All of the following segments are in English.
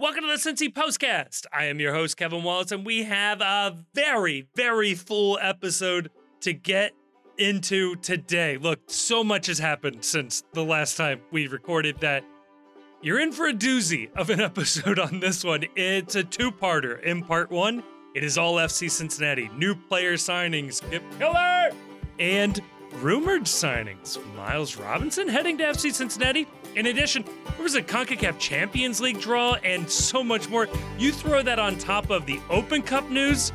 Welcome to the Cincy Postcast. I am your host, Kevin Wallace, and we have a very, very full episode to get into today. Look, so much has happened since the last time we recorded that you're in for a doozy of an episode on this one. It's a two parter. In part one, it is all FC Cincinnati, new player signings, Kipp Keller, and rumored signings. Miles Robinson heading to FC Cincinnati. In addition, there was a CONCACAF Champions League draw and so much more. You throw that on top of the Open Cup news,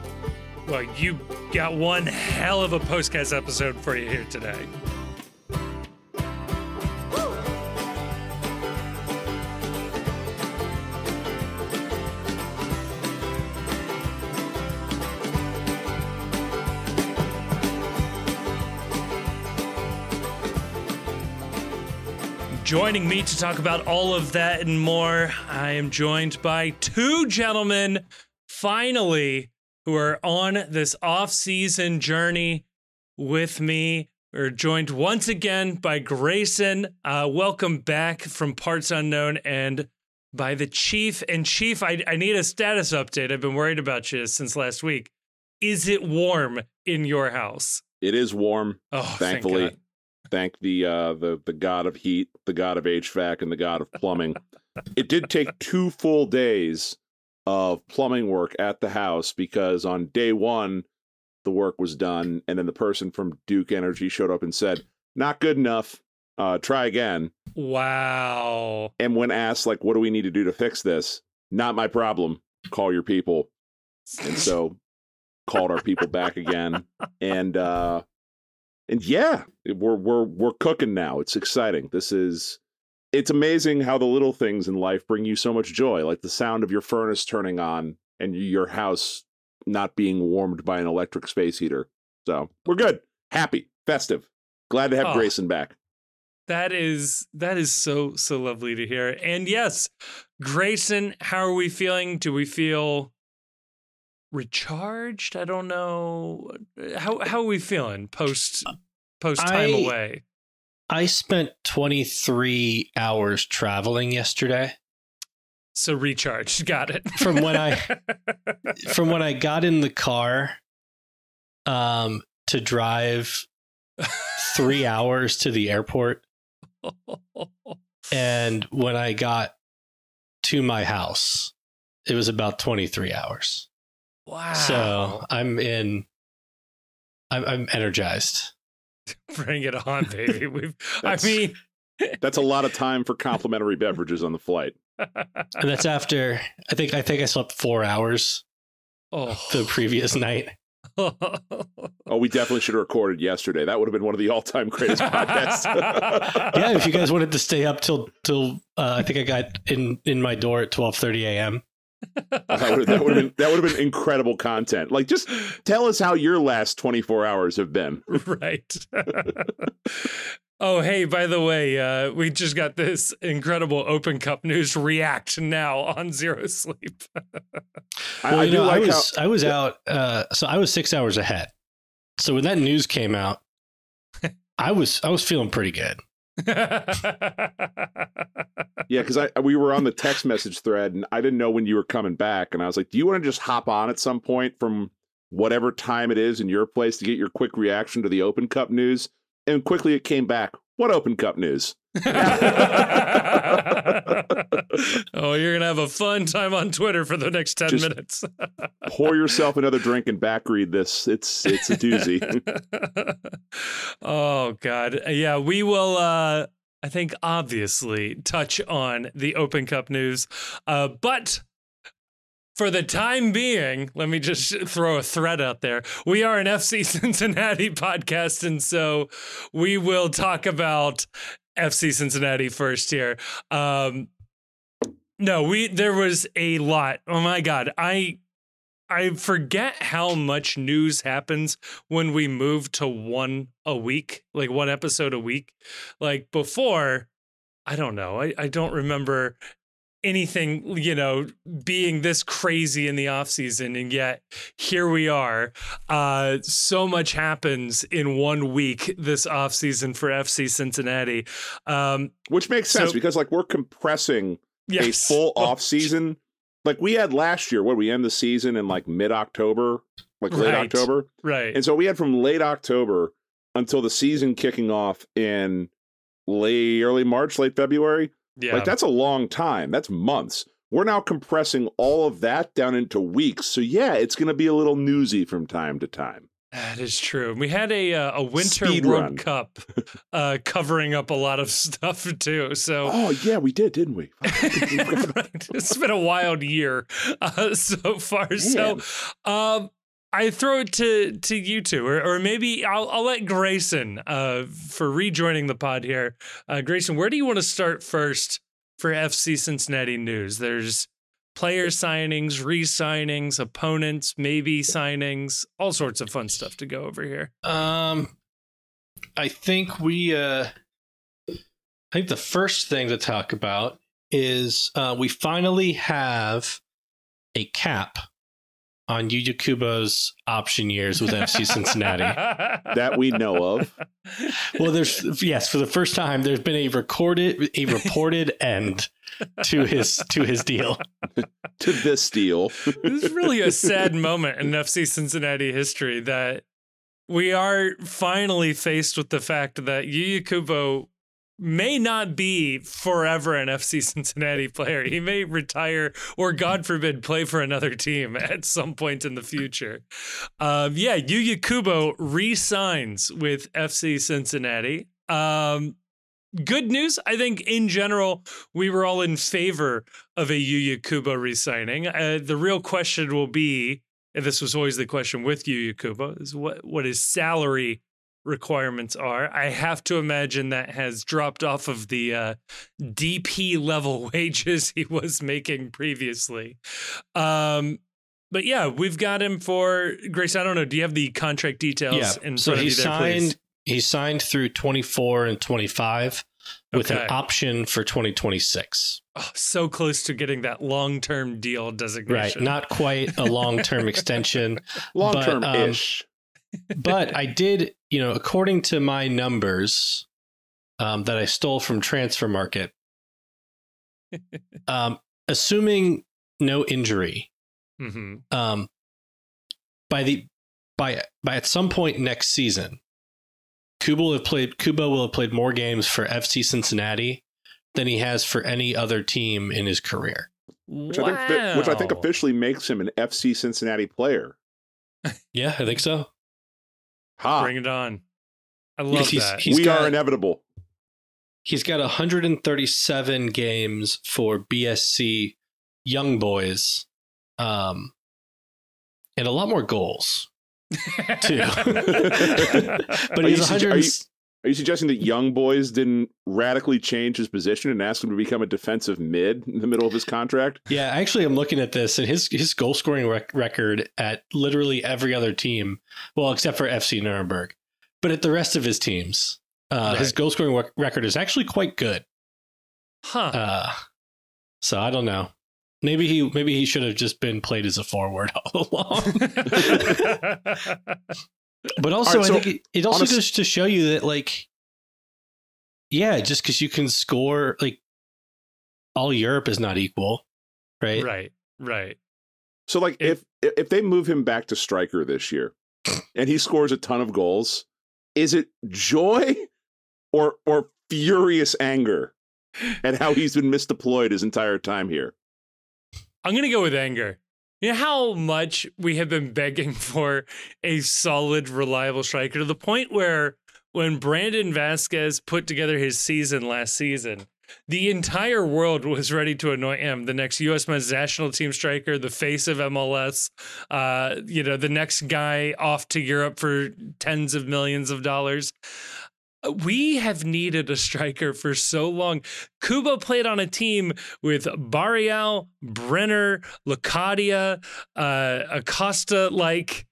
well, you got one hell of a postcast episode for you here today. Joining me to talk about all of that and more, I am joined by two gentlemen, finally, who are on this off-season journey with me. We're joined once again by Grayson. Uh, welcome back from Parts Unknown and by the Chief. And Chief, I, I need a status update. I've been worried about you since last week. Is it warm in your house? It is warm. Oh, thankfully. Thank the uh, the the god of heat, the god of HVAC, and the god of plumbing. it did take two full days of plumbing work at the house because on day one the work was done, and then the person from Duke Energy showed up and said, "Not good enough. Uh, try again." wow. And when asked, like, "What do we need to do to fix this?" Not my problem. Call your people. And so called our people back again, and uh, and yeah, we're we're we're cooking now. It's exciting. This is it's amazing how the little things in life bring you so much joy, like the sound of your furnace turning on and your house not being warmed by an electric space heater. So we're good, happy, festive. Glad to have Oh. Grayson back. That is that is so so lovely to hear. And yes, Grayson, how are we feeling? Do we feel recharged? I don't know. How how are we feeling post post time I- away? I spent 23 hours traveling yesterday. So recharged. Got it. From when I- From when I got in the car um to drive 3 hours to the airport and when I got to my house it was about 23 hours. Wow. So, I'm in I'm, I'm energized. bring it on, baby. We've I mean That's a lot of time for complimentary beverages on the flight. And that's after I think I think I slept 4 hours oh. the previous night. Oh, we definitely should have recorded yesterday. That would have been one of the all-time greatest podcasts. yeah, if you guys wanted to stay up till till uh, I think I got in in my door at twelve thirty a.m. that would have been that would have been incredible content. Like, just tell us how your last twenty four hours have been. right. oh, hey, by the way, uh, we just got this incredible Open Cup news react now on Zero Sleep. I, Well, I you do know, I like how was I was out, uh, so I was six hours ahead. So when that news came out, I was I was feeling pretty good. Yeah, because I we were on the text message thread and I didn't know when you were coming back, and I was like, do you want to just hop on at some point from whatever time it is in your place to get your quick reaction to the Open Cup news? And quickly it came back. What Open Cup news? oh, you're gonna have a fun time on Twitter for the next ten Just- minutes. Pour yourself another drink and back read this. It's it's a doozy. oh God, yeah, we will. uh I think obviously touch on the Open Cup news, uh, but for the time being, let me just throw a thread out there. We are an FC Cincinnati podcast, and so we will talk about FC Cincinnati first here. Um, no, we there was a lot. Oh my god, I I forget how much news happens when we move to one a week, like one episode a week. Like before, I don't know. I, I don't remember anything, you know, being this crazy in the off season, and yet here we are. Uh, so much happens in one week this off season for FC Cincinnati. Um, Which makes sense So- because like we're compressing yes. a full Well, off season like we had last year, where we end the season in like mid October, like late Right. October. Right. And so we had from late October until the season kicking off in late early March, late February. Yeah. Like that's a long time. That's months. We're now compressing all of that down into weeks. So yeah, it's going to be a little newsy from time to time. That is true. We had a uh, a winter Speed World run. Cup uh, covering up a lot of stuff too. So Oh yeah, we did, didn't we? right. It's been a wild year uh, so far. So, um, I throw it to to you two, or, or maybe I'll I'll let Grayson uh, for rejoining the pod here. Uh, Grayson, where do you want to start first for FC Cincinnati news? There's player signings, re-signings, opponents, maybe signings, all sorts of fun stuff to go over here. Um, I think we. Uh, I think the first thing to talk about is uh, we finally have a cap on Yuya Kubo's option years with FC Cincinnati. that we know of. Well, there's yes, for the first time, there's been a recorded, a reported end to his to his deal. To this deal. this is really a sad moment in FC Cincinnati history that we are finally faced with the fact that Yuya Kubo may not be forever an FC Cincinnati player. He may retire or, God forbid, play for another team at some point in the future. Um, yeah, Yuya Kubo re-signs with FC Cincinnati. Um, good news. I think in general, we were all in favor of a Yuya Kubo re-signing. Uh, the real question will be, and this was always the question with Yuya Kubo, is what what his salary requirements are. I have to imagine that has dropped off of the uh, DP level wages he was making previously. Um, but yeah, we've got him for Grace. I don't know. Do you have the contract details Yeah. in So front of he you there, signed. please? He signed through 24 and 25 with Okay. an option for 2026. Oh, so close to getting that long term deal designation. Right. Not quite a long term extension, Long term But, um, ish. But I did, you know, according to my numbers um, that I stole from Transfermarkt, um, assuming no injury, hmm um, by the by by at some point next season, Kubo will have played Kubo will have played more games for FC Cincinnati than he has for any other team in his career. Which I think which I think officially makes him an FC Cincinnati player. Yeah, I think so. Ha. Bring it on. I love he's- that. he's we got- are inevitable. He's got 137 games for BSC Young Boys, um, and a lot more goals. too. but Are he's you sugge- 100. Are you- suggesting that Young Boys didn't radically change his position and ask him to become a defensive mid in the middle of his contract? Yeah, actually, I'm looking at this, and his his goal scoring rec- record at literally every other team, well, except for FC Nuremberg, but at the rest of his teams, uh, his Right. goal scoring rec- record is actually quite good. huh. Uh, so I don't know. Maybe he maybe he should have just been played as a forward all along. But also, right, so I think it, it also on a s- goes to show you that, like, yeah, just because you can score, like, all Europe is not equal, right? right. Right. So like If- if if they move him back to striker this year and he scores a ton of goals, is it joy or or furious anger at how he's been misdeployed his entire time here? I'm going to go with anger. You know how much we have been begging for a solid, reliable striker to the point where when Brandon Vasquez put together his season last season, the entire world was ready to anoint him the next U.S. men's national team striker, the face of MLS, uh, you know, the next guy off to Europe for tens of millions of dollars. We have needed a striker for so long. Kubo played on a team with Barreal, Brenner, Locadia, uh, Acosta. Like,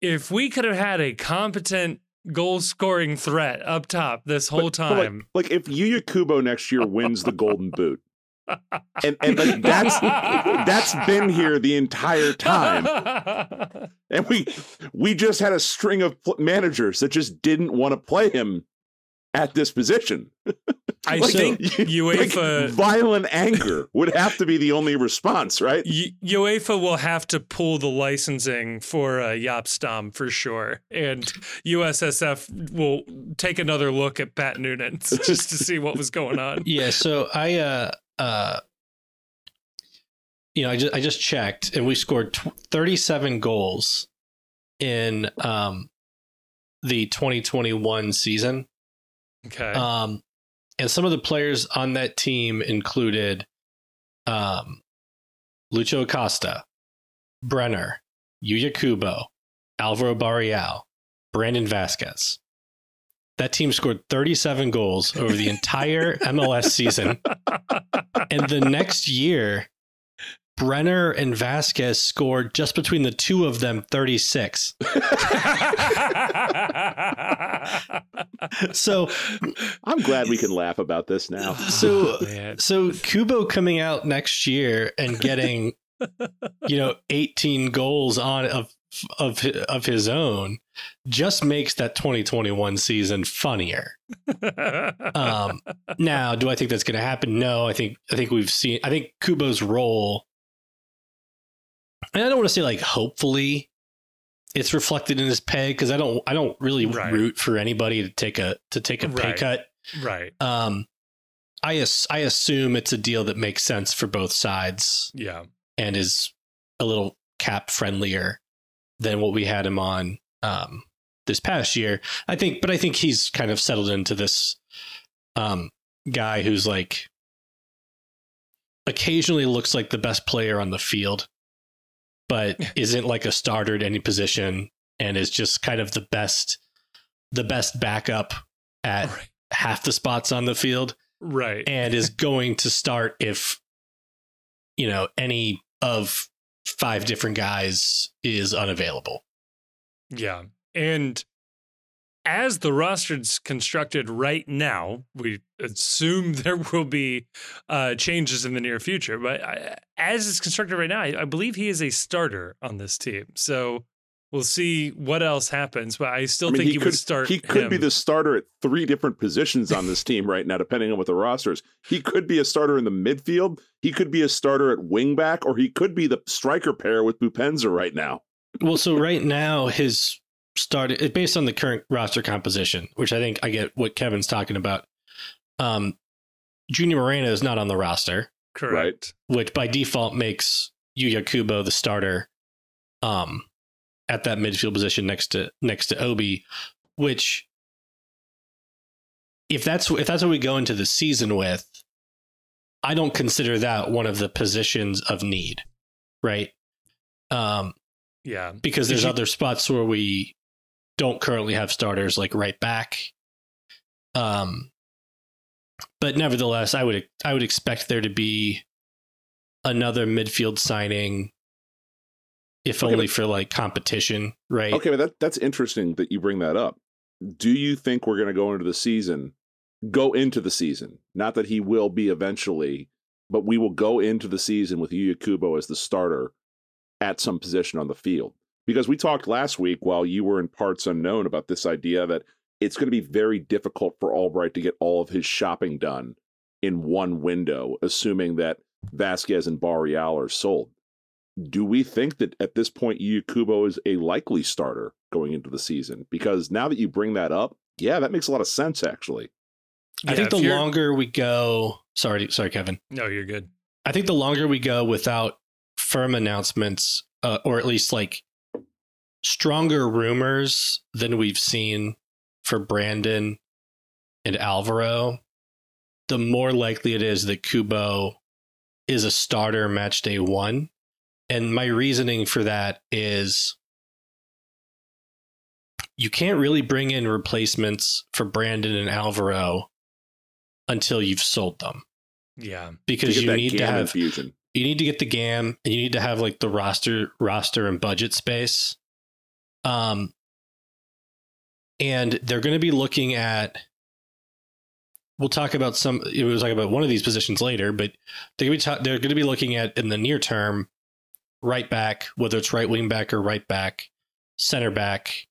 if we could have had a competent goal scoring threat up top this whole But- but, like- time. Like, if Yuya Kubo next year wins the Golden Boot, and and like that's that's been here the entire time, and we we just had a string of managers that just didn't want to play him at this position. I Like, think like, UEFA violent anger would have to be the only response, right? U- UEFA will have to pull the licensing for uh, Jaap Stam for sure, and USSF will take another look at Pat Noonan just to see what was going on. Yeah, so I uh uh you know, I just I just checked and we scored tw- 37 goals in um the 2021 season. Okay, Um and some of the players on that team included um Lucho Acosta, Brenner, Yuya Kubo, Alvaro Barreal, Brandon Vasquez. That team scored 37 goals over the entire MLS season. And the next year, Brenner and Vasquez scored just between the two of them 36. So, I'm glad we can laugh about this now. so, Man. so Kubo coming out next year and getting, you know, 18 goals on of of of his own just makes that 2021 season funnier. Um, now, do I think that's going to happen? No, I think I think we've seen. I think Kubo's role, and I don't want to say like hopefully it's reflected in his pay because I don't I don't really Right. root for anybody to take a to take a pay cut. right, Um, I as, I assume it's a deal that makes sense for both sides yeah, and is a little cap friendlier than what we had him on um, this past year. I think, but I think he's kind of settled into this um, guy who's like occasionally looks like the best player on the field, but isn't like a starter at any position and is just kind of the best the best backup at right, half the spots on the field right. and is going to start if you know any of five different guys is unavailable. Yeah. And as the roster's constructed right now, we assume there will be uh, changes in the near future. But I, as it's constructed right now, I, I believe he is a starter on this team. So we'll see what else happens. But I still I mean, think he he, could would start. he could be the starter at three different positions on this team right now, depending on what the roster is. He could be a starter in the midfield. He could be a starter at wingback, or he could be the striker pair with Boupendza right now. Well, so right now his started it based on the current roster composition, which I think I get what Kevin's talking about. Um, Junior Moreno is not on the roster, correct. which by default makes Yuya Kubo the starter um, at that midfield position next to next to Obi, which if that's if that's what we go into the season with, I don't consider that one of the positions of need, right? Um, Yeah. because there's you- other spots where we don't currently have starters like right back. Um, but nevertheless, I would I would expect there to be another midfield signing, if Okay, only but- for like competition, right? Okay, but that that's interesting that you bring that up. Do you think we're going to go into the season, go into the season? Not that he will be eventually, but we will go into the season with Yuya Kubo as the starter at some position on the field. Because we talked last week while you were in parts unknown about this idea that it's going to be very difficult for Albright to get all of his shopping done in one window, assuming that Vasquez and Barreal are sold do we think that at this point Yuya Kubo is a likely starter going into the season? Because now that you bring that up, yeah, that makes a lot of sense actually. I think the you're- longer we go, sorry, sorry, Kevin. No, you're good. I think the longer we go without firm announcements, uh, or at least like stronger rumors than we've seen for Brandon and Alvaro, the more likely it is that Kubo is a starter match day one. And my reasoning for that is you can't really bring in replacements for Brandon and Alvaro until you've sold them Yeah. because you need to have infusion. you need to get the gam and you need to have like the roster roster and budget space um and they're going to be looking at we'll talk about some we'll talk about one of these positions later but they're going to be ta- they're going to be looking at in the near term right back whether it's right wing back or right back center back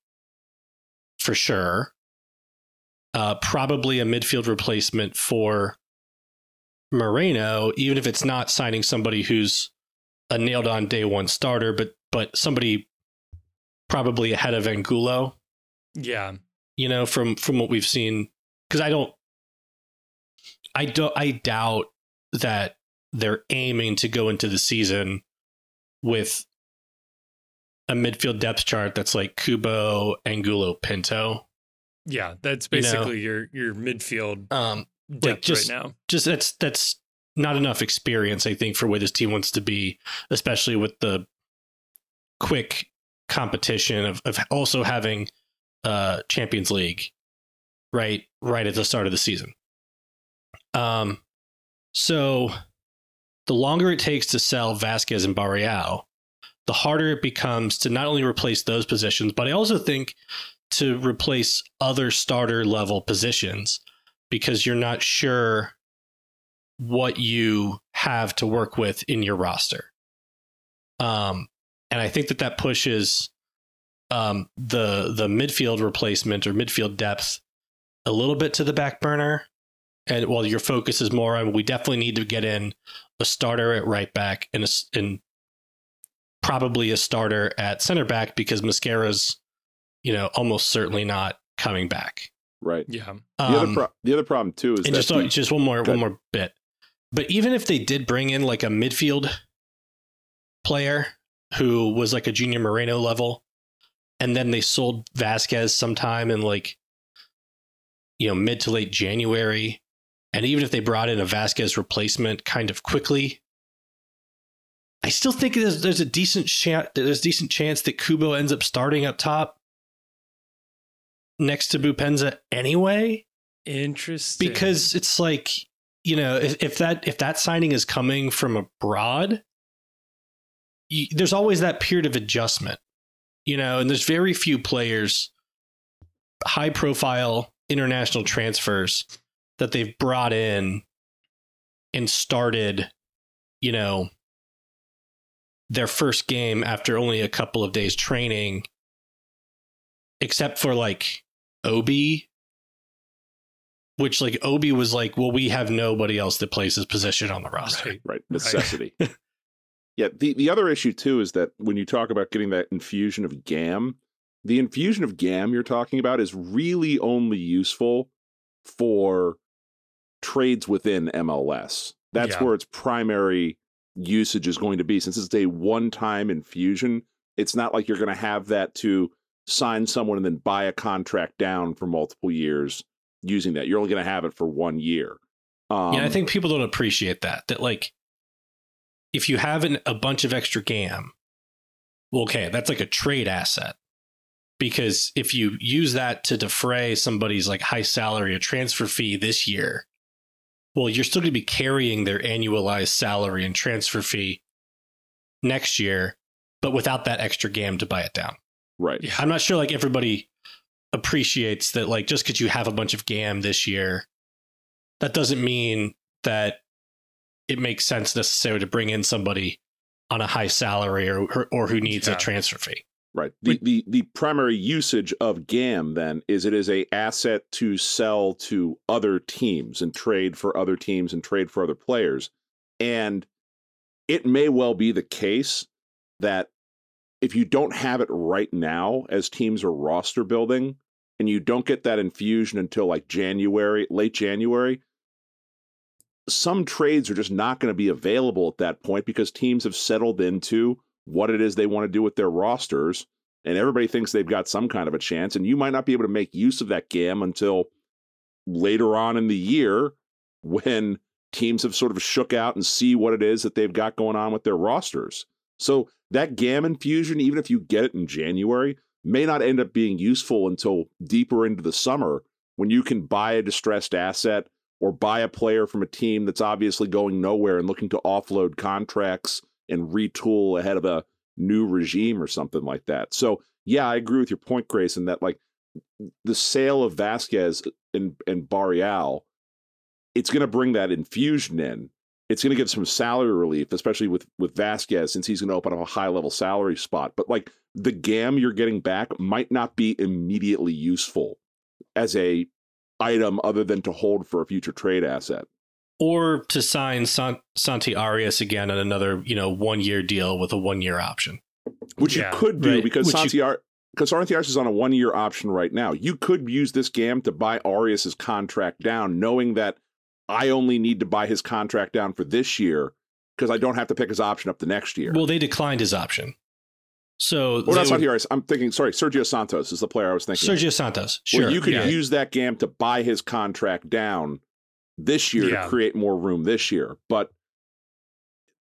for sure. Uh, probably a midfield replacement for Moreno, even if it's not signing somebody who's a nailed on day one starter, but but somebody probably ahead of Angulo. Yeah. You know, from from what we've seen, because I don't, I don't, I doubt that they're aiming to go into the season with a midfield depth chart that's like Kubo, Angulo, Pinto. Yeah, that's You know? basically your your midfield Um, depth just- right now. just that's that's not enough experience, I think, for where this team wants to be, especially with the quick competition of, of also having uh Champions League right right at the start of the season. Um so the longer it takes to sell Vasquez and Barreal, the harder it becomes to not only replace those positions, but I also think to replace other starter level positions because you're not sure what you have to work with in your roster. Um, and I think that that pushes um, the the midfield replacement or midfield depth a little bit to the back burner. And while your focus is more on, we definitely need to get in a starter at right back and a, s- and probably a starter at center back because Miazga's, you know, almost certainly not coming back. Right. Yeah. The other Um, pro- the other problem too is and that just the- just one more one more bit. But even if they did bring in like a midfield player who was like a junior Moreno level, and then they sold Vasquez sometime in like you know mid to late January, and even if they brought in a Vasquez replacement kind of quickly, I still think there's there's a decent chance there's a decent chance that Kubo ends up starting up top next to Boupendza anyway Interesting. because it's like you know if, if that if that signing is coming from abroad you, there's always that period of adjustment you know and there's very few players high profile international transfers that they've brought in and started you know their first game after only a couple of days training except for like obi which like Obi was like, well, we have nobody else that plays his position on the roster. Right. right necessity. yeah. The the other issue too is that when you talk about getting that infusion of GAM, the infusion of GAM you're talking about is really only useful for trades within MLS. That's Yeah. where its primary usage is going to be. Since it's a one-time infusion, it's not like you're going to have that to sign someone and then buy a contract down for multiple years using that. You're only going to have it for one year. Um, yeah, I think people don't appreciate that. That like, if you have an, a bunch of extra GAM, well, okay, that's like a trade asset. Because if you use that to defray somebody's like high salary or transfer fee this year, well, you're still going to be carrying their annualized salary and transfer fee next year, but without that extra GAM to buy it down. right. Yeah. I'm not sure like everybody appreciates that like just because you have a bunch of GAM this year, that doesn't mean that it makes sense necessarily to bring in somebody on a high salary or or, or who needs Yeah. a transfer fee. Right. The, the the primary usage of GAM then is it is a asset to sell to other teams and trade for other teams and trade for other players. And it may well be the case that if you don't have it right now as teams are roster building and you don't get that infusion until like January, late January, some trades are just not going to be available at that point because teams have settled into what it is they want to do with their rosters and everybody thinks they've got some kind of a chance and you might not be able to make use of that gam until later on in the year when teams have sort of shook out and see what it is that they've got going on with their rosters. So that gam infusion even if you get it in january may not end up being useful until deeper into the summer when you can buy a distressed asset or buy a player from a team that's obviously going nowhere and looking to offload contracts and retool ahead of a new regime or something like that. So yeah, I agree with your point, Grayson, that like the sale of Vasquez and and Barreal, it's going to bring that infusion in. It's going to give some salary relief, especially with with Vasquez, since he's going to open up a high level salary spot. But like the gam you're getting back might not be immediately useful as a item other than to hold for a future trade asset. Or to sign San- Santi Arias again on another, you know, one year deal with a one year option. Which Yeah, you could do right. because Which you- Santi Ar- because Santi Arias is on a one year option right now. You could use this GAM to buy Arias's contract down, knowing that I only need to buy his contract down for this year because I don't have to pick his option up the next year. Well, they declined his option. So well, not Santi would- Arias. I'm thinking, sorry, Sergio Santos is the player I was thinking. of. Sergio Santos. Well, Sure. you could yeah. use that GAM to buy his contract down this year Yeah. to create more room this year, but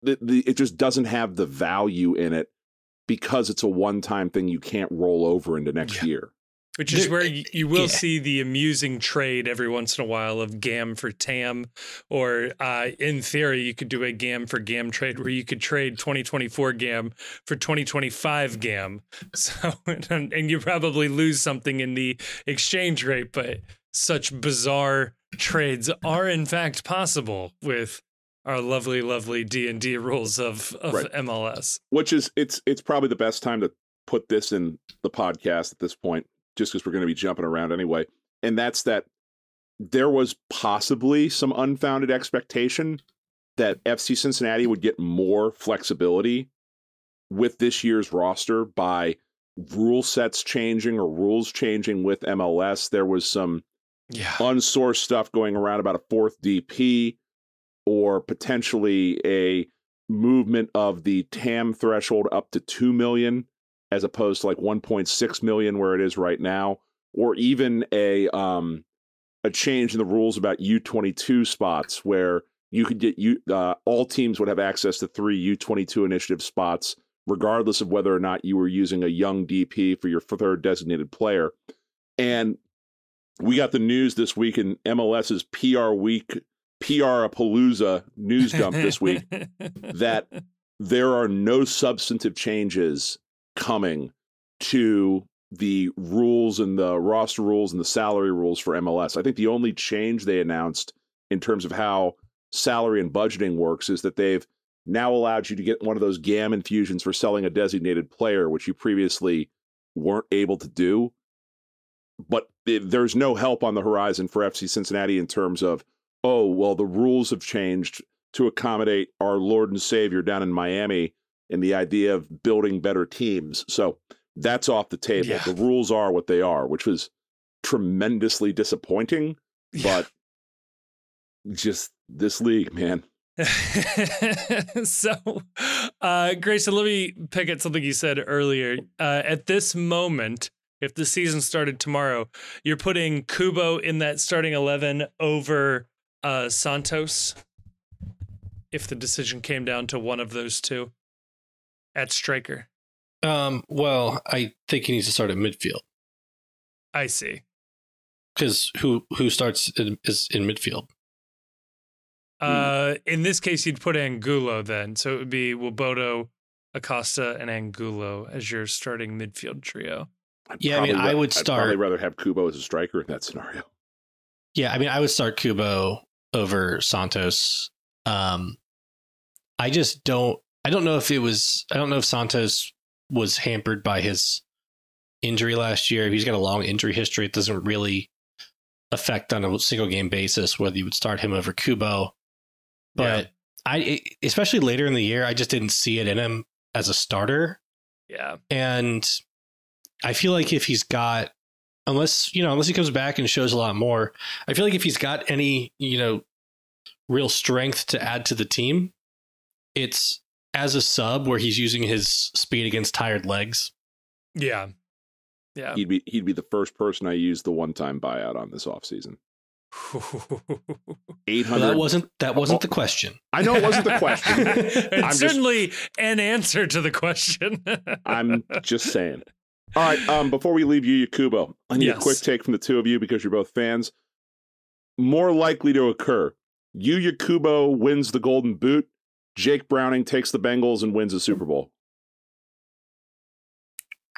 the, the it just doesn't have the value in it because it's a one-time thing you can't roll over into next Yeah. year. Which is where you, you will yeah. see the amusing trade every once in a while of GAM for TAM, or uh, in theory, you could do a GAM for GAM trade where you could trade 2024 GAM for 2025 GAM. So, and, and you probably lose something in the exchange rate, but such bizarre trades are in fact possible with our lovely, lovely D and D rules of, of Right. MLS. Which is it's it's probably the best time to put this in the podcast at this point, just because we're going to be jumping around anyway. And that's that there was possibly some unfounded expectation that FC Cincinnati would get more flexibility with this year's roster by rule sets changing or rules changing with MLS. There was some Yeah. unsourced stuff going around about a fourth DP or potentially a movement of the TAM threshold up to 2 million as opposed to like 1.6 million where it is right now or even a um a change in the rules about U22 spots where you could get you uh, all teams would have access to three U22 initiative spots regardless of whether or not you were using a young DP for your third designated player. And we got the news this week in MLS's PR week, PR a Palooza news dump this week that there are no substantive changes coming to the rules and the roster rules and the salary rules for MLS. I think the only change they announced in terms of how salary and budgeting works is that they've now allowed you to get one of those GAM infusions for selling a designated player, which you previously weren't able to do but there's no help on the horizon for FC Cincinnati in terms of, oh, well, the rules have changed to accommodate our Lord and Savior down in Miami and the idea of building better teams. So that's off the table. Yeah. The rules are what they are, which was tremendously disappointing, Yeah. but just this league, man. so, uh, Grayson, let me pick at something you said earlier. Uh, at this moment, if the season started tomorrow, you're putting Kubo in that starting 11 over uh, Santos if the decision came down to one of those two at striker. Um, well, I think he needs to start at midfield I see. because who who starts in, is in midfield. Uh, in this case, you'd put Angulo then. So it would be Nwobodo, Acosta, and Angulo as your starting midfield trio. I'd Yeah, I mean, probably I ra- would I'd probably start- rather have Kubo as a striker in that scenario. Yeah, I mean, I would start Kubo over Santos. Um, I just don't. I don't know if it was. I don't know if Santos was hampered by his injury last year. If he's got a long injury history, it doesn't really affect on a single game basis whether you would start him over Kubo. But I, especially later in the year, I just didn't see it in him as a starter. Yeah. And I feel like if he's got, unless, you know, unless he comes back and shows a lot more, I feel like if he's got any, you know, real strength to add to the team, it's as a sub where he's using his speed against tired legs. Yeah. Yeah. He'd be he'd be the first person I used the one time buyout on this offseason. Eight But that wasn't that wasn't the question. I know it wasn't the question. it's I'm just- certainly an answer to the question. I'm just saying. All right. Um, before we leave you, Yakubo, I need a quick take from the two of you because you're both fans. More likely to occur: Yuya Kubo wins the Golden Boot. Jake Browning takes the Bengals and wins the Super Bowl.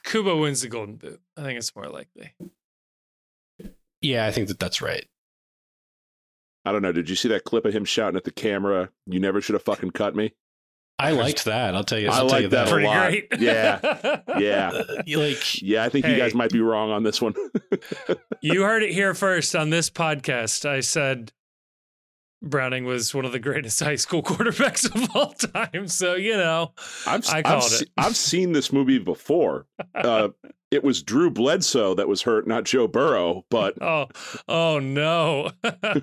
Kubo wins the Golden Boot. I think it's more likely. Yeah, I think that that's right. I don't know. Did you see that clip of him shouting at the camera? You never should have fucking cut me. I liked that. I'll tell you. I I'll tell like you that that. a Pretty lot. great. Yeah. Yeah. Like Yeah, I think you guys might be wrong on this one. you heard it here first on this podcast. I said Browning was one of the greatest high school quarterbacks of all time. So, you know, I've I I've, called se- it. I've seen this movie before. Uh, it was Drew Bledsoe that was hurt, not Joe Burrow. But oh, oh no. I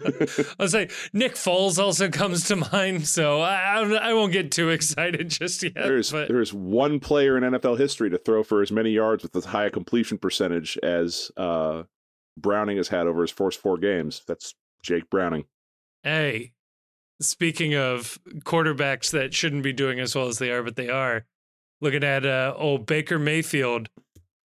was like, Nick Foles also comes to mind. So I, I I won't get too excited just yet. there's but there's one player in NFL history to throw for as many yards with as high a completion percentage as uh, Browning has had over his first four games. That's Jake Browning. Hey, speaking of quarterbacks that shouldn't be doing as well as they are, but they are, looking at uh, old Baker Mayfield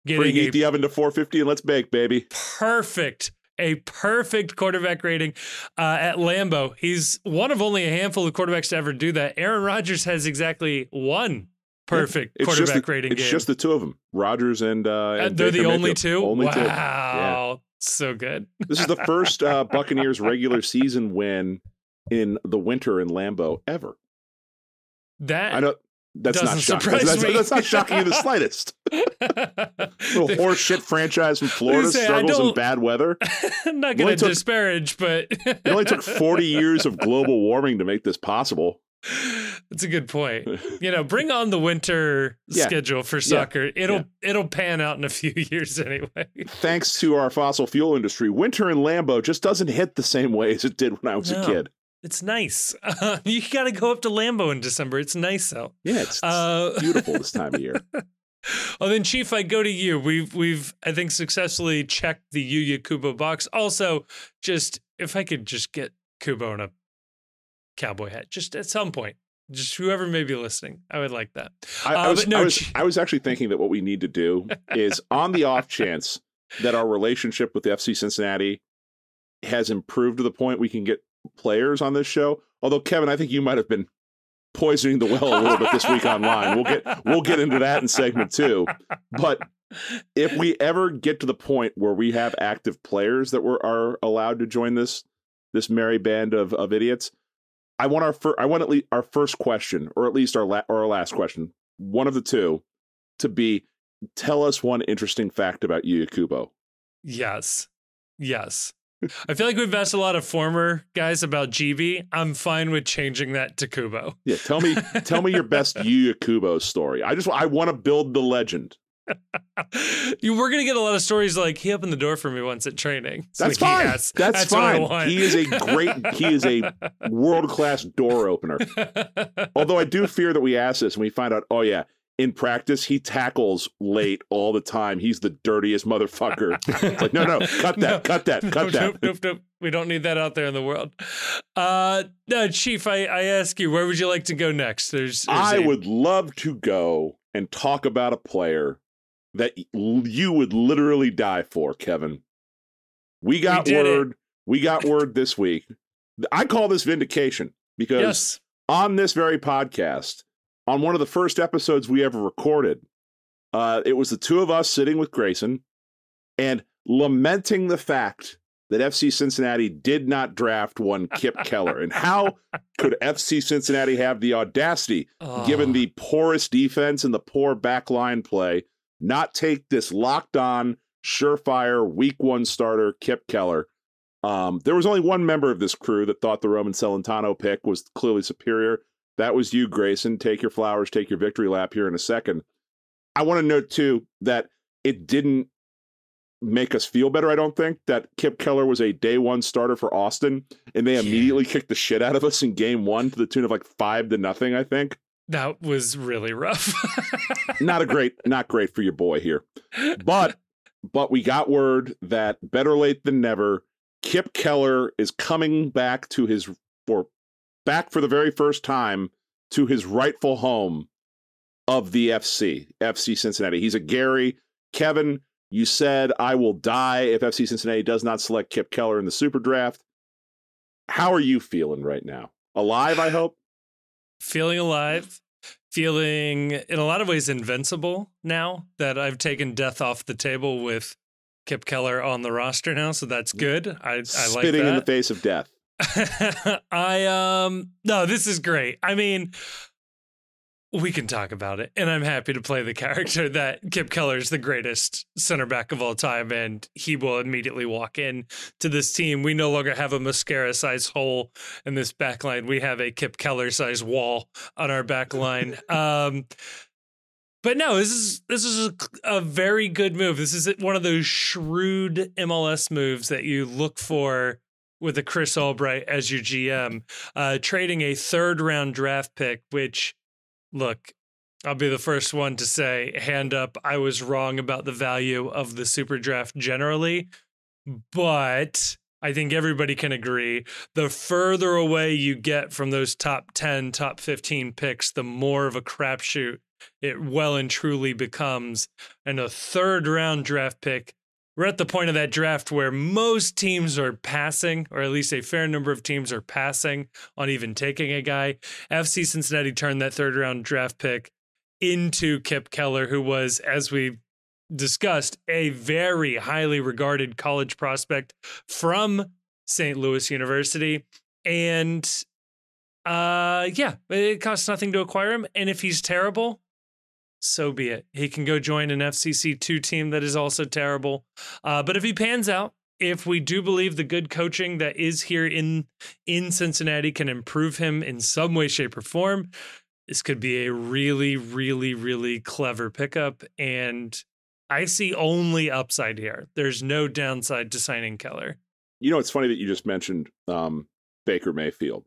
getting Preheat a the oven to 450 and let's bake, baby. perfect a perfect quarterback rating uh, at Lambeau. He's one of only a handful of quarterbacks to ever do that. Aaron Rodgers has exactly one perfect It's quarterback the, rating It's game. just the two of them, Rodgers and, uh, Uh, and they're Baker the only Mayfield. two. Only two. wow, so good. This is the first uh, Buccaneers regular season win in the winter in Lambeau ever. That I know that's not shocking. surprise That's, that's not shocking in the slightest. Little The- horse shit franchise from Florida say, struggles in bad weather. I'm not going to disparage, but It only took 40 years of global warming to make this possible. That's a good point. You know, bring on the winter Yeah. schedule for soccer. It'll it'll pan out in a few years anyway. Thanks to our fossil fuel industry, winter in Lambeau just doesn't hit the same way as it did when I was No. a kid. It's nice. Uh, you got to go up to Lambeau in December. It's nice out. Yeah, it's, it's Uh, beautiful this time of year. Well, then, Chief, I go to you. We've we've I think successfully checked the Yuya Kubo box. Also, just if I could just get Kubo in a cowboy hat, just at some point, just whoever may be listening, I would like that. I, I Uh, was, no, I, was, I was actually thinking that what we need to do is on the off chance that our relationship with the FC Cincinnati has improved to the point we can get players on this show. Although Kevin, I think you might have been poisoning the well a little bit this week online. We'll get we'll get into that in segment two. But if we ever get to the point where we have active players that were are allowed to join this this merry band of, of idiots, I want our fir- I want at least our first question, or at least our la- or our last question, one of the two, to be tell us one interesting fact about Yuya Kubo. Yes. Yes. I feel like we've asked a lot of former guys about GB. I'm fine with changing that to Kubo. Yeah, tell me tell me your best Yuya Kubo story. I just I want to build the legend. You we're gonna get a lot of stories like he opened the door for me once at training. That's like, fine. yes, that's, what I fine. He is a great he is a world class door opener. Although I do fear that we ask this and we find out, oh yeah, in practice he tackles late all the time. He's the dirtiest motherfucker. It's like no, no, cut that, No. cut that, cut that. Nope, nope, nope. We don't need that out there in the world. Uh, no, Chief, I, I ask you, where would you like to go next? There's, there's I a- would love to go and talk about a player that you would literally die for, Kevin. We got it. word. We got word this week. I call this vindication because Yes. on this very podcast, on one of the first episodes we ever recorded, uh, it was the two of us sitting with Grayson and lamenting the fact that FC Cincinnati did not draft one Kipp Keller. And how could FC Cincinnati have the audacity, given Oh. the porous defense and the poor backline play, not take this locked on, surefire, week one starter, Kipp Keller? Um, there was only one member of this crew that thought the Roman Celentano pick was clearly superior. That was you, Grayson. Take your flowers, take your victory lap here in a second. I want to note, too, that it didn't make us feel better, I don't think, that Kipp Keller was a day one starter for Austin, and they Yeah. immediately kicked the shit out of us in game one to the tune of like five to nothing, I think. That was really rough. Not a great, not great for your boy here. But but we got word that better late than never, Kipp Keller is coming back to his or back for the very first time to his rightful home of the FC, FC Cincinnati. He's a Gary. Kevin, you said I will die if FC Cincinnati does not select Kipp Keller in the super draft. How are you feeling right now? Alive, I hope. Feeling alive, feeling in a lot of ways invincible now that I've taken death off the table with Kipp Keller on the roster now. So that's good. I, I like Spitting in the face of death. I um no, this is great. I mean, we can talk about it. And I'm happy to play the character that Kipp Keller is the greatest center back of all time, and he will immediately walk in to this team. We no longer have a Miazga size hole in this back line. We have a Kipp Keller size wall on our back line. um, but no, this is this is a, a very good move. This is one of those shrewd MLS moves that you look for with a Chris Albright as your GM, uh, trading a third round draft pick, which look, I'll be the first one to say, hand up, I was wrong about the value of the super draft generally. But I think everybody can agree the further away you get from those top 10, top 15 picks, the more of a crapshoot it well and truly becomes. And a third round draft pick, we're at the point of that draft where most teams are passing, or at least a fair number of teams are passing on even taking a guy. FC Cincinnati turned that third round draft pick into Kipp Keller, who was, as we discussed, a very highly regarded college prospect from St. Louis University. And uh yeah, it costs nothing to acquire him. And if he's terrible, so be it. He can go join an FCC2 team that is also terrible. Uh, but if he pans out, if we do believe the good coaching that is here in in Cincinnati can improve him in some way, shape, or form, this could be a really, really, really clever pickup. And I see only upside here. There's no downside to signing Keller. You know, it's funny that you just mentioned um, Baker Mayfield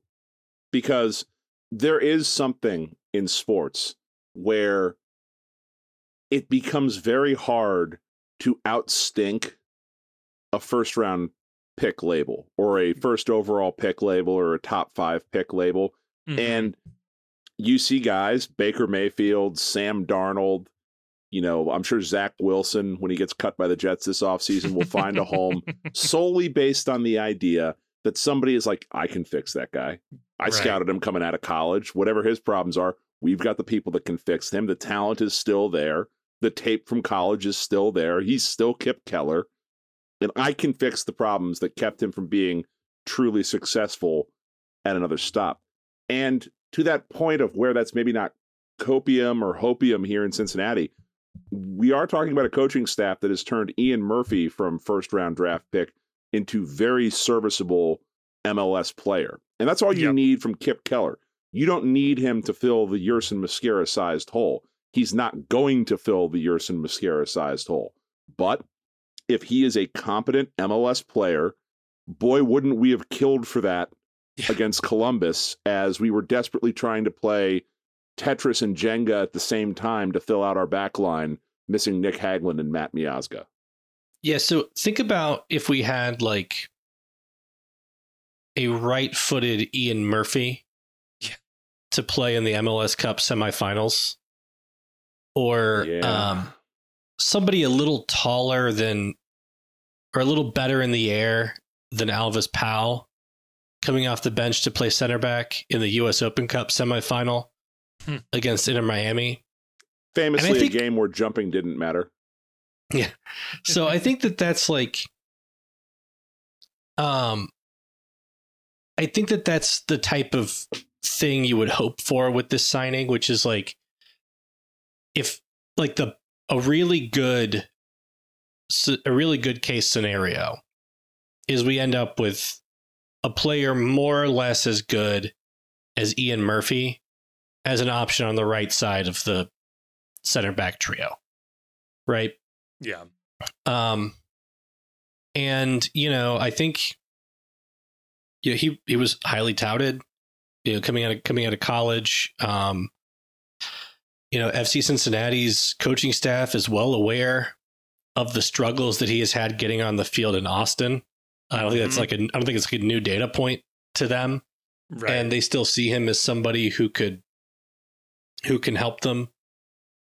because there is something in sports where it becomes very hard to outstink a first round pick label or a first overall pick label or a top five pick label. Mm-hmm. And you see guys, Baker Mayfield, Sam Darnold, you know, I'm sure Zach Wilson, when he gets cut by the Jets this offseason, will find a home solely based on the idea that somebody is like, I can fix that guy. I right. scouted him coming out of college. Whatever his problems are, we've got the people that can fix him. The talent is still there. The tape from college is still there. He's still Kipp Keller. And I can fix the problems that kept him from being truly successful at another stop. And to that point of where that's maybe not copium or hopium here in Cincinnati, we are talking about a coaching staff that has turned Ian Murphy from first round draft pick into very serviceable MLS player. And that's all you yep. need from Kipp Keller. You don't need him to fill the Yerson Mosquera sized hole he's not going to fill the Yerson Mosquera sized hole. But if he is a competent MLS player, boy, wouldn't we have killed for that yeah. against Columbus as we were desperately trying to play Tetris and Jenga at the same time to fill out our back line, missing Nick Haglund and Matt Miazga. Yeah, so think about if we had like a right footed Ian Murphy yeah. to play in the MLS Cup semifinals or yeah. um, somebody a little taller than or a little better in the air than Alvas Powell coming off the bench to play center back in the U.S. Open Cup semifinal hmm. against Inter Miami. Famously, think, a game where jumping didn't matter. Yeah. So I think that that's like, um, I think that that's the type of thing you would hope for with this signing, which is like if like the a really good a really good case scenario is we end up with a player more or less as good as Ian Murphy as an option on the right side of the center back trio. Right? Yeah. Um and you know, I think you know, he he was highly touted, you know, coming out of coming out of college. Um you know, FC Cincinnati's coaching staff is well aware of the struggles that he has had getting on the field in Austin. I don't think that's mm-hmm. like a I don't think it's like a new data point to them. Right. And they still see him as somebody who could who can help them.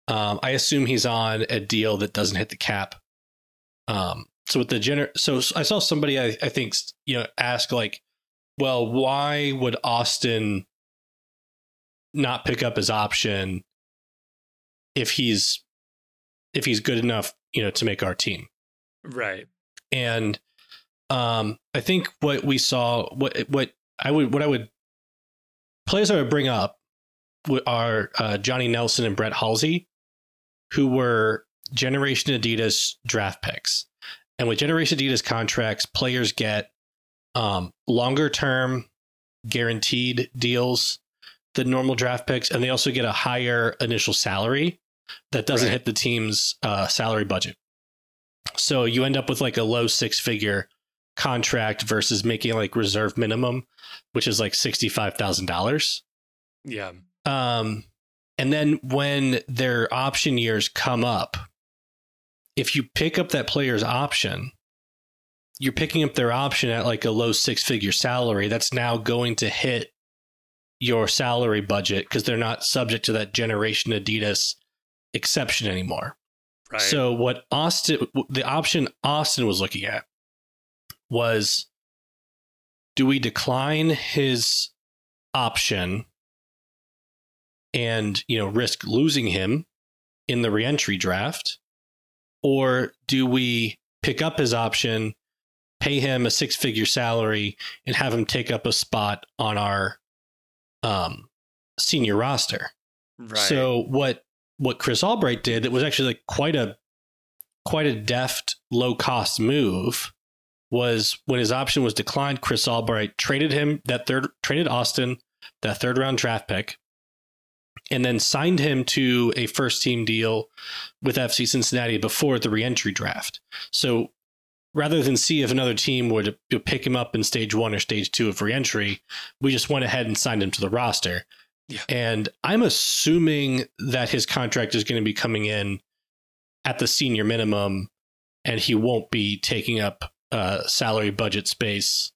Um, I assume he's on a deal that doesn't hit the cap. Um, so with the gener so I saw somebody I, I think you know ask like, well, why would Austin not pick up his option if he's if he's good enough, you know, to make our team. Right. And um I think what we saw what what I would what I would players I would bring up are uh, Johnny Nelson and Brett Halsey, who were Generation Adidas draft picks. And with Generation Adidas contracts, players get um, longer term guaranteed deals than normal draft picks, and they also get a higher initial salary that doesn't Right. hit the team's uh, salary budget. So you end up with like a low six figure contract versus making like reserve minimum, which is like sixty five thousand dollars. Yeah. Um, and then when their option years come up, if you pick up that player's option, you're picking up their option at like a low six figure salary. That's now going to hit your salary budget because they're not subject to that generation Adidas exception anymore. Right. So what Austin, the option Austin was looking at was, do we decline his option and you know risk losing him in the reentry draft, or do we pick up his option, pay him a six-figure salary, and have him take up a spot on our um, senior roster? right. So what what Chris Albright did that was actually like quite a quite a deft low cost move was when his option was declined, Chris Albright traded him that third traded Austin that third round draft pick and then signed him to a first team deal with FC Cincinnati before the reentry draft. So rather than see if another team would pick him up in stage one or stage two of reentry, we just went ahead and signed him to the roster. Yeah. And I'm assuming that his contract is going to be coming in at the senior minimum and he won't be taking up uh, salary budget space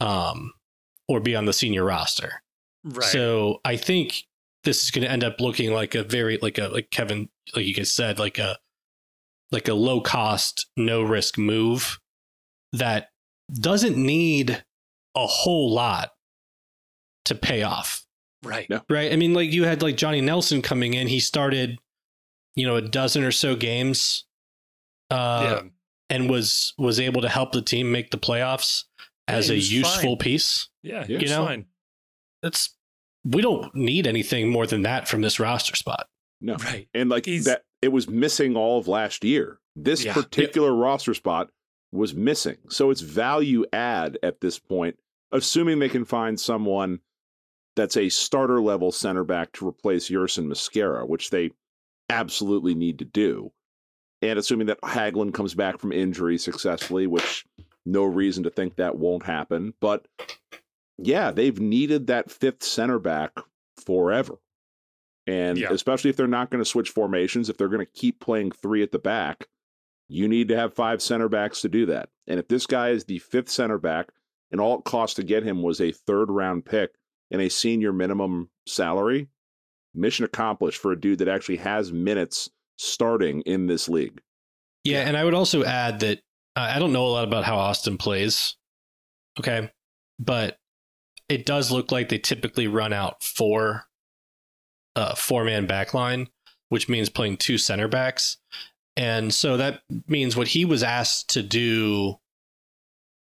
um, or be on the senior roster. right. So I think this is going to end up looking like a very like a like Kevin like you guys said like a like a low cost no risk move that doesn't need a whole lot to pay off right. No. right i mean like you had like johnny nelson coming in he started you know a dozen or so games uh yeah. and was was able to help the team make the playoffs as Yeah, a useful fine. piece Yeah. You It's know? fine. that's we don't need anything more than that from this roster spot No. Right. And like He's- that, it was missing all of last year. This Yeah. particular roster spot was missing. So it's value add at this point, assuming they can find someone that's a starter level center back to replace Yerson Mosquera, which they absolutely need to do. And assuming that Haglund comes back from injury successfully, which no reason to think that won't happen. But yeah, they've needed that fifth center back forever. And Yeah. especially if they're not going to switch formations, if they're going to keep playing three at the back, you need to have five center backs to do that. And if this guy is the fifth center back and all it cost to get him was a third round pick and a senior minimum salary, mission accomplished for a dude that actually has minutes starting in this league. Yeah, Yeah. and I would also add that uh, I don't know a lot about how Austin plays. Okay, but it does look like they typically run out four, uh, four man back line, which means playing two center backs, and so that means what he was asked to do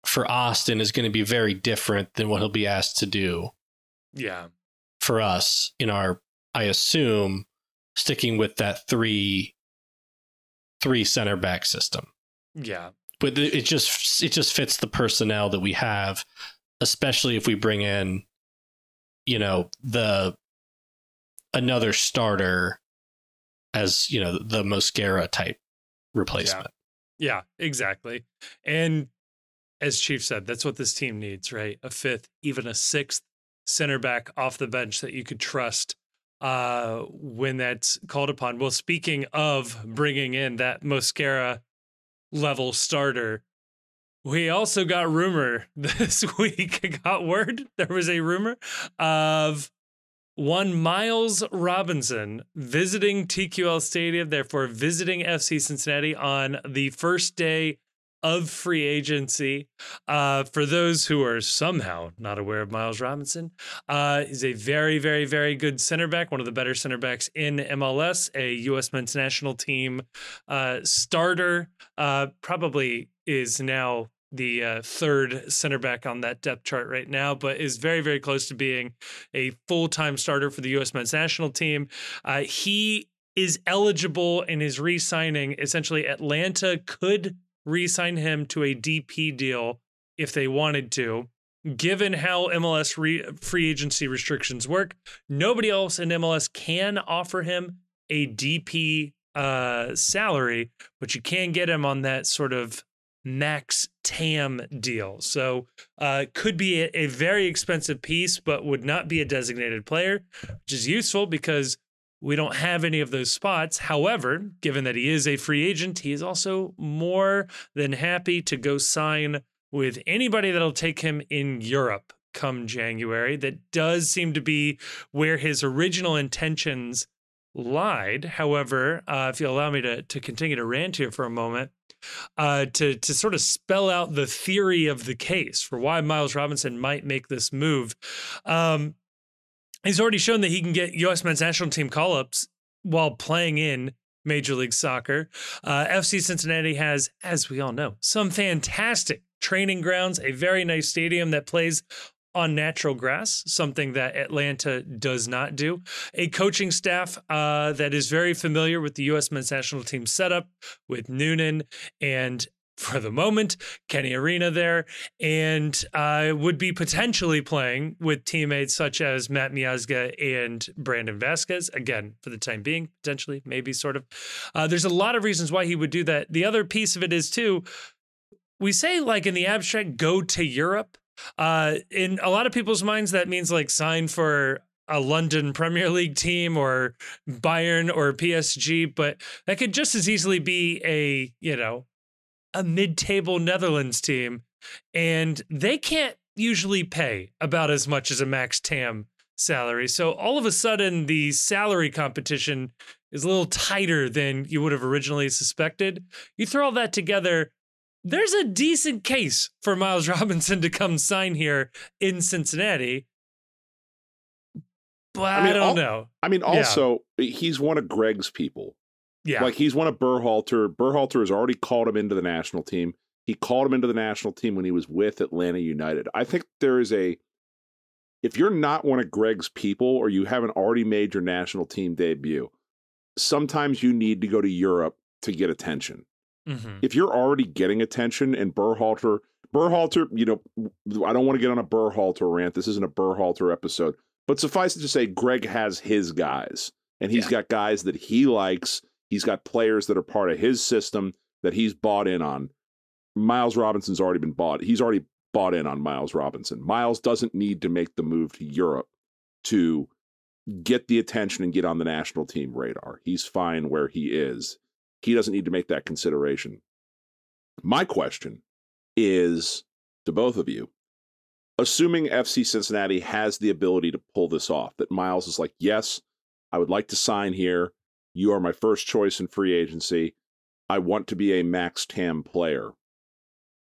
for Austin is going to be very different than what he'll be asked to do Yeah. for us in our I assume sticking with that three three center back system. Yeah. But it just it just fits the personnel that we have, especially if we bring in you know the another starter as, you know, the Mosquera type replacement. Yeah, exactly. And as Chief said, that's what this team needs, right? A fifth, even a sixth center back off the bench that you could trust uh, when that's called upon. Well, speaking of bringing in that Mosquera level starter, we also got rumor this week, got word, there was a rumor of one Miles Robinson visiting TQL Stadium, therefore visiting FC Cincinnati on the first day of free agency. Uh, for those who are somehow not aware of Miles Robinson, uh, he's a very, very, very good center back, one of the better center backs in MLS, a U.S. men's national team uh, starter. Uh, probably is now the uh, third center back on that depth chart right now, but is very, very close to being a full time starter for the U.S. men's national team. Uh, he is eligible and is re signing. Essentially, Atlanta could re sign him to a DP deal if they wanted to. Given how MLS re- free agency restrictions work, nobody else in MLS can offer him a DP uh, salary, but you can get him on that sort of max TAM deal. So uh, could be a, a, very expensive piece, but would not be a designated player, which is useful because we don't have any of those spots. However, given that he is a free agent, he is also more than happy to go sign with anybody that'll take him in Europe come January. That does seem to be where his original intentions lied. However, uh, if you allow me to to continue to rant here for a moment, uh, to to sort of spell out the theory of the case for why Miles Robinson might make this move. Um, he's already shown that he can get U.S. men's national team call ups while playing in Major League Soccer. Uh, FC Cincinnati has, as we all know, some fantastic training grounds, a very nice stadium that plays on natural grass, something that Atlanta does not do. A coaching staff uh, that is very familiar with the U.S. men's national team setup with Noonan and for the moment, Kenny Arena there, and uh, would be potentially playing with teammates such as Matt Miazga and Brandon Vasquez. Again, for the time being, potentially, maybe sort of. Uh, there's a lot of reasons why he would do that. The other piece of it is, too, we say, like in the abstract, go to Europe. Uh, in a lot of people's minds, that means like sign for a London Premier League team or Bayern or PSG, but that could just as easily be a, you know, a mid-table Netherlands team and they can't usually pay about as much as a max TAM salary. So all of a sudden the salary competition is a little tighter than you would have originally suspected. You throw all that together, there's a decent case for Miles Robinson to come sign here in Cincinnati. But I, mean, I don't al- know. I mean, also, yeah. he's one of Greg's people. Yeah. Like he's one of Berhalter. Berhalter has already called him into the national team. He called him into the national team when he was with Atlanta United. I think there is a if you're not one of Greg's people or you haven't already made your national team debut, sometimes you need to go to Europe to get attention. Mm-hmm. If you're already getting attention and Berhalter, Berhalter, you know, I don't want to get on a Berhalter rant. This isn't a Berhalter episode, but suffice it to say, Greg has his guys, and he's yeah. got guys that he likes. He's got players that are part of his system that he's bought in on. Miles Robinson's already been bought. He's already bought in on Miles Robinson. Miles doesn't need to make the move to Europe to get the attention and get on the national team radar. He's fine where he is. He doesn't need to make that consideration. My question is to both of you assuming FC Cincinnati has the ability to pull this off, that Miles is like, yes, I would like to sign here. You are my first choice in free agency. I want to be a max TAM player.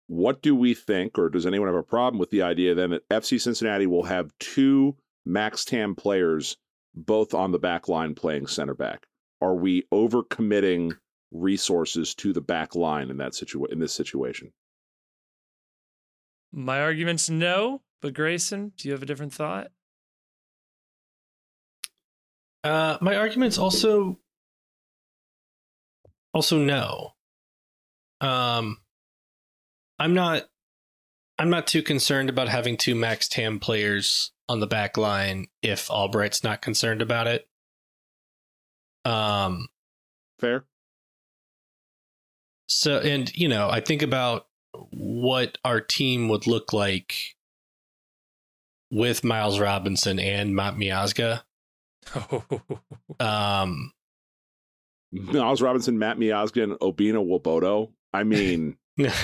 What do we think, or does anyone have a problem with the idea then that FC Cincinnati will have two max TAM players both on the back line playing center back? Are we overcommitting resources to the back line in that situa- in this situation? My argument's no, but Grayson, do you have a different thought? Uh, my argument's also also no. Um, I'm not. I'm not too concerned about having two max TAM players on the back line if Albright's not concerned about it. Um, fair. So, and you know, I think about what our team would look like with Miles Robinson and Matt Miazga. um, Miles Robinson, Matt Miazga, and Obinna Nwobodo. I mean,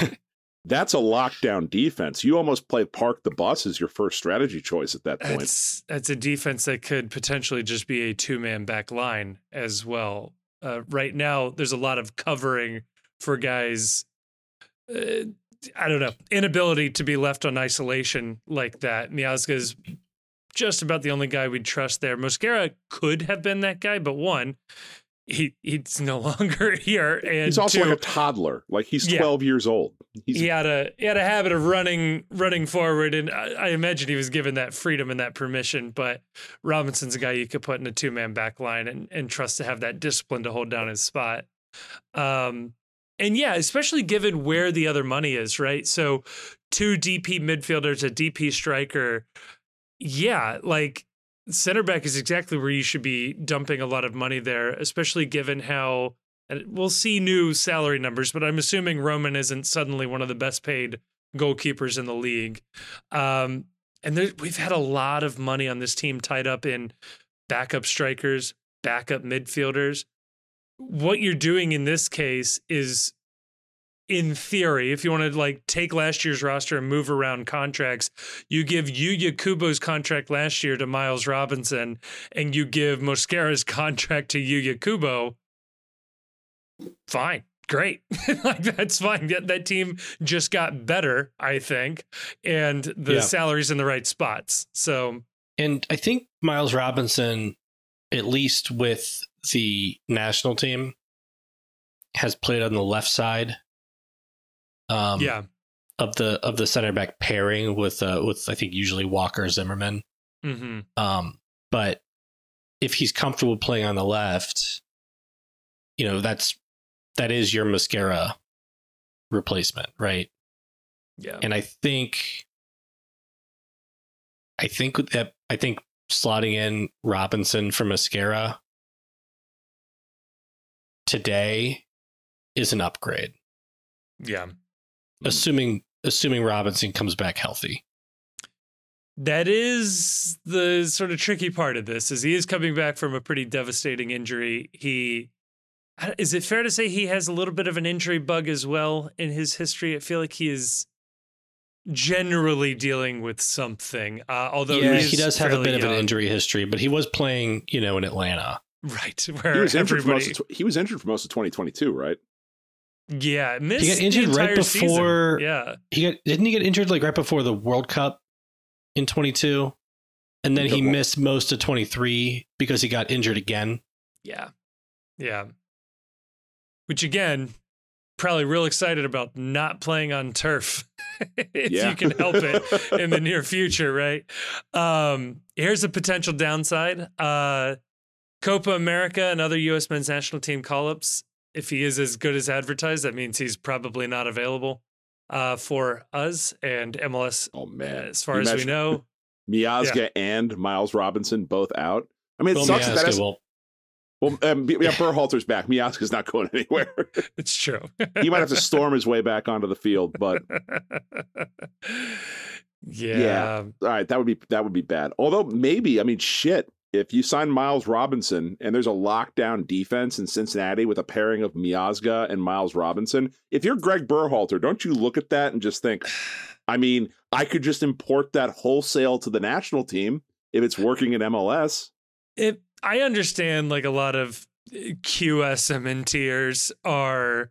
that's a lockdown defense. You almost play park the bus as your first strategy choice at that point. That's, that's a defense that could potentially just be a two man back line as well. Uh, right now, there's a lot of covering for guys. Uh, I don't know, inability to be left on isolation like that. Miazga is just about the only guy we'd trust there. Mosquera could have been that guy, but one, he he's no longer here, and he's also two, like a toddler. Like he's Yeah. 12 years old. He's he had a he had a habit of running running forward, and I, I imagine he was given that freedom and that permission. But Robinson's a guy you could put in a two man back line and and trust to have that discipline to hold down his spot. Um, and yeah, especially given where the other money is, right? So two DP midfielders, a DP striker. Yeah, like center back is exactly where you should be dumping a lot of money there, especially given how we'll see new salary numbers, but I'm assuming Roman isn't suddenly one of the best paid goalkeepers in the league. Um, and there, we've had a lot of money on this team tied up in backup strikers, backup midfielders. What you're doing in this case is, in theory, if you want to like take last year's roster and move around contracts, you give Yuya Kubo's contract last year to Miles Robinson, and you give Mosquera's contract to Yuya Kubo fine. Great. Like that's fine. That, that team just got better i think and the Yeah. salaries in the right spots. So And I think Miles Robinson, at least with the national team, has played on the left side. Um, yeah of the of the center back pairing with uh, with I think usually Walker Zimmerman. hmm Um, but if he's comfortable playing on the left, you know that's that is your Mosquera replacement, right? yeah And I think I think that I think slotting in Robinson for Mosquera today is an upgrade, yeah. Assuming assuming Robinson comes back healthy. that is the sort of tricky part of this is he is coming back from a pretty devastating injury. He is it fair to say he has a little bit of an injury bug as well in his history? I feel like he is generally dealing with something uh, although yeah, is he does have a bit of an injury history, but he was playing, you know, in Atlanta. Right he where was injured for everybody most of, he was injured for most of 2022, right? Yeah, missed he got injured right entire season. before- Yeah, He got didn't he get injured like right before the World Cup in 22? And then he The- missed most of 23 because he got injured again. yeah, yeah. Which again, probably real excited about not playing on turf if Yeah. you can help it in the near future, right? Um, here's a potential downside. Uh, Copa America and other U.S. men's national team call-ups. If he is as good as advertised, that means he's probably not available uh, for us and MLS. Oh man, as far You as we know, Miazga and Miles Robinson both out. I mean, it Well, sucks that, Miazga that has, will- well, um, yeah, Berhalter's back. Miazga's not going anywhere. it's true. he might have to storm his way back onto the field, but yeah. all right, that would be that would be bad. Although maybe, I mean, shit. If you sign Miles Robinson and there's a lockdown defense in Cincinnati with a pairing of Miazga and Miles Robinson, if you're Greg Berhalter, don't you look at that and just think, I mean, I could just import that wholesale to the national team if it's working in MLS. It, I understand like a lot of eh, USMNTers are,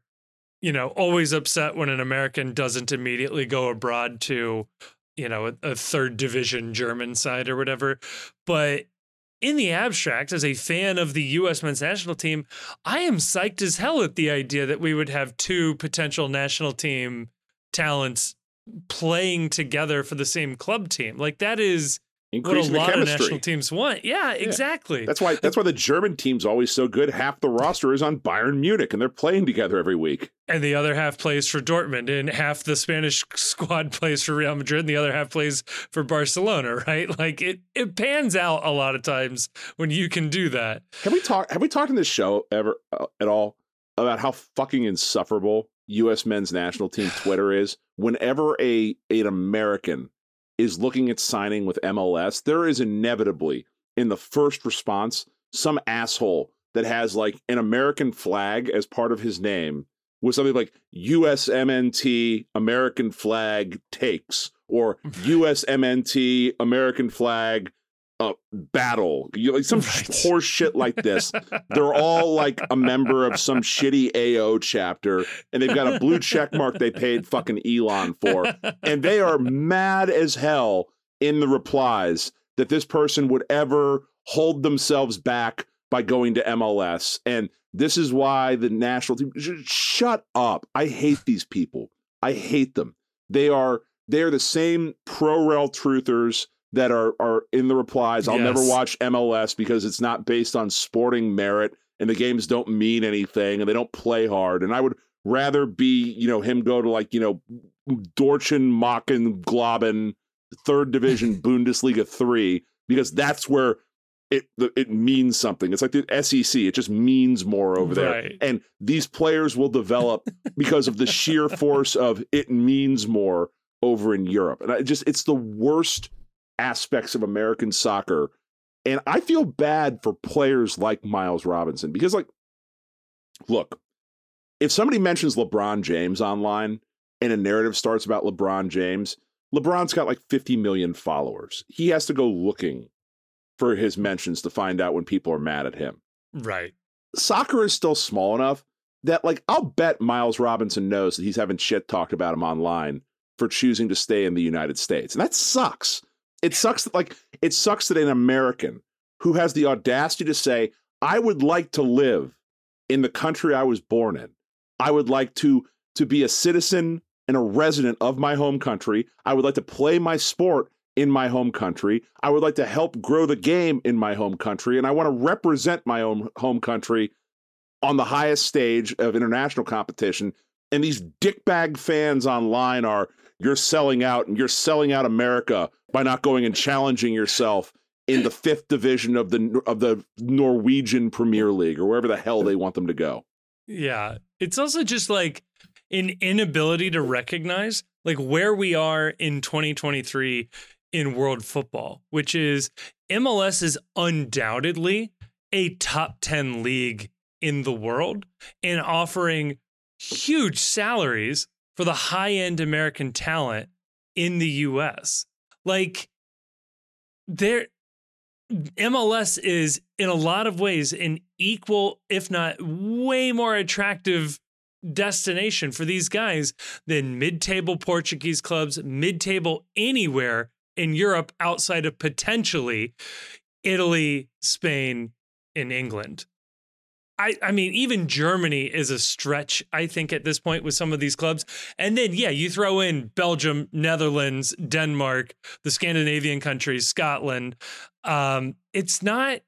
you know, always upset when an American doesn't immediately go abroad to, you know, a, a third division German side or whatever. But in the abstract, as a fan of the U.S. men's national team, I am psyched as hell at the idea that we would have two potential national team talents playing together for the same club team. Like that is what a Increasing the lot of chemistry. national teams want. Yeah, exactly. That's why that's why the German team's always so good. Half the roster is on Bayern Munich and they're playing together every week. and the other half plays for Dortmund, and half the Spanish squad plays for Real Madrid, and the other half plays for Barcelona. Right? Like it, it pans out a lot of times when you can do that. Have we talked have we talked in this show ever uh, at all about how fucking insufferable US men's national team Twitter is? Whenever a an American is looking at signing with MLS, there is inevitably in the first response some asshole that has like an American flag as part of his name with something like USMNT American flag takes or USMNT American flag uh, battle, you like some Right. horse shit like this. They're all like a member of some shitty AO chapter, and they've got a blue check mark they paid fucking Elon for, and they are mad as hell in the replies that this person would ever hold themselves back by going to MLS. And this is why the national team shut up. I hate these people. I hate them. They are they are the same pro rel truthers that are are in the replies. I'll yes. never watch MLS because it's not based on sporting merit and the games don't mean anything and they don't play hard. And I would rather be, you know, him go to like, you know, Dortchen, Machen, Globen, third division Bundesliga three, because that's where it it means something. It's like the SEC; it just means more over there. Right. And these players will develop because of the sheer force of it means more over in Europe. And I just it's the worst aspects of American soccer. And I feel bad for players like Miles Robinson because, like, look, if somebody mentions LeBron James online and a narrative starts about LeBron James, LeBron's got like 50 million followers. He has to go looking for his mentions to find out when people are mad at him. Right. Soccer is still small enough that, like, I'll bet Miles Robinson knows that he's having shit talked about him online for choosing to stay in the United States. And that sucks. It sucks that, like, it sucks that an American who has the audacity to say, I would like to live in the country I was born in. I would like to to be a citizen and a resident of my home country. I would like to play my sport in my home country. I would like to help grow the game in my home country, and I want to represent my own home country on the highest stage of international competition. And these dickbag fans online are you're selling out and you're selling out America by not going and challenging yourself in the fifth division of the of the Norwegian Premier League or wherever the hell they want them to go. Yeah. It's also just like an inability to recognize like where we are in 2023 in world football, which is MLS is undoubtedly a top 10 league in the world and offering huge salaries for the high end American talent in the US. Like there MLS is in a lot of ways an equal, if not way more attractive destination for these guys than mid table Portuguese clubs, mid table anywhere in Europe outside of potentially Italy, Spain, and England. I, I mean, even Germany is a stretch, I think, at this point with some of these clubs. And then, yeah, you throw in Belgium, Netherlands, Denmark, the Scandinavian countries, Scotland. Um, it's not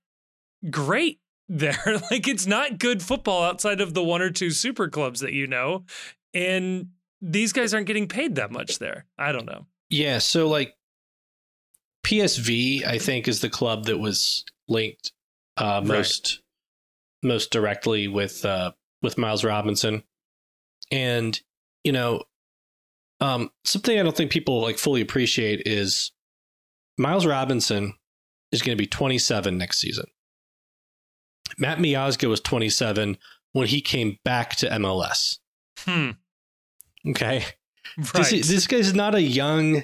great there. like, it's not good football outside of the one or two super clubs that you know. And these guys aren't getting paid that much there. I don't know. Yeah. So, like, PSV, I think, is the club that was linked uh, most right. Most directly with uh, with Miles Robinson, and you know, um, something I don't think people like fully appreciate is Miles Robinson is going to be 27 next season. Matt Miazga was 27 when he came back to MLS. Hmm. Okay. Right. This, this guy's not a young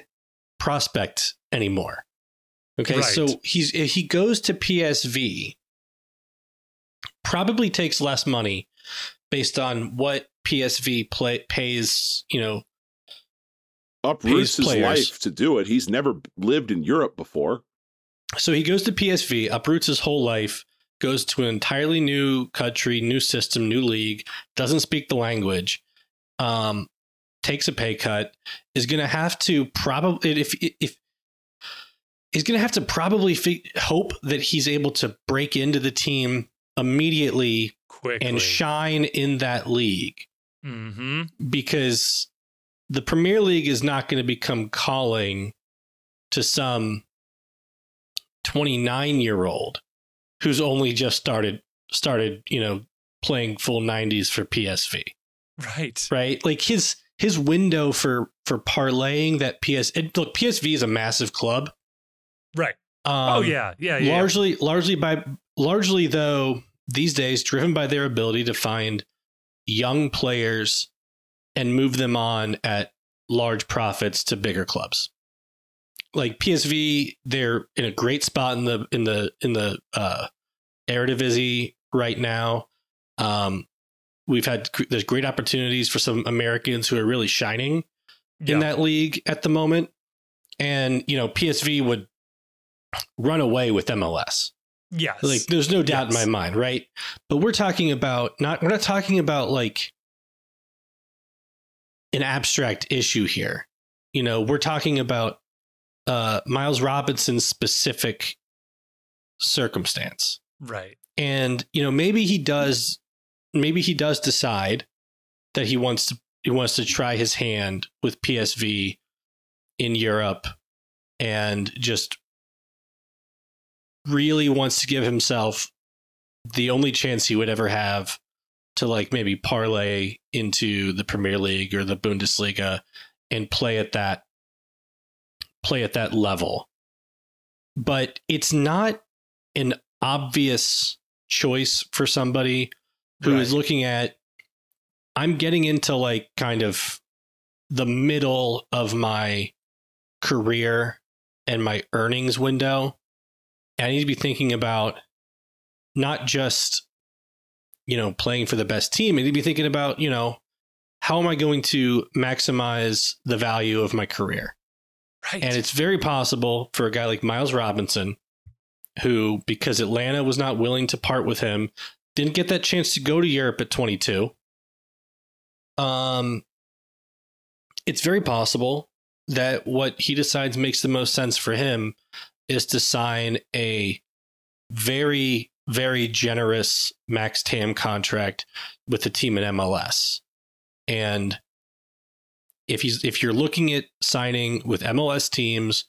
prospect anymore. Okay, right. so he's he goes to PSV, probably takes less money based on what PSV play, pays. You know, uproots his life to do it. He's never lived in Europe before. So he goes to PSV, uproots his whole life, goes to an entirely new country, new system, new league, doesn't speak the language, um, takes a pay cut, is going to have to probably if if he's going to have to probably hope that he's able to break into the team immediately Quickly. and shine in that league. Mm-hmm. Because the Premier League is not going to become calling to some 29 year old who's only just started started, you know, playing full 90s for PSV. Right. Right? Like his his window for for parlaying that PS look PSV is a massive club Right. Um, oh yeah, yeah, yeah. Largely, largely by largely though these days driven by their ability to find young players and move them on at large profits to bigger clubs. Like PSV, they're in a great spot in the in the in the uh, Eredivisie right now. Um, we've had there's great opportunities for some Americans who are really shining yeah. in that league at the moment, and you know PSV would run away with MLS. Yes. Like there's no doubt Yes. in my mind, right? But we're talking about not we're not talking about like an abstract issue here. You know, we're talking about uh Miles Robinson's specific circumstance. right. And, you know, maybe he does maybe he does decide that he wants to he wants to try his hand with PSV in Europe and just really wants to give himself the only chance he would ever have to like maybe parlay into the Premier League or the Bundesliga and play at that play at that level. But it's not an obvious choice for somebody who is Right. looking at I'm getting into like kind of the middle of my career and my earnings window. And I need to be thinking about not just, you know, playing for the best team. I need to be thinking about, you know, how am I going to maximize the value of my career? Right. And it's very possible for a guy like Miles Robinson, who, because Atlanta was not willing to part with him, didn't get that chance to go to Europe at 22. Um, it's very possible that what he decides makes the most sense for him is to sign a very, very generous max TAM contract with the team in MLS. And if he's if you're looking at signing with MLS teams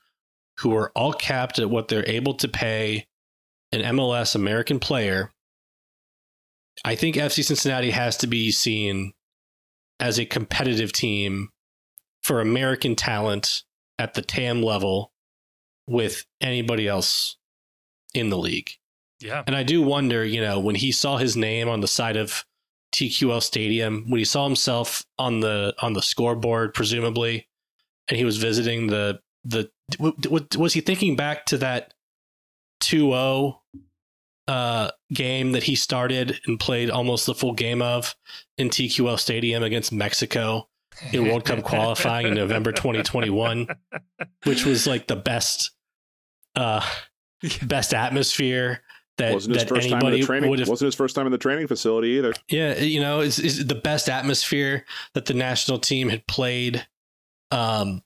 who are all capped at what they're able to pay an MLS American player, I think FC Cincinnati has to be seen as a competitive team for American talent at the TAM level with anybody else in the league. yeah. And I do wonder, you know, when he saw his name on the side of TQL Stadium, when he saw himself on the on the scoreboard, presumably, and he was visiting the the was he thinking back to that 2-0 uh, game that he started and played almost the full game of in TQL Stadium against Mexico in World Cup qualifying in November 2021, which was like the best uh best atmosphere that, wasn't his that first time in anybody the training. would have Wasn't his first time in the training facility either. yeah, you know, it's, it's the best atmosphere that the national team had played um,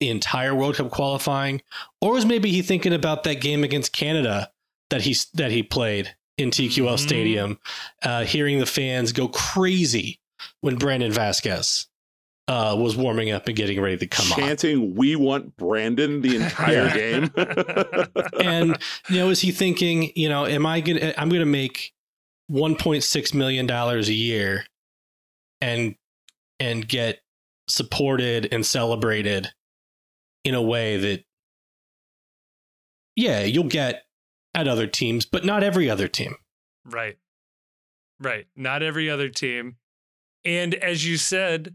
the entire World Cup qualifying, or was maybe he thinking about that game against Canada that he that he played in TQL Mhm. Stadium, uh, hearing the fans go crazy when Brandon Vasquez uh, was warming up and getting ready to come on. Chanting, "We want Brandon" the entire Yeah. game. and you know, is he thinking, you know, am I gonna I'm gonna make one point six million dollars a year and and get supported and celebrated in a way that yeah, you'll get at other teams, but not every other team. Right. Right. Not every other team. And as you said,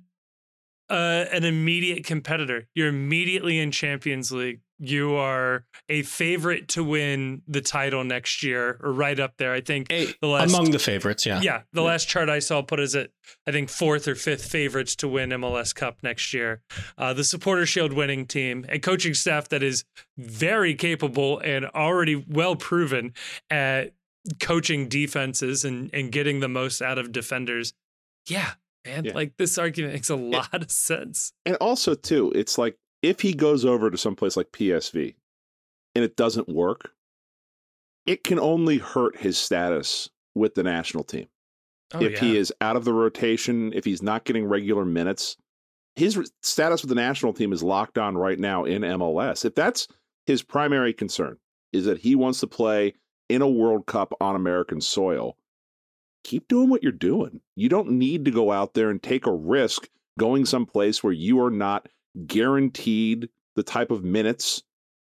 uh, an immediate competitor. You're immediately in Champions League. You are a favorite to win the title next year, or right up there. I think Hey, the last among the favorites, yeah. yeah, the Yeah. last chart I saw put us at I think fourth or fifth favorites to win MLS Cup next year. Uh, the Supporter Shield winning team, a coaching staff that is very capable and already well proven at coaching defenses and and getting the most out of defenders. Yeah, man, Yeah. like this argument makes a lot of sense. and also, too, it's like if he goes over to someplace like PSV and it doesn't work, it can only hurt his status with the national team. Oh, if yeah. he is out of the rotation, if he's not getting regular minutes, his status with the national team is locked on right now in MLS. If that's his primary concern, is that he wants to play in a World Cup on American soil, keep doing what you're doing. You don't need to go out there and take a risk going someplace where you are not guaranteed the type of minutes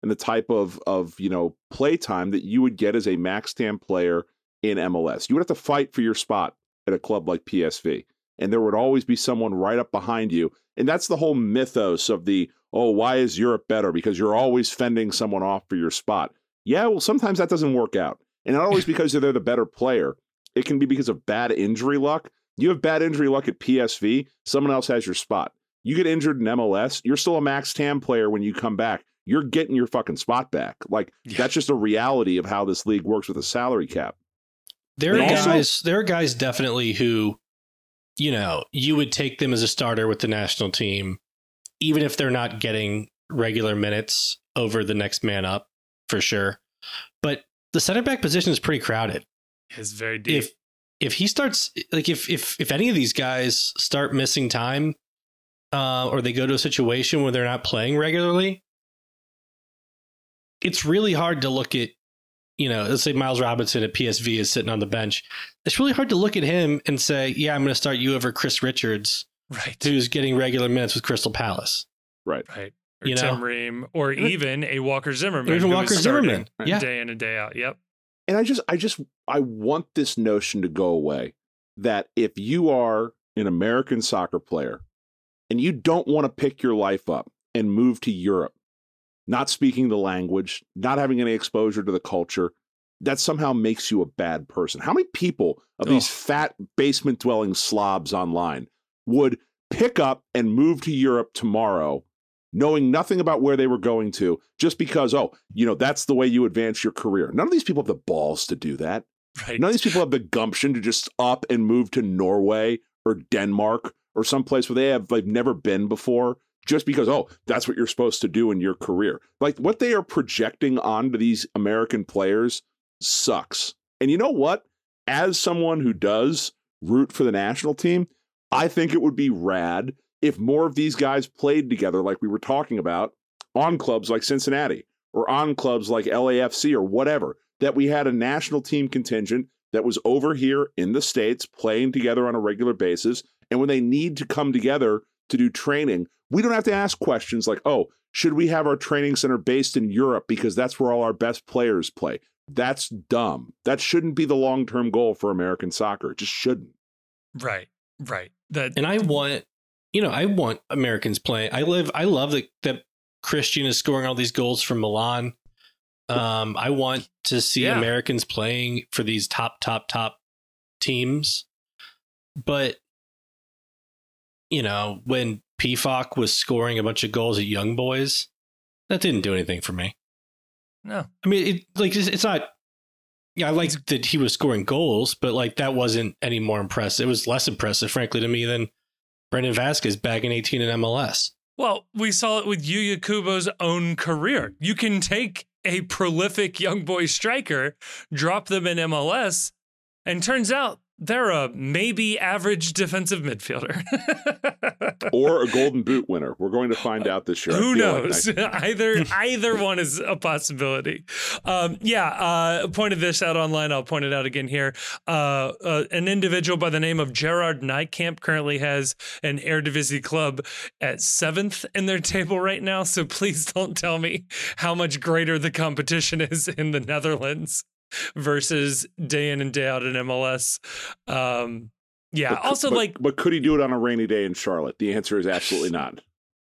and the type of of you know play time that you would get as a max tam player in MLS. You would have to fight for your spot at a club like PSV. And there would always be someone right up behind you. And that's the whole mythos of the, oh, why is Europe better? Because you're always fending someone off for your spot. Yeah, well, sometimes that doesn't work out. And not always because they're the better player, it can be because of bad injury luck. You have bad injury luck at PSV, someone else has your spot. You get injured in MLS, you're still a max TAM player when you come back. you're getting your fucking spot back. Like Yeah. that's just a reality of how this league works with a salary cap. There are also- guys. there are guys definitely who, you know, you would take them as a starter with the national team, even if they're not getting regular minutes over the next man up, for sure. But the center back position is pretty crowded. Is very deep. If if he starts like if if if any of these guys start missing time, uh, or they go to a situation where they're not playing regularly, it's really hard to look at you know, let's say Miles Robinson at PSV is sitting on the bench. It's really hard to look at him and say, yeah, I'm going to start you over Chris Richards, right. who's getting regular minutes with Crystal Palace. Right. Or You know? Tim Ream, or even a Walker Zimmerman. Or even Walker Zimmerman. Yeah. Day in and day out. Yep. And I just I just I want this notion to go away that if you are an American soccer player and you don't want to pick your life up and move to Europe, not speaking the language, not having any exposure to the culture, that somehow makes you a bad person. How many people of these Oh. fat basement dwelling slobs online would pick up and move to Europe tomorrow knowing nothing about where they were going to just because oh, you know, that's the way you advance your career. None of these people have the balls to do that. Right. None of these people have the gumption to just up and move to Norway or Denmark or someplace where they have like never been before just because oh that's what you're supposed to do in your career. Like what they are projecting onto these American players sucks. And you know what? As someone who does root for the national team, I think it would be rad if more of these guys played together like we were talking about on clubs like Cincinnati or on clubs like LAFC or whatever that we had a national team contingent that was over here in the States playing together on a regular basis. And when they need to come together to do training, we don't have to ask questions like, oh, should we have our training center based in Europe because that's where all our best players play? That's dumb. That shouldn't be the long term goal for American soccer. It just shouldn't. Right. Right. That And I want, you know, I want Americans playing. I live, I love that that Christian is scoring all these goals from Milan. Um, I want to see Yeah. Americans playing for these top, top, top teams. But, you know, when Pefok was scoring a bunch of goals at Young Boys, that didn't do anything for me. no. I mean, it like it's, it's not. Yeah, I liked that he was scoring goals, but like that wasn't any more impressive. It was less impressive, frankly, to me than Brandon Vazquez back in 18 in MLS. Well, we saw it with Yuya Kubo's own career. You can take a prolific young boy striker, drop them in MLS, and turns out they're a maybe average defensive midfielder. Or a golden boot winner. We're going to find out this year. Who like knows? either either one is a possibility. Um, yeah, uh, pointed this out online. I'll point it out again here. Uh, uh, an individual by the name of Gerard Nijkamp currently has an Eredivisie club at seventh in their table right now. So please don't tell me how much greater the competition is in the Netherlands versus day in and day out in MLS. Um, yeah. But also, but- like but could he do it on a rainy day in Charlotte? The answer is absolutely not.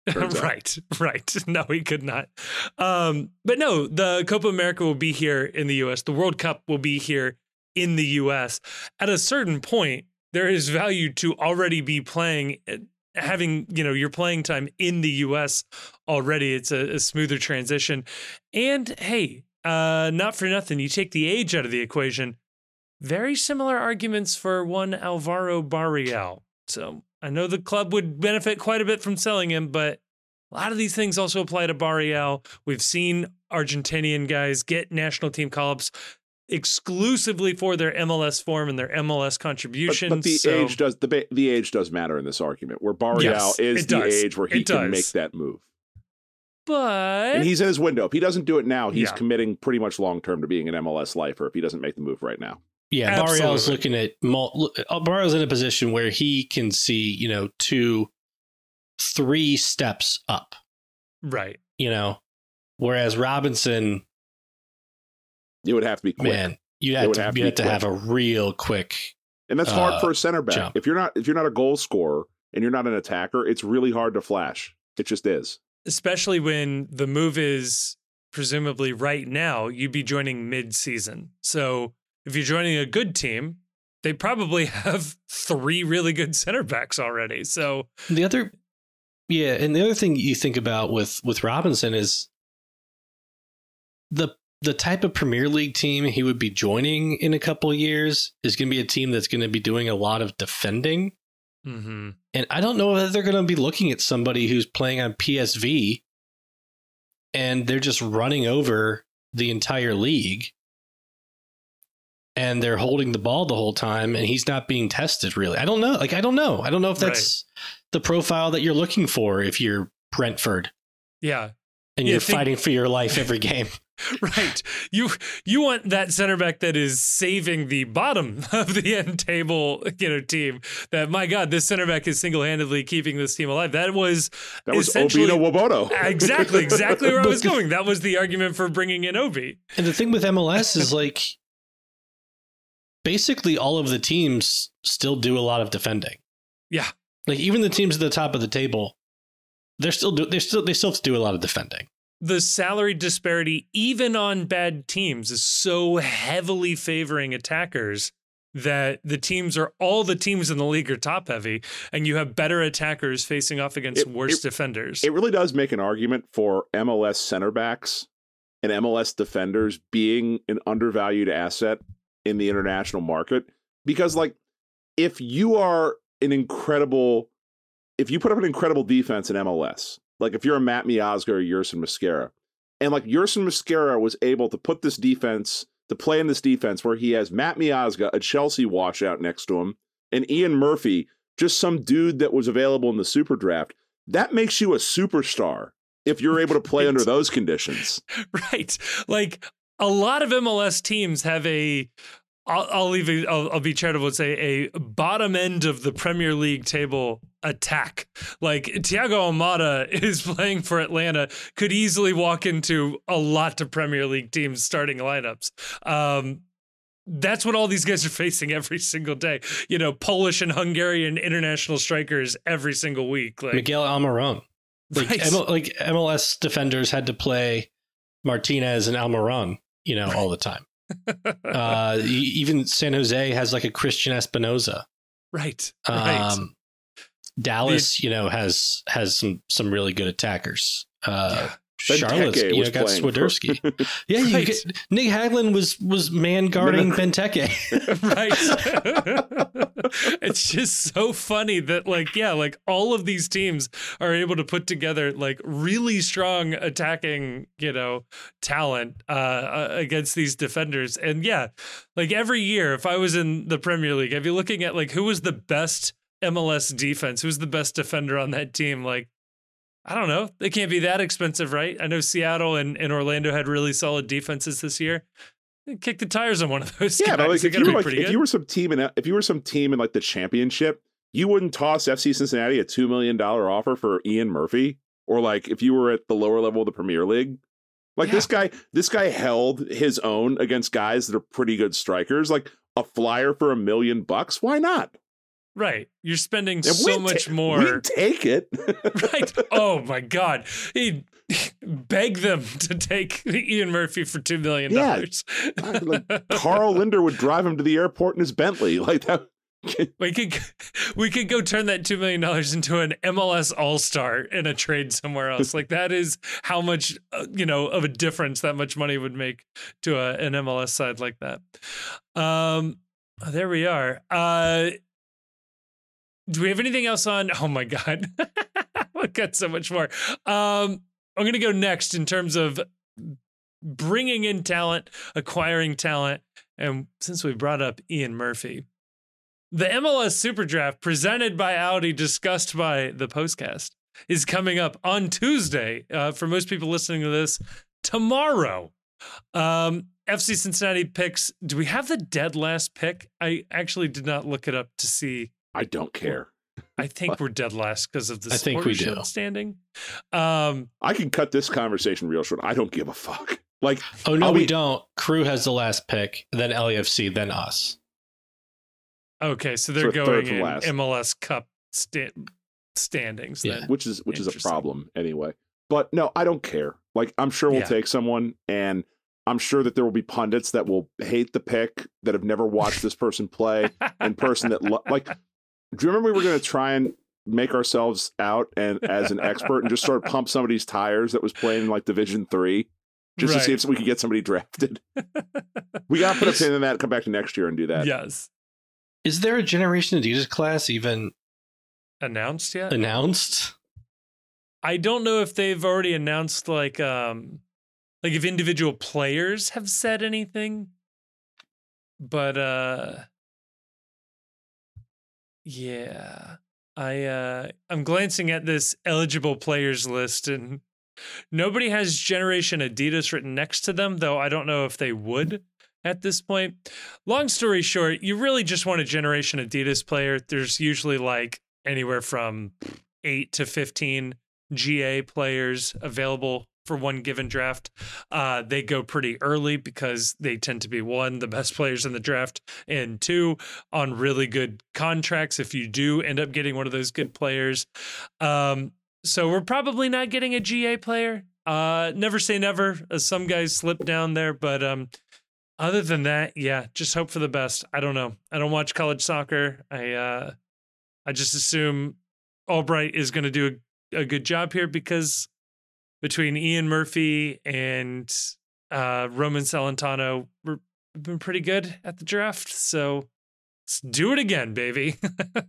Turns out. right, right. No, he could not. Um, but no, the Copa America will be here in the US. The World Cup will be here in the US. At a certain point, there is value to already be playing having, you know, your playing time in the US already. It's a, a smoother transition. And hey, uh, not for nothing, you take the age out of the equation. Very similar arguments for one Alvaro Barreal. So I know the club would benefit quite a bit from selling him, but a lot of these things also apply to Barreal. We've seen Argentinian guys get national team call ups exclusively for their MLS form and their MLS But, contributions. but the so- age does the the age does matter in this argument. Where Barreal Yes, is the does. age where he It can does. make that move, but and he's in his window. If he doesn't do it now, he's Yeah. committing pretty much long term to being an MLS lifer. If he doesn't make the move right now, Yeah, Absolutely. Barreal's looking at mul- uh, in a position where he can see, you know, two, three steps up. right. You know, whereas Robinson, it would have to be quick. man, you It have would to, have to you be have to have a real quick. And that's uh, hard for a center back. jump. If you're not if you're not a goal scorer and you're not an attacker, it's really hard to flash. It just is. Especially when the move is presumably right now, you'd be joining mid season. So if you're joining a good team, they probably have three really good center backs already. So The other, yeah, and the other thing you think about with with Robinson is the the type of Premier League team he would be joining in a couple years is going to be a team that's going to be doing a lot of defending. Mm-hmm. And I don't know if they're going to be looking at somebody who's playing on PSV and they're just running over the entire league and they're holding the ball the whole time and he's not being tested really. I don't know. Like I don't know. I don't know if that's the profile that you're looking for if you're Brentford Yeah, and Yeah, you're think- fighting for your life every game. right. You you want that center back that is saving the bottom of the end table, you know, team. That my God, this center back is single handedly keeping this team alive. That was That was Essentially- Obinna Nwobodo. exactly exactly where I was going. That was the argument for bringing in Obi. And the thing with MLS is like basically all of the teams still do a lot of defending. Yeah. Like even the teams at the top of the table, they're still do they still they still have to do a lot of defending. The salary disparity, even on bad teams, is so heavily favoring attackers that the teams are all the teams in the league are top heavy, and you have better attackers facing off against It- worse it- defenders. It really does make an argument for MLS center backs and MLS defenders being an undervalued asset in the international market because like if you are an incredible if you put up an incredible defense in MLS, like if you're a Matt Miazga or Yerson Mosquera, and like Yerson Mosquera was able to put this defense to play in this defense where he has Matt Miazga, a Chelsea washout next to him, and Ian Murphy, just some dude that was available in the super draft, that makes you a superstar if you're able to play Right. under those conditions. right. Like a lot of MLS teams have a. I'll, I'll leave it. I'll, I'll be charitable and say a bottom end of the Premier League table attack. Like Thiago Almada is playing for Atlanta, could easily walk into a lot of Premier League teams starting lineups. Um, that's what all these guys are facing every single day. You know, Polish and Hungarian international strikers every single week. Like, Miguel Almiron. Like, Right. ML, like MLS defenders had to play Martinez and Almiron, you know, all the time. Uh, even San Jose has like a Cristian Espinoza. right, right. Um, Dallas, you know, has has some some really good attackers. Uh, Charlotte's, Benteke you know, got playing for- Swiderski. yeah, you Right. Nick Hagglund was was man guarding Benteke. right it's just so funny that like yeah like all of these teams are able to put together like really strong attacking you know talent uh, uh against these defenders and yeah like every year if i was in the premier league i'd be looking at like who was the best mls defense who's the best defender on that team like I don't know. They can't be that expensive, right? I know Seattle and, and Orlando had really solid defenses this year. Kick the tires on one of those Yeah, guys. but like if you were like if you were some team in if you were some team in like the championship, you wouldn't toss FC Cincinnati a two million dollar offer for Ian Murphy, or like if you were at the lower level of the Premier League. Like this guy, this guy held his own against guys that are pretty good strikers. Like a flyer for a million bucks, why not? Right. You're spending so much ta- more. We'd take it. right. Oh my God. He beg them to take Ian Murphy for $2 million. Yeah. like Carl Lindner would drive him to the airport in his Bentley. Like that. we could we could go turn that $2 million into an MLS All-Star in a trade somewhere else. like that is how much, uh, you know, of a difference that much money would make to a, an MLS side like that. Um, there we are. Uh, do we have anything else on? Oh my god, we've got so much more. Um, I'm gonna go next in terms of bringing in talent, acquiring talent, and since we brought up Ian Murphy, the MLS Super Draft presented by Audi, discussed by the Postcast, is coming up on Tuesday. Uh, for most people listening to this, tomorrow. Um, FC Cincinnati picks. Do we have the dead last pick? I actually did not look it up to see. I don't care. I think we're dead last because of the I think we do. standing. Um, I can cut this conversation real short. I don't give a fuck. Like Oh no, I'll we don't. Crew has the last pick, then LAFC, then us. okay, so they're So third going from in last. MLS Cup sta- standings. Yeah. Then. which is which is a problem anyway. But no, I don't care. Like I'm sure we'll Yeah. take someone, and I'm sure that there will be pundits that will hate the pick that have never watched this person play, and person that lo- like. Do you remember we were going to try and make ourselves out and as an expert and just sort of pump somebody's tires that was playing in like Division Three? just to see if we could get somebody drafted. we got to put a pin in that come back to next year and do that. Yes. Is there a Generation Adidas class even Announced yet? announced? I don't know if they've already announced like um like if individual players have said anything. But uh yeah. I uh I'm glancing at this eligible players list and nobody has generation Adidas written next to them, though I don't know if they would at this point. Long story short, you really just want a generation Adidas player. There's usually like anywhere from 8 to 15 GA players available for one given draft. Uh, they go pretty early because they tend to be one, the best players in the draft, and two, on really good contracts if you do end up getting one of those good players. Um, so we're probably not getting a GA player. Uh, never say never. As some guys slip down there, but um, other than that, yeah, just hope for the best. I don't know. I don't watch college soccer. I uh, I just assume Albright is going to do a, a good job here because between Ian Murphy and uh, Roman we're, we've been pretty good at the draft. So let's do it again, baby.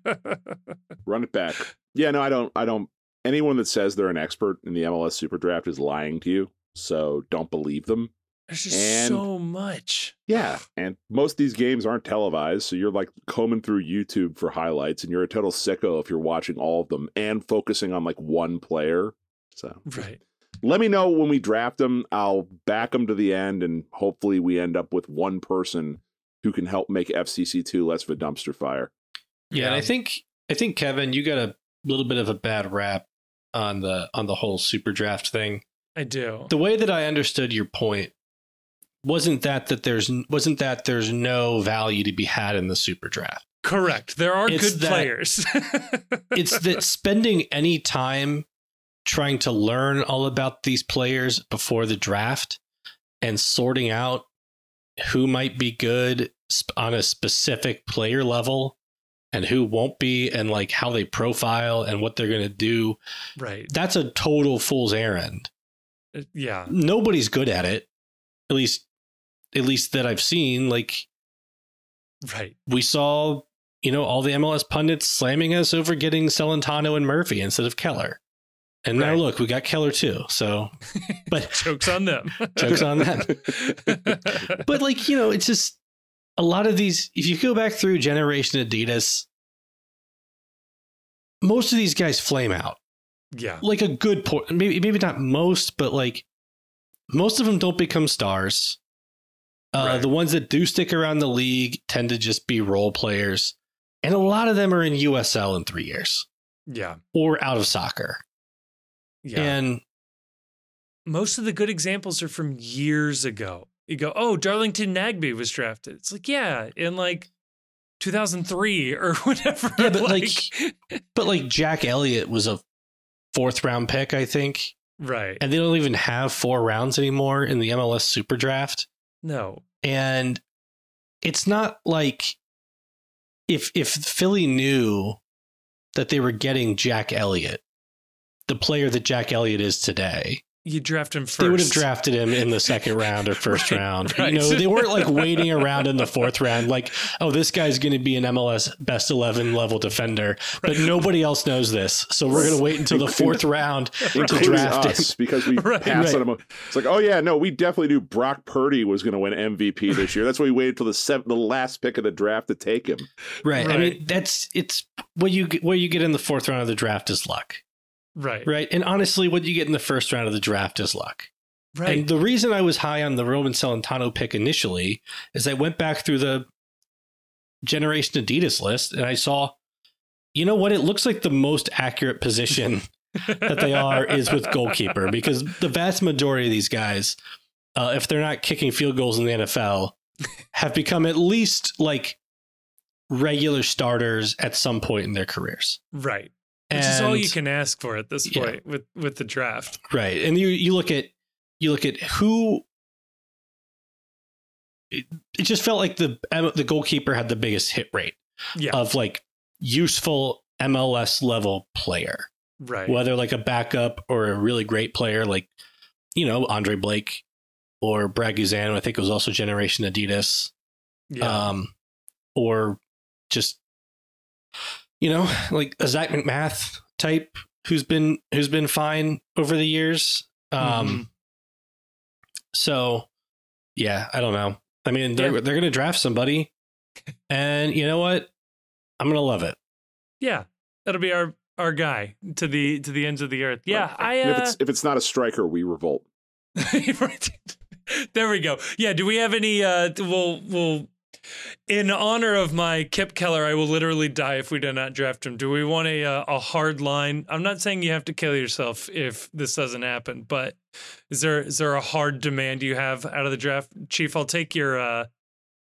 Run it back. Yeah, no, I don't. I don't. Anyone that says they're an expert in the MLS Super Draft is lying to you. So don't believe them. There's just And- so much. Yeah, and most of these games aren't televised, so you're like combing through YouTube for highlights, and you're a total sicko if you're watching all of them and focusing on like one player. So Right. Let me know when we draft them. I'll back them to the end, and hopefully we end up with one person who can help make FCC2 less of a dumpster fire. Yeah, and I think I think Kevin, you got a little bit of a bad rap on the on the whole super draft thing. I do. The way that I understood your point wasn't that that there's wasn't that there's no value to be had in the super draft. Correct. There are It's good that- players. It's that spending any time trying to learn all about these players before the draft and sorting out who might be good on a specific player level and who won't be and like how they profile and what they're going to do right. that's a total fool's errand Uh, Yeah. nobody's good at it at least at least that i've seen like Right. we saw you know all the mls pundits slamming us over getting celentano and murphy instead of keller and now look we got keller too so but Jokes on them. Jokes on them. but like you know it's just a lot of these if you go back through generation adidas most of these guys flame out yeah. like a good point maybe maybe not most but like most of them don't become stars uh, Right. the ones that do stick around the league tend to just be role players and a lot of them are in usl in three years Yeah. or out of soccer Yeah. and most of the good examples are from years ago. You go, oh, Darlington Nagbe was drafted. It's like, yeah, in like 2003 or whatever. Yeah, but, like- but like jack elliott was a fourth round pick i think right. and they don't even have four rounds anymore in the mls super draft no. and it's not like if if Philly knew that they were getting Jack Elliott, the player that Jack Elliott is today, You draft him first. they would have drafted him in the second round or first Right, round. right. You know, they weren't like waiting around in the fourth round, like, oh, this guy's going to be an MLS best eleven level defender, but nobody else knows this, so we're going to wait until the fourth round to Including draft him. us because we Right, passed right. on him. It's like, oh yeah, no, we definitely knew Brock Purdy was going to win MVP this year. That's why we waited till the seven, the last pick of the draft to take him. Right. I mean, that's it's what you what you get in the fourth round of the draft is luck. Right. Right. And honestly, what you get in the first round of the draft is luck. Right. And the reason I was high on the Roman Celentano pick initially is I went back through the Generation Adidas list and I saw, you know what? It looks like the most accurate position that they are is with goalkeeper because the vast majority of these guys, uh, if they're not kicking field goals in the NFL, have become at least like regular starters at some point in their careers. right. Which is all you can ask for at this Yeah. point with with the draft. Right. And you you look at you look at who it, it just felt like the the goalkeeper had the biggest hit rate Yeah. of like useful MLS level player. right. Whether like a backup or a really great player like you know Andre Blake or Brad Guzan, I think it was also Generation Adidas, Yeah. um, or just you know like a Zach MacMath type who's been who's been fine over the years. Um, Mhm. So yeah, I don't know. I mean, they're Yeah. they're gonna draft somebody, and you know what? I'm gonna love it. yeah. That'll be our our guy to the to the ends of the earth. Yeah, I And if uh, it's if it's not a striker, we revolt. there we go. Yeah, do we have any uh we'll we'll in honor of my Kipp Keller, I will literally die if we do not draft him. Do we want a uh, a hard line? I'm not saying you have to kill yourself if this doesn't happen, but is there is there a hard demand you have out of the draft, Chief? I'll take your. uh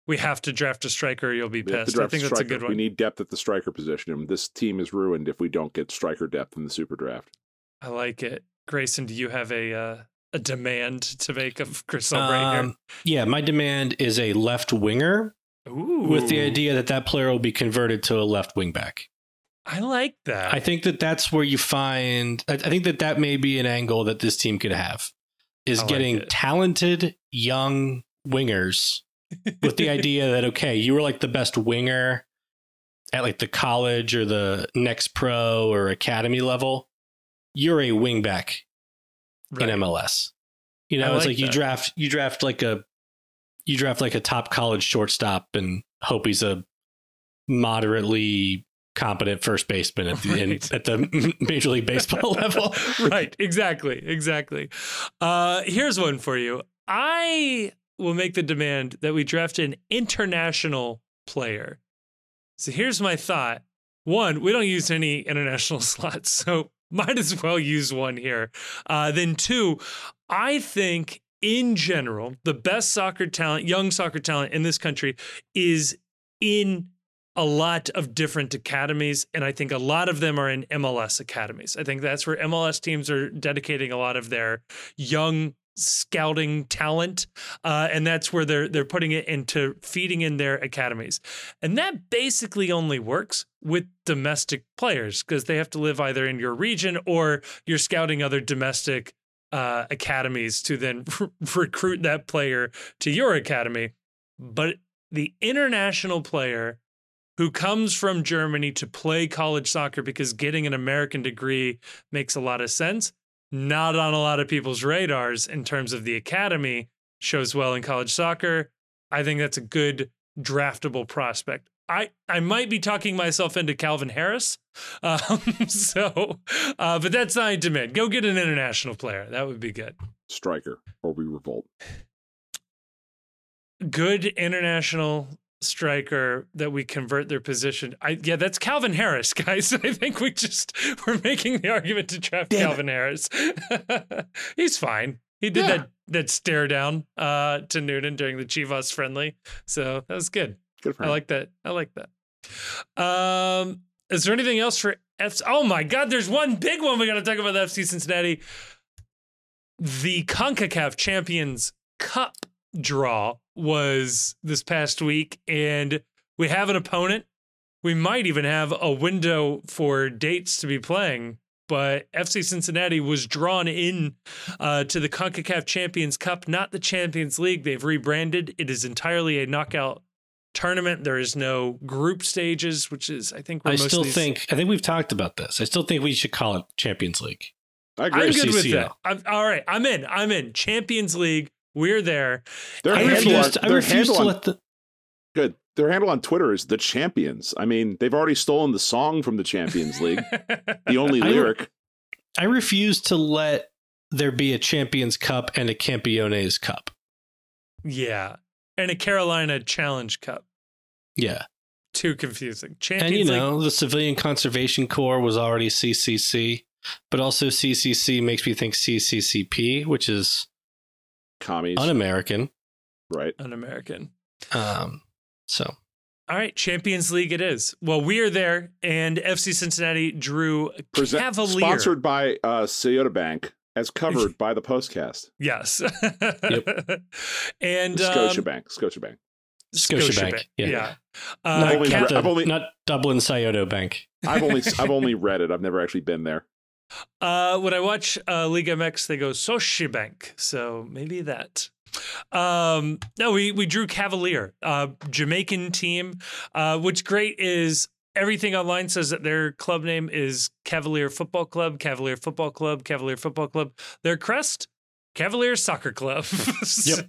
We have to draft a striker. or You'll be We pissed. I draft think a that's a striker. good We need depth at the striker position, and this team is ruined if we don't get striker depth in the super draft. I like it. Grayson, do you have a uh, a demand to make of Chris Albright Um, yeah, my demand is a left winger here? Ooh, with the idea that that player will be converted to a left wing back. I like that. I think that that's where you find. I I think that that may be an angle that this team could have is like getting it. talented young wingers with the idea that okay, you were like the best winger at like the college or the next pro or academy level. You're a wing back Right. in MLS. You know, it's like like you draft you draft like a you draft like a top college shortstop and hope he's a moderately competent first baseman at the in, at the Major League Baseball level. right, exactly, exactly. Uh, here's one for you. I will make the demand that we draft an international player. So here's my thought. One, we don't use any international slots, so might as well use one here. Uh, then two, I think in general, the best soccer talent, young soccer talent in this country is in a lot of different academies, and I think a lot of them are in MLS academies. I think that's where MLS teams are dedicating a lot of their young scouting talent, uh, and that's where they're they're putting it into feeding in their academies, and that basically only works with domestic players because they have to live either in your region or you're scouting other domestic uh, academies to then recruit that player to your academy. But the international player who comes from Germany to play college soccer because getting an American degree makes a lot of sense. Not on a lot of people's radars in terms of the academy shows well in college soccer. I think that's a good draftable prospect. I, I might be talking myself into Calvin Harris. Um, so, uh, but that's not a demand. Go get an international player. That would be good. Striker, or we revolt. good international striker that we convert their position. I yeah, that's Calvin Harris, guys. I think we just we're making the argument to draft Damn it. Calvin Harris. He's fine. He did Yeah. that that stare down uh, to Noonan during the Chivas friendly, so that was good. Good for I like that. I like that. Um, is there anything else for FC? Oh my God, there's one big one we got to talk about. The FC Cincinnati, the Concacaf Champions Cup draw was this past week, and we have an opponent. We might even have a window for dates to be playing. But FC Cincinnati was drawn in uh, to the CONCACAF Champions Cup, not the Champions League. They've rebranded. It is entirely a knockout tournament. There is no group stages, which is I think where I most still these- think I think we've talked about this. I still think we should call it Champions League. I agree. I'm good with CCL. that. I'm, all right, I'm in. I'm in. Champions League. We're there. Their I handle handle on, refuse. I their refuse handle to on- let the. good. Their handle on Twitter is the Champions. I mean, they've already stolen the song from the Champions League. the only I- lyric. I refuse to let there be a Champions Cup and a Campeones Cup. yeah, and a Carolina Challenge Cup. Yeah, Too confusing. Champions and you League. know the Civilian Conservation Corps was already CCC, but also CCC makes me think CCCP, which is Commies. un-American. right. Un-American. Um, so All right, Champions League it is. Well, we are there, and FC Cincinnati drew Present, Cavalier. sponsored by uh, Toyota Bank, as covered by the Postcast. Yes. and um, Scotiabank. Scotiabank. Scotiabank, yeah. Yeah. not, Uh, only not Cav- re- I've only- not Dublin Scioto Bank. I've only I've only read it. I've never actually been there. uh, when I watch uh, League MX, they go Scotiabank. So maybe that. Um, no, we we drew Cavalier, uh, Jamaican team. Uh, what's great is everything online says that their club name is Cavalier Football Club, Cavalier Football Club, Cavalier Football Club. Their crest, Cavalier Soccer Club. so,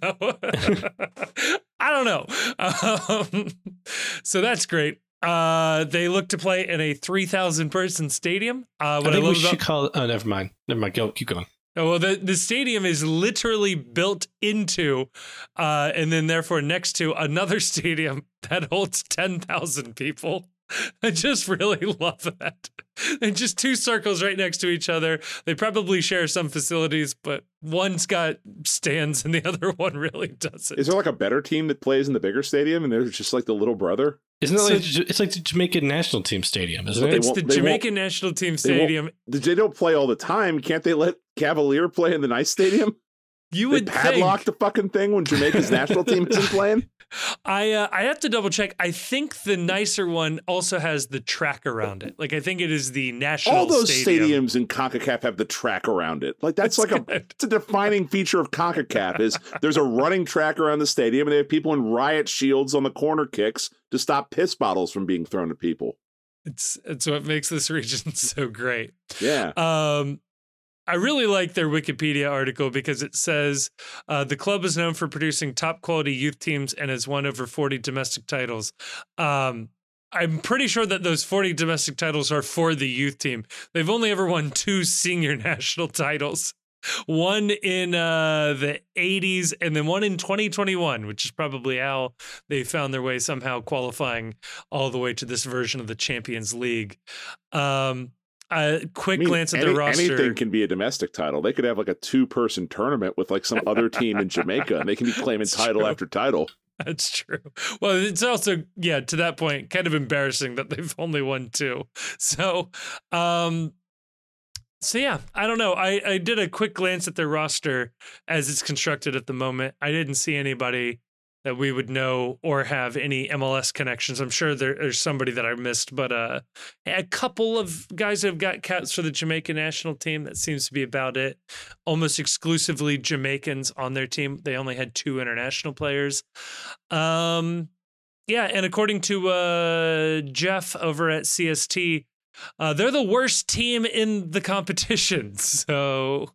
I don't know. Um, so that's great. Uh, they look to play in a 3,000 person stadium. Uh, I think we should call it. Oh, never mind. Never mind. Go, keep going. Oh, well, the, the stadium is literally built into, uh, and then therefore next to another stadium that holds 10,000 people. I just really love that. And just two circles right next to each other. They probably share some facilities, but one's got stands and the other one really doesn't. Is there like a better team that plays in the bigger stadium and there's just like the little brother? Isn't it so, like it's like the Jamaican national team stadium, isn't it? It's the Jamaican national team stadium. They, they, don't play all the time. Can't they let Cavalier play in the nice stadium? You they would padlock think. the fucking thing when Jamaica's national team isn't playing. I uh, I have to double check. I think the nicer one also has the track around it. Like I think it is the national. All those stadium. stadiums in Concacaf have the track around it. Like that's, that's like good. a it's a defining feature of Concacaf is there's a running track around the stadium and they have people in riot shields on the corner kicks to stop piss bottles from being thrown at people. It's it's what makes this region so great. Yeah. Um I really like their Wikipedia article because it says uh, the club is known for producing top quality youth teams and has won over 40 domestic titles. Um, I'm pretty sure that those 40 domestic titles are for the youth team. They've only ever won two senior national titles. One in uh, the 80s and then one in 2021, which is probably how they found their way somehow qualifying all the way to this version of the Champions League. Um, a quick I mean, glance at any, the roster. Anything can be a domestic title. They could have like a two person tournament with like some other team in Jamaica and they can be claiming That's title true. after title. That's true. Well, it's also, yeah, to that point, kind of embarrassing that they've only won two. So, um, so yeah, I don't know. I, I did a quick glance at their roster as it's constructed at the moment. I didn't see anybody that we would know or have any MLS connections. I'm sure there, there's somebody that I missed, but uh, a couple of guys have got caps for the Jamaican national team. That seems to be about it. Almost exclusively Jamaicans on their team. They only had two international players. Um, yeah, and according to uh, Jeff over at CST, uh, they're the worst team in the competition. So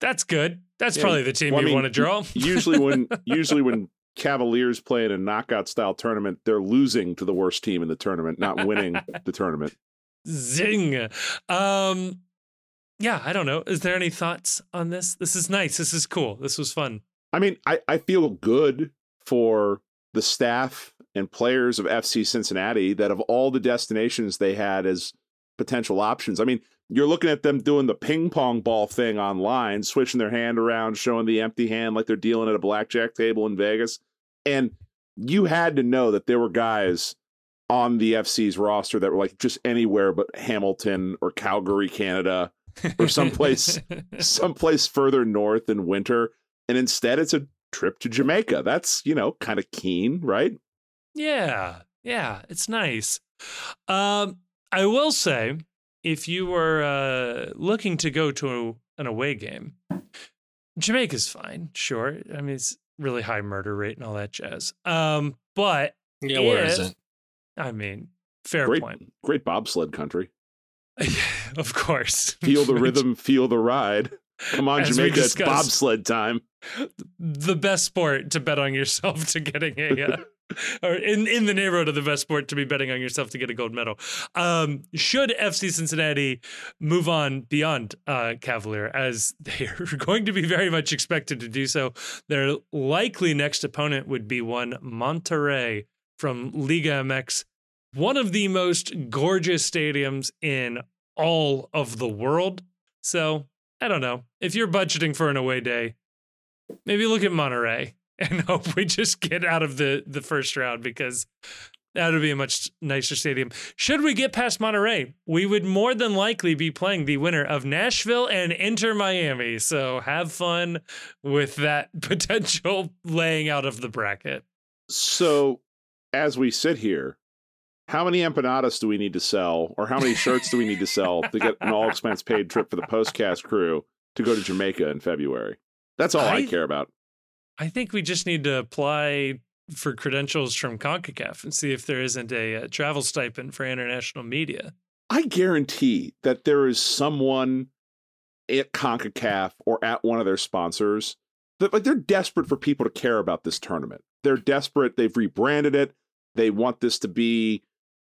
that's good. That's yeah, probably the team well, you I mean, want to draw. usually when usually when Cavaliers play in a knockout style tournament, they're losing to the worst team in the tournament, not winning the tournament. Zing. Um yeah, I don't know. Is there any thoughts on this? This is nice. This is cool. This was fun. I mean, I, I feel good for the staff and players of FC Cincinnati that of all the destinations they had as potential options. I mean, you're looking at them doing the ping pong ball thing online, switching their hand around, showing the empty hand like they're dealing at a blackjack table in Vegas. And you had to know that there were guys on the FC's roster that were like just anywhere but Hamilton or Calgary, Canada, or someplace someplace further north in winter. And instead it's a trip to Jamaica. That's, you know, kind of keen, right? Yeah. Yeah. It's nice. Um, I will say if you were uh, looking to go to an away game, Jamaica's fine, sure. I mean, it's really high murder rate and all that jazz. Um, but yeah, where is it? I mean, fair great, point. Great bobsled country. of course. Feel the rhythm, feel the ride. Come on, As Jamaica, it's bobsled time. The best sport to bet on yourself to getting a uh, or in, in the neighborhood of the best sport to be betting on yourself to get a gold medal. Um, should FC Cincinnati move on beyond uh, Cavalier, as they are going to be very much expected to do so, their likely next opponent would be one Monterrey from Liga MX, one of the most gorgeous stadiums in all of the world. So I don't know. If you're budgeting for an away day, maybe look at Monterrey and hope we just get out of the the first round because that would be a much nicer stadium. Should we get past Monterrey, we would more than likely be playing the winner of Nashville and Inter Miami. So have fun with that potential laying out of the bracket. So as we sit here, how many empanadas do we need to sell, or how many shirts do we need to sell to get an all expense paid trip for the postcast crew to go to Jamaica in February? That's all I, I care about. I think we just need to apply for credentials from CONCACAF and see if there isn't a, a travel stipend for international media. I guarantee that there is someone at CONCACAF or at one of their sponsors that like they're desperate for people to care about this tournament. They're desperate. They've rebranded it. They want this to be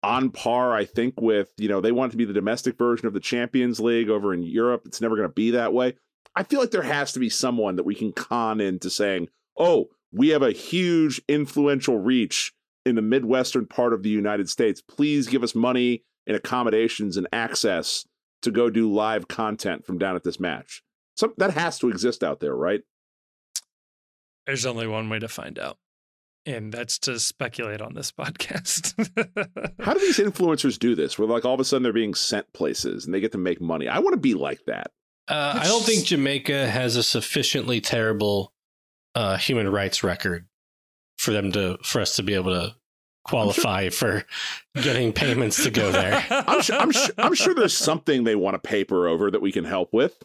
on par, I think, with, you know, they want it to be the domestic version of the Champions League over in Europe. It's never going to be that way. I feel like there has to be someone that we can con into saying, oh, we have a huge influential reach in the Midwestern part of the United States. Please give us money and accommodations and access to go do live content from down at this match. So that has to exist out there, right? There's only one way to find out, and that's to speculate on this podcast. How do these influencers do this? Where like all of a sudden they're being sent places and they get to make money. I want to be like that. Uh, I don't think Jamaica has a sufficiently terrible uh, human rights record for them to for us to be able to qualify for getting payments to go there. I'm sure, I'm, sure, I'm sure there's something they want to paper over that we can help with.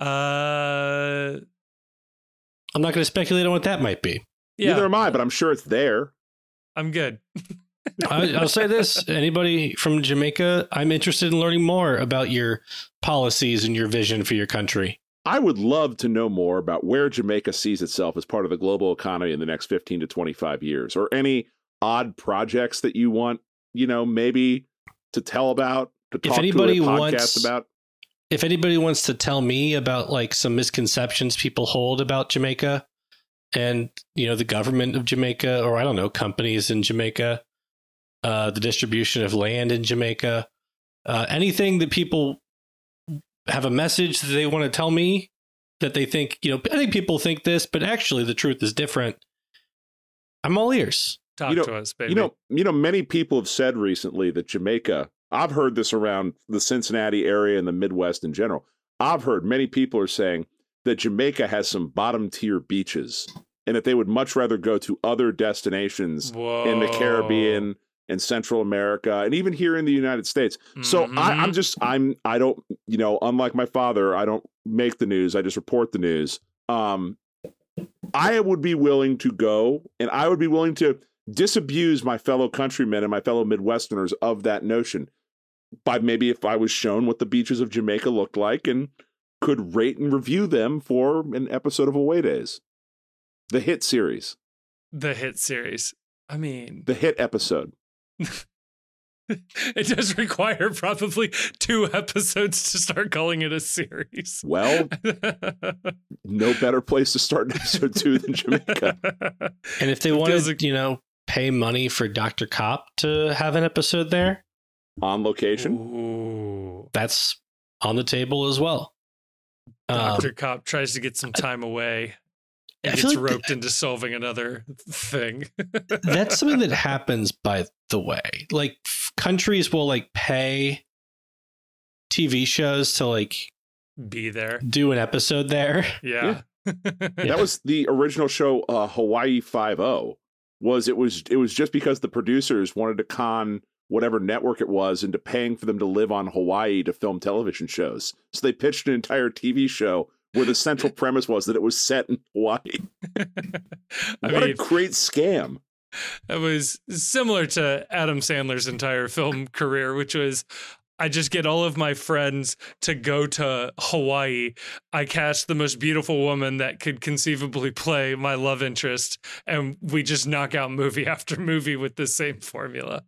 Uh, I'm not going to speculate on what that might be. yeah, Neither am I, but I'm sure it's there. I'm good. I, I'll say this: anybody from Jamaica, I'm interested in learning more about your policies and your vision for your country. I would love to know more about where Jamaica sees itself as part of the global economy in the next 15 to 25 years, or any odd projects that you want, you know, maybe to tell about, to If talk anybody to a podcast wants- about. If anybody wants to tell me about like some misconceptions people hold about Jamaica and you know the government of Jamaica, or I don't know companies in Jamaica, uh, the distribution of land in Jamaica, uh, anything that people have a message that they want to tell me that they think you know I think people think this, but actually the truth is different. I'm all ears. Talk You know- to us, baby. You know, you know, many people have said recently that Jamaica. I've heard this around the Cincinnati area and the Midwest in general. I've heard many people are saying that Jamaica has some bottom tier beaches, and that they would much rather go to other destinations Whoa. in the Caribbean and Central America, and even here in the United States. So I, Mhm. I'm just I'm I don't you know unlike my father I don't make the news I just report the news. Um, I would be willing to go and I would be willing to disabuse my fellow countrymen and my fellow Midwesterners of that notion by maybe if I was shown what the beaches of Jamaica looked like and could rate and review them for an episode of Away Days, the hit series, the hit series. I mean, the hit episode. it does require probably two episodes to start calling it a series. Well, no better place to start an episode two than Jamaica. And if they It wanted, feels you know, pay money for Dr. Cop to have an episode there, On location. Ooh. that's on the table as well. Um, Dr. Cop tries to get some time away I and feel gets like roped into solving another thing. that's something that happens by the way. Like f- countries will like pay TV shows to like Be there. do an episode there. Yeah. That was the original show uh Hawaii 50 was it was it was just because the producers wanted to con whatever network it was into paying for them to live on Hawaii to film television shows. So they pitched an entire TV show where the central premise was that it was set in Hawaii. I what mean, a great scam. it was similar to Adam Sandler's entire film career, which was I just get all of my friends to go to Hawaii. I cast the most beautiful woman that could conceivably play my love interest, and we just knock out movie after movie with the same formula.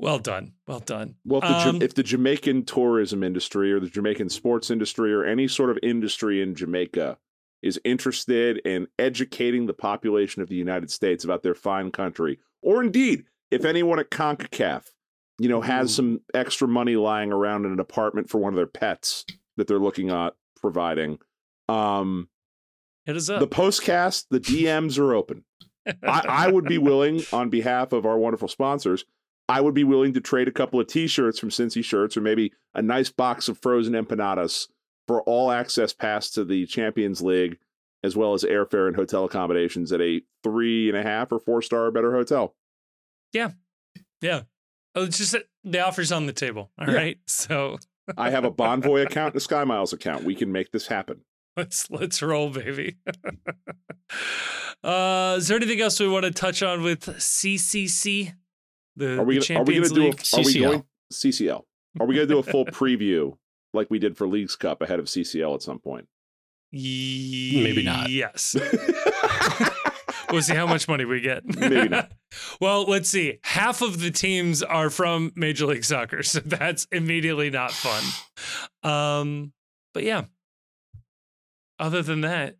Well done. Well done. Well, if the, Um, if the Jamaican tourism industry or the Jamaican sports industry or any sort of industry in Jamaica is interested in educating the population of the United States about their fine country, or indeed, if anyone at CONCACAF, you know, has some extra money lying around in an apartment for one of their pets that they're looking at providing, um, Hit us the postcast, the DMs are open. I, I would be willing, on behalf of our wonderful sponsors, I would be willing to trade a couple of T-shirts from Cincy Shirts, or maybe a nice box of frozen empanadas for all access pass to the Champions League, as well as airfare and hotel accommodations at a three and a half or four star or better hotel. yeah. Yeah. Oh, it's just that the offer's on the table. All right. Yeah. So I have a Bonvoy account and a Sky Miles account. We can make this happen. let's let's roll, baby. uh, is there anything else we want to touch on with CCC? The, Are we the gonna, are we going Champions to do a, League. are we CCL. going CCL? Are we going to do a full preview like we did for Leagues Cup ahead of CCL at some point? Maybe not. Yes. we'll see how much money we get. Maybe not. well, let's see. Half of the teams are from Major League Soccer, so that's immediately not fun. Um, but yeah. Other than that,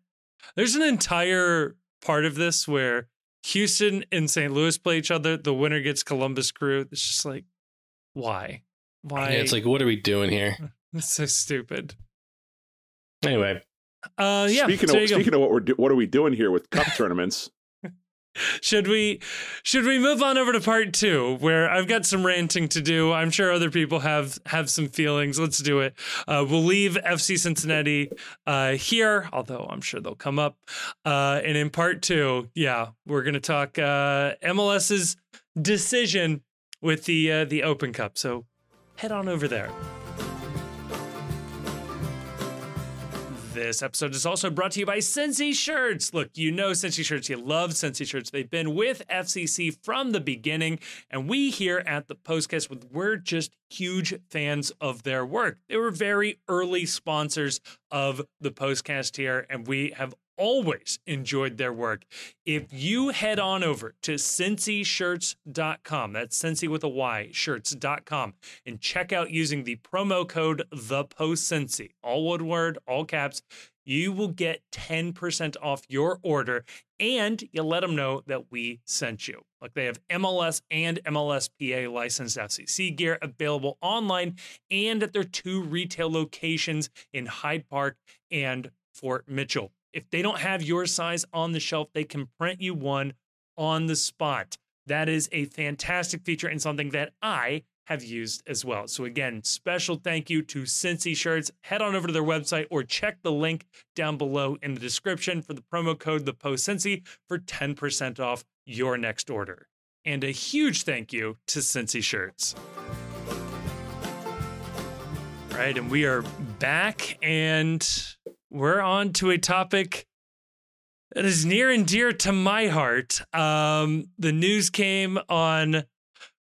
there's an entire part of this where Houston and St. Louis play each other. The winner gets Columbus Crew. It's just like, why? Why? Yeah, it's like, what are we doing here? it's so stupid. Anyway, Uh, yeah. speaking so of speaking of what we're do, what are we doing here with cup tournaments? Should we should we move on over to part two, where I've got some ranting to do? I'm sure other people have have some feelings. Let's do it. Uh, we'll leave FC Cincinnati uh, here, although I'm sure they'll come up. Uh, and in part two, yeah, we're gonna talk uh, MLS's decision with the uh, the Open Cup. So head on over there. This episode is also brought to you by Cincy Shirts. Look, you know Cincy Shirts. You love Cincy Shirts. They've been with FCC from the beginning, and we here at the Postcast, we're just huge fans of their work. They were very early sponsors of the Postcast here, and we have always enjoyed their work. If you head on over to CincyShirts.com, that's Cincy with a Y, shirts.com, and check out using the promo code the all one word, all caps, you will get 10% off your order and you let them know that we sent you. Like they have MLS and MLSPA licensed FCC gear available online and at their two retail locations in Hyde Park and Fort Mitchell. If they don't have your size on the shelf, they can print you one on the spot. That is a fantastic feature and something that I have used as well. So again, special thank you to Cincy Shirts. Head on over to their website or check the link down below in the description for the promo code the post Cincy for 10% off your next order. And a huge thank you to Cincy Shirts. Right, and we are back and we're on to a topic that is near and dear to my heart. Um, the news came on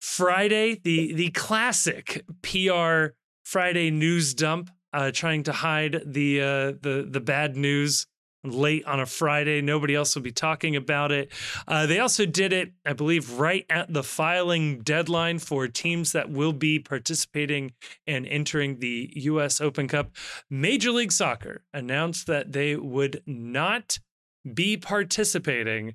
Friday, the the classic PR Friday news dump, uh, trying to hide the uh, the the bad news late on a Friday. Nobody else will be talking about it. Uh, they also did it, I believe, right at the filing deadline for teams that will be participating and entering the U.S. Open Cup. Major League Soccer announced that they would not be participating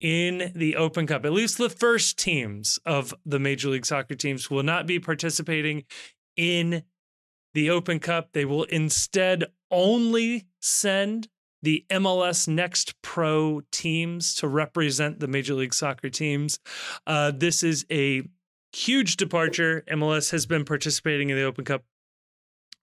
in the Open Cup. At least the first teams of the Major League Soccer teams will not be participating in the Open Cup. They will instead only send the MLS Next Pro teams to represent the Major League Soccer teams. Uh, this is a huge departure. MLS has been participating in the Open Cup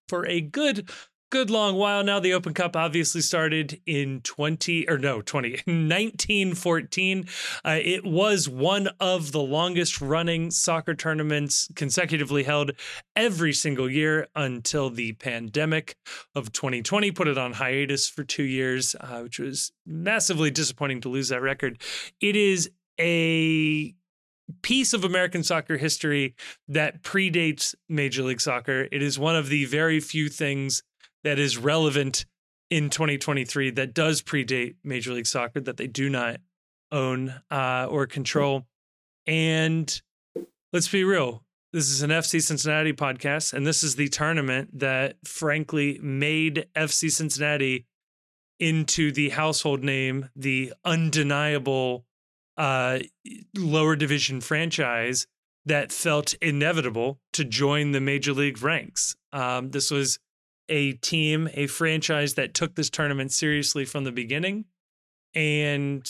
for a good good long while now. The Open Cup obviously started in 20 or no, 20 1914. Uh, it was one of the longest running soccer tournaments consecutively held every single year until the pandemic of 2020 put it on hiatus for 2 years, uh, which was massively disappointing to lose that record. It is a piece of American soccer history that predates Major League Soccer. It is one of the very few things that is relevant in 2023 that does predate Major League Soccer that they do not own uh, or control. And let's be real. This is an FC Cincinnati podcast, and this is the tournament that frankly made FC Cincinnati into the household name, the undeniable uh, lower division franchise that felt inevitable to join the major league ranks. Um, this was a team, a franchise that took this tournament seriously from the beginning and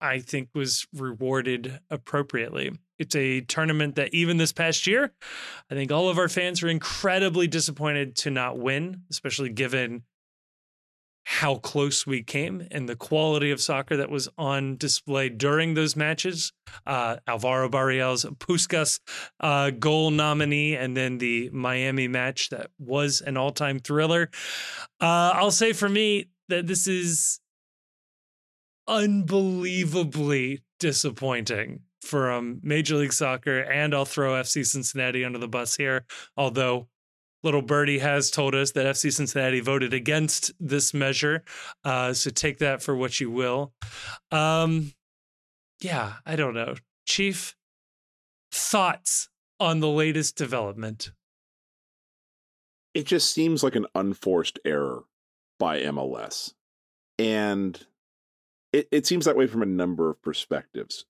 I think was rewarded appropriately. It's a tournament that even this past year, I think all of our fans were incredibly disappointed to not win, especially given how close we came and the quality of soccer that was on display during those matches. Uh, Alvaro Barreal's Puskas uh, goal nominee, and then the Miami match that was an all time thriller. Uh, I'll say for me that this is unbelievably disappointing from Major League Soccer, and I'll throw FC Cincinnati under the bus here, although Little Birdie has told us that FC Cincinnati voted against this measure. Uh, so take that for what you will. Um, yeah, I don't know. Chief, thoughts on the latest development? It just seems like an unforced error by MLS. And it, it seems that way from a number of perspectives.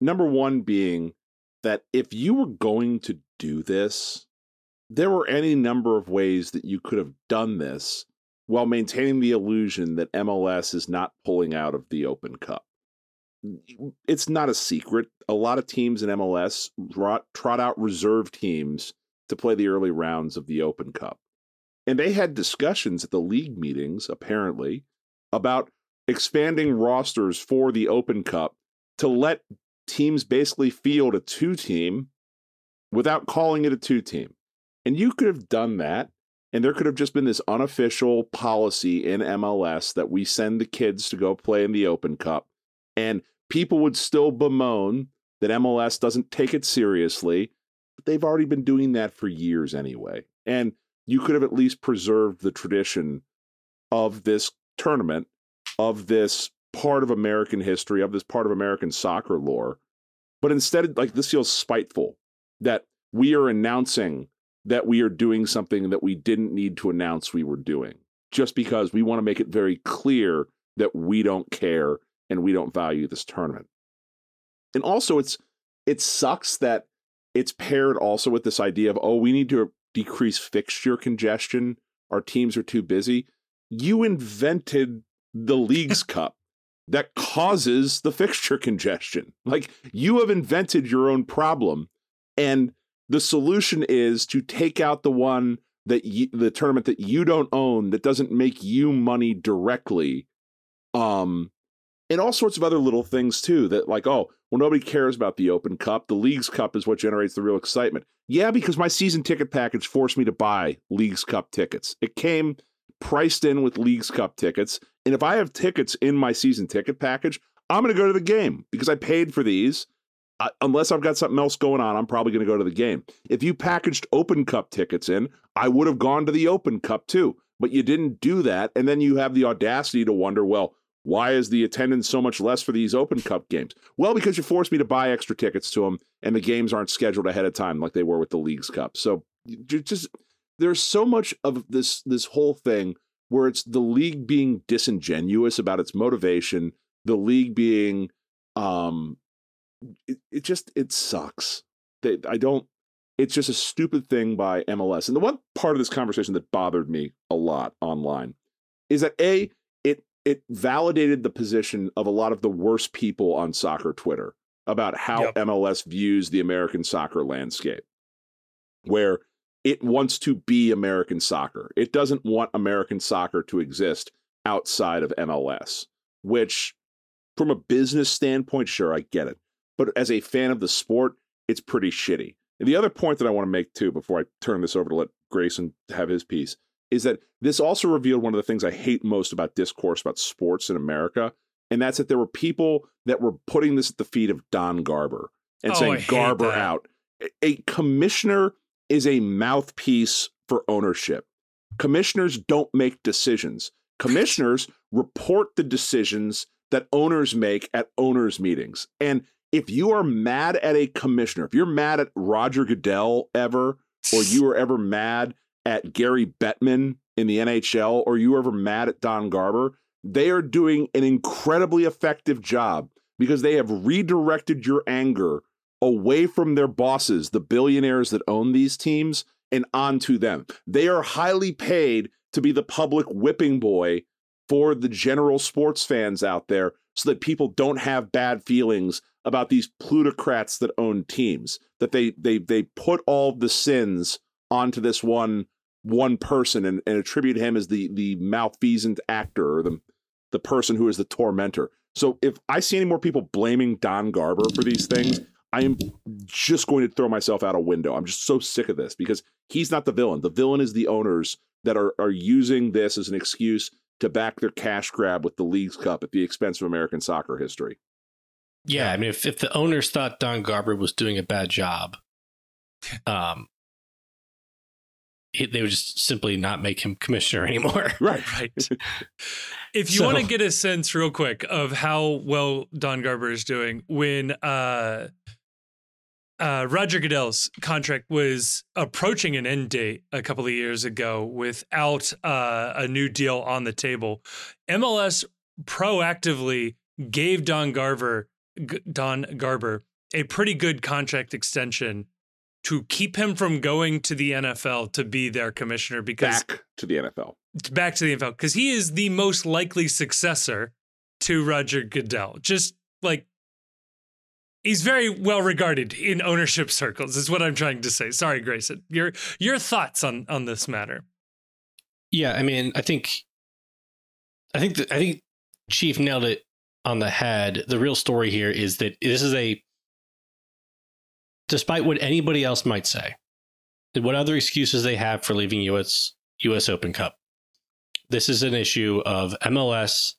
Number one being that if you were going to do this, there were any number of ways that you could have done this while maintaining the illusion that MLS is not pulling out of the Open Cup. It's not a secret. A lot of teams in MLS trot out reserve teams to play the early rounds of the Open Cup. And they had discussions at the league meetings, apparently, about expanding rosters for the Open Cup to let teams basically field a two team without calling it a two team. And you could have done that. And there could have just been this unofficial policy in MLS that we send the kids to go play in the Open Cup. And people would still bemoan that MLS doesn't take it seriously. But they've already been doing that for years anyway. And you could have at least preserved the tradition of this tournament, of this part of American history, of this part of American soccer lore. But instead, like this feels spiteful that we are announcing that we are doing something that we didn't need to announce we were doing just because we want to make it very clear that we don't care and we don't value this tournament. And also it's it sucks that it's paired also with this idea of oh we need to decrease fixture congestion our teams are too busy. You invented the Leagues Cup that causes the fixture congestion. Like you have invented your own problem and the solution is to take out the one that you, the tournament that you don't own that doesn't make you money directly um and all sorts of other little things too that like oh well nobody cares about the open cup. The leagues cup is what generates the real excitement. Yeah because my season ticket package forced me to buy leagues cup tickets. It came priced in with leagues cup tickets and if i have tickets in my season ticket package i'm going to go to the game because i paid for these unless I've got something else going on, I'm probably going to go to the game. If you packaged Open Cup tickets in, I would have gone to the Open Cup too. But you didn't do that. And then you have the audacity to wonder, well, why is the attendance so much less for these Open Cup games? Well, because you forced me to buy extra tickets to them, and the games aren't scheduled ahead of time like they were with the Leagues Cup. So just there's so much of this this whole thing where it's the league being disingenuous about its motivation, the league being um it, it just it sucks. They, I don't. It's just a stupid thing by MLS. And the one part of this conversation that bothered me a lot online is that a it it validated the position of a lot of the worst people on soccer Twitter about how yep. MLS views the American soccer landscape, where it wants to be American soccer. It doesn't want American soccer to exist outside of MLS, which, from a business standpoint, sure, I get it but as a fan of the sport, it's pretty shitty. And the other point that I want to make too, before I turn this over to let Grayson have his piece, is that this also revealed one of the things I hate most about discourse about sports in America, and that's that there were people that were putting this at the feet of Don Garber and oh, saying Garber that. out. A commissioner is a mouthpiece for ownership. Commissioners don't make decisions. Commissioners report the decisions that owners make at owners' meetings. And if you are mad at a commissioner, if you're mad at Roger Goodell ever, or you were ever mad at Gary Bettman in the NHL, or you were ever mad at Don Garber, they are doing an incredibly effective job because they have redirected your anger away from their bosses, the billionaires that own these teams, and onto them. They are highly paid to be the public whipping boy for the general sports fans out there so that people don't have bad feelings about these plutocrats that own teams that they they they put all the sins onto this one one person and, and attribute him as the the malfeasant actor or the the person who is the tormentor. So if I see any more people blaming Don Garber for these things, I am just going to throw myself out a window. I'm just so sick of this because he's not the villain. The villain is the owners that are are using this as an excuse to back their cash grab with the League's Cup at the expense of American soccer history. Yeah, I mean, if, if the owners thought Don Garber was doing a bad job, um, he, they would just simply not make him commissioner anymore. Right. Right. if you So- want to get a sense real quick of how well Don Garber is doing, when uh, uh, Roger Goodell's contract was approaching an end date a couple of years ago without uh, a new deal on the table, MLS proactively gave Don Garber G- Don Garber a pretty good contract extension to keep him from going to the NFL to be their commissioner because Back to the NFL. back to the NFL because he is the most likely successor to Roger Goodell. Just like he's very well regarded in ownership circles, is what I'm trying to say. Sorry, Grayson. Your your thoughts on on this matter? Yeah, I mean, I think, I think, that I think Chief nailed it on the head. The real story here is that this is a, despite what anybody else might say, what other excuses they have for leaving US US Open Cup, this is an issue of MLS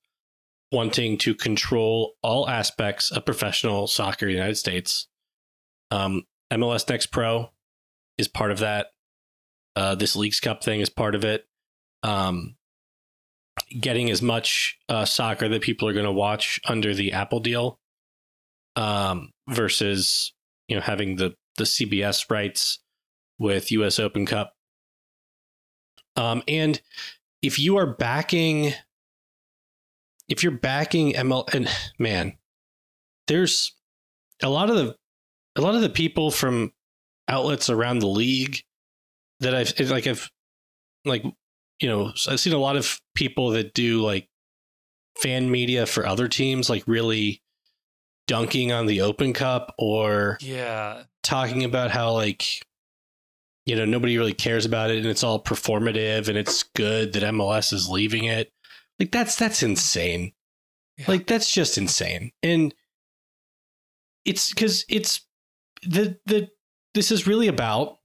wanting to control all aspects of professional soccer in the United States. Um, MLS Next Pro is part of that. Uh, this Leagues Cup thing is part of it um, getting as much uh, soccer that people are going to watch under the Apple deal um, versus you know having the the CBS rights with US Open Cup. Um, and if you are backing, if you're backing ML, and man, there's a lot of the a lot of the people from outlets around the league that I've like I've like you know I've seen a lot of people that do like fan media for other teams like really dunking on the Open Cup or Yeah, talking about how like you know nobody really cares about it and it's all performative and it's good that MLS is leaving it. Like that's that's insane. Yeah. Like that's just insane. And it's cuz it's the the this is really about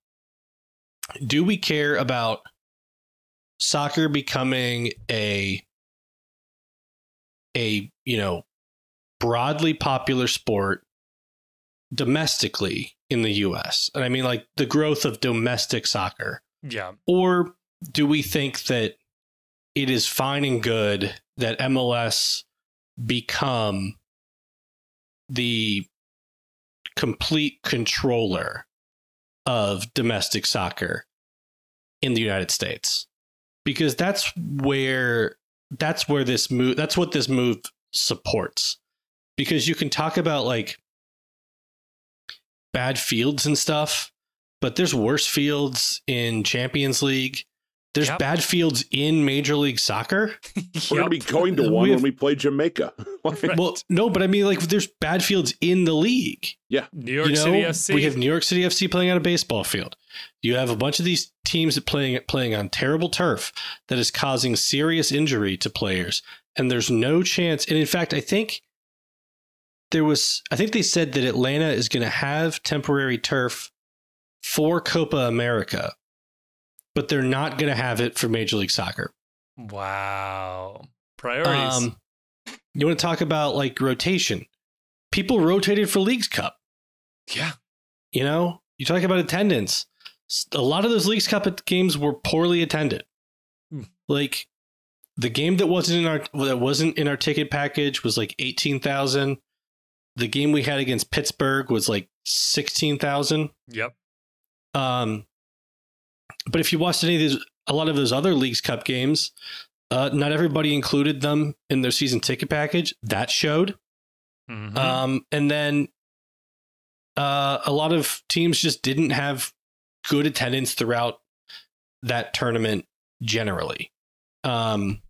do we care about soccer becoming a a you know broadly popular sport domestically in the US. And I mean like the growth of domestic soccer. yeah, Or do we think that it is fine and good that MLS become the complete controller of domestic soccer in the United States? Because that's where that's where this move that's what this move supports. Because you can talk about like bad fields and stuff, but there's worse fields in Champions League. There's Yep. bad fields in Major League Soccer. We're going to be going to We one have- when we play Jamaica. Right. Well, no, but I mean, like, there's bad fields in the league. Yeah. New York you know, City FC. we have New York City FC playing on a baseball field. You have a bunch of these teams playing playing on terrible turf that is causing serious injury to players, and there's no chance. And in fact, I think there was. I think they said that Atlanta is going to have temporary turf for Copa America, but they're not going to have it for Major League Soccer. wow priorities. Um, you want to talk about like rotation? People rotated for Leagues Cup. yeah, You know, you talk about attendance. S- A lot of those Leagues Cup games were poorly attended. Hmm. Like the game that wasn't in our that wasn't in our ticket package was like eighteen thousand. The game we had against Pittsburgh was like sixteen thousand. yep, Um, but if you watched any of these, a lot of those other Leagues Cup games, uh, not everybody included them in their season ticket package. That showed. Mhm. Um, and then uh, a lot of teams just didn't have good attendance throughout that tournament generally. Um,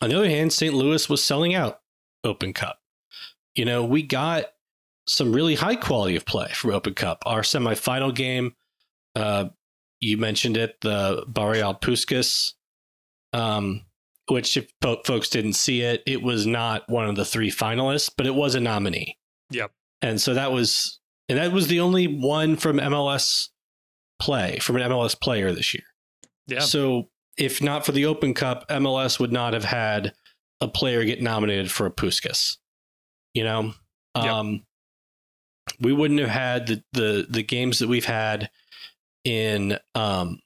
on the other hand, St. Louis was selling out Open Cup. You know, we got some really high quality of play from Open Cup. Our semifinal game, uh, you mentioned it, the Barreal Puskas, um, which if po- folks didn't see it, it was not one of the three finalists, but it was a nominee. Yep. And so that was, and that was the only one from MLS play from an MLS player this year. Yeah. So if not for the Open Cup, MLS would not have had a player get nominated for a Puskas. You know, Yep. um, we wouldn't have had the, the the games that we've had in um,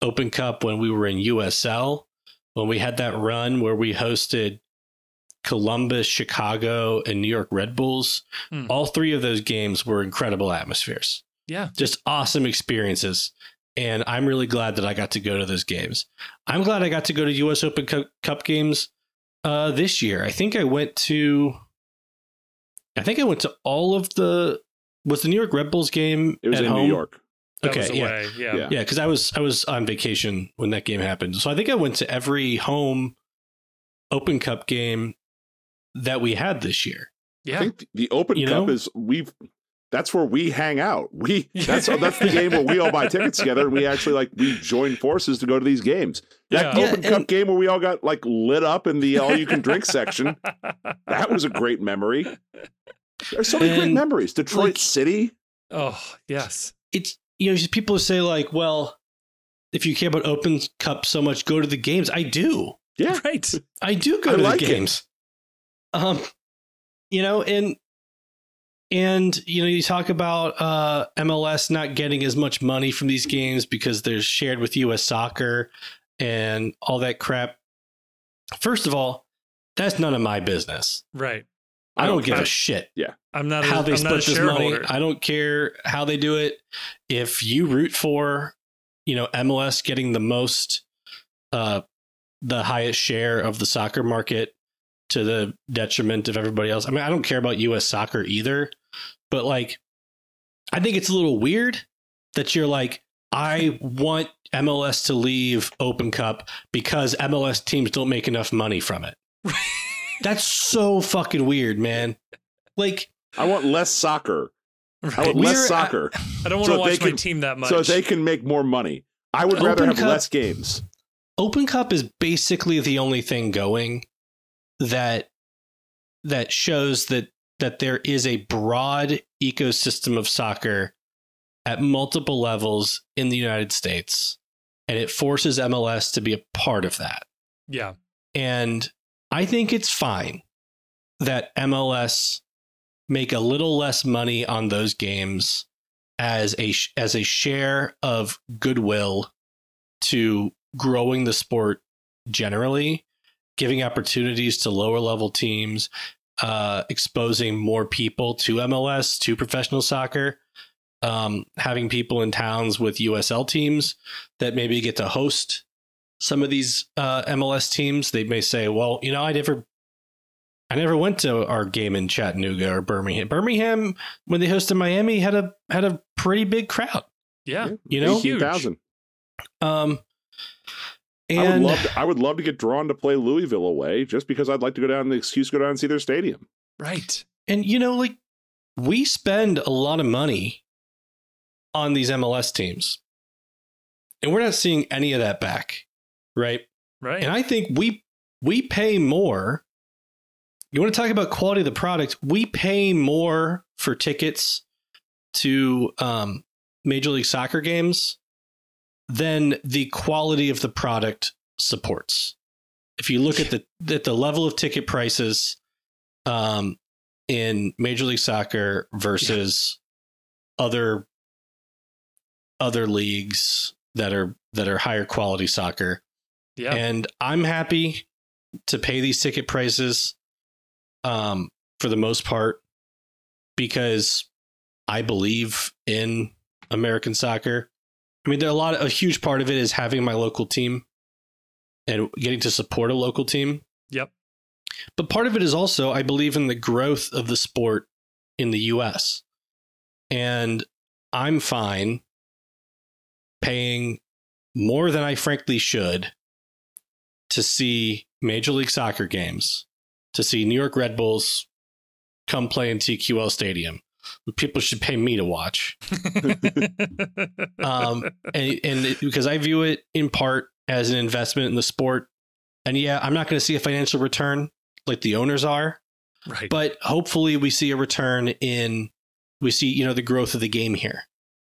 Open Cup when we were in USL, when we had that run where we hosted Columbus, Chicago, and New York Red Bulls. Hmm. All three of those games were incredible atmospheres yeah. just awesome experiences. And I'm really glad that I got to go to those games. I'm glad I got to go to US Open Cu- Cup games uh, this year. I think I went to, I think I went to all of the, was the New York Red Bulls game It was at in home? New York. That Okay, yeah. Yeah. Yeah. Yeah, because I was I was on vacation when that game happened. So I think I went to every home Open Cup game that we had this year. Yeah. I think the Open You Cup know? is we've that's where we hang out. We that's that's the game where we all buy tickets together and we actually like we join forces to go to these games. That Yeah. Open Yeah, Cup and- game where we all got like lit up in the all you can drink section. That was a great memory. There's so many great memories. Detroit like- City. oh, yes. it's you know people say like well if you care about open cup so much go to the games i do Yeah. Right. i do go I to like the it. games um you know and and you know you talk about uh mls not getting as much money from these games because they're shared with us soccer and all that crap first of all that's none of my business Right. i don't don't give care. a shit Yeah. I'm not a, how they I'm split this money. shareholder. I don't care how they do it. If you root for, you know, MLS getting the most, uh, the highest share of the soccer market to the detriment of everybody else. I mean, I don't care about U.S. soccer either, but like, I think it's a little weird that you're like, I want MLS to leave Open Cup because MLS teams don't make enough money from it. That's so fucking weird, man. Like, I want less soccer. I Right. want less We're- uh, soccer I don't want so to watch they my team that much. so they can make more money. I would rather have Cup- less games. Open Cup is basically the only thing going that that shows that that there is a broad ecosystem of soccer at multiple levels in the United States and it forces MLS to be a part of that. yeah. And I think it's fine that MLS make a little less money on those games as a as a share of goodwill to growing the sport generally, giving opportunities to lower level teams, uh, exposing more people to MLS, to professional soccer, um, having people in towns with USL teams that maybe get to host some of these uh, MLS teams. They may say, "Well, you know, I never." I never went to our game in Chattanooga or Birmingham. Birmingham, when they hosted Miami, had a had a pretty big crowd. Yeah. You know, Huge. 18,000. Um, I would love to, I would love to get drawn to play Louisville away just because I'd like to go down the excuse to go down and see their stadium. Right. And you know, like we spend a lot of money on these MLS teams. And we're not seeing any of that back. Right. Right. And I think we we pay more. You want to talk about quality of the product? We pay more for tickets to um, Major League Soccer games than the quality of the product supports. If you look at the at the level of ticket prices um, in Major League Soccer versus other other leagues that are that are higher quality soccer, yeah. and I'm happy to pay these ticket prices um, for the most part because I believe in American soccer. I mean, there are a lot of, a huge part of it is having my local team and getting to support a local team. Yep. But part of it is also I believe in the growth of the sport in the US. And I'm fine paying more than I frankly should to see Major League Soccer games, to see New York Red Bulls come play in TQL Stadium, people should pay me to watch. Um, and, and it- because I view it in part as an investment in the sport. And yeah, I'm not going to see a financial return like the owners are, right. but hopefully we see a return in we see you know the growth of the game here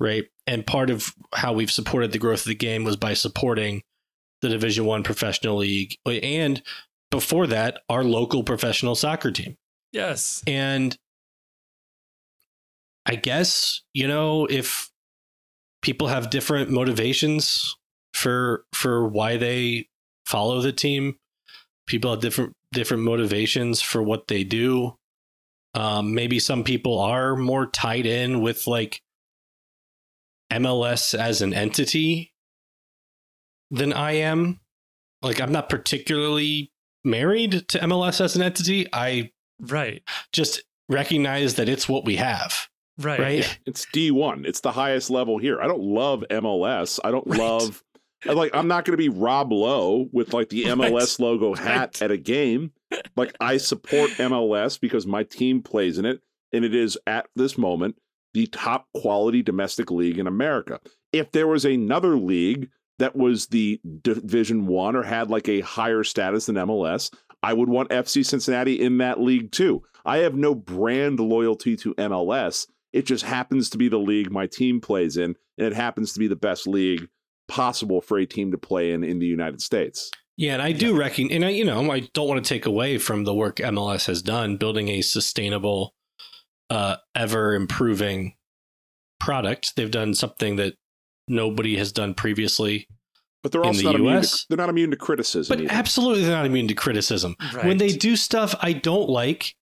right and part of how we've supported the growth of the game was by supporting the division one professional league and before that our local professional soccer team yes. and i guess you know if people have different motivations for for why they follow the team people have different different motivations for what they do. Um maybe some people are more tied in with like MLS as an entity than I am. Like I'm not particularly married to MLS as an entity. I Right. just recognize that it's what we have Right. right It's D1. It's the highest level here. I don't love MLS. I don't Right. love like I'm not going to be Rob Lowe with like the Right. MLS logo hat Right. at a game. Like I support MLS because my team plays in it and it is at this moment the top quality domestic league in America. If there was another league that was the Division 1 or had like a higher status than MLS, I would want FC Cincinnati in that league too. I have no brand loyalty to MLS. It just happens to be the league my team plays in, and it happens to be the best league possible for a team to play in in the United States. Yeah, and I do reckon, and I, you know, I don't want to take away from the work MLS has done building a sustainable, uh, ever improving product. They've done something that nobody has done previously, But they're In also the not immune. US? To, they're not immune to criticism. but either. absolutely they're not immune to criticism. Right. When they do stuff I don't like,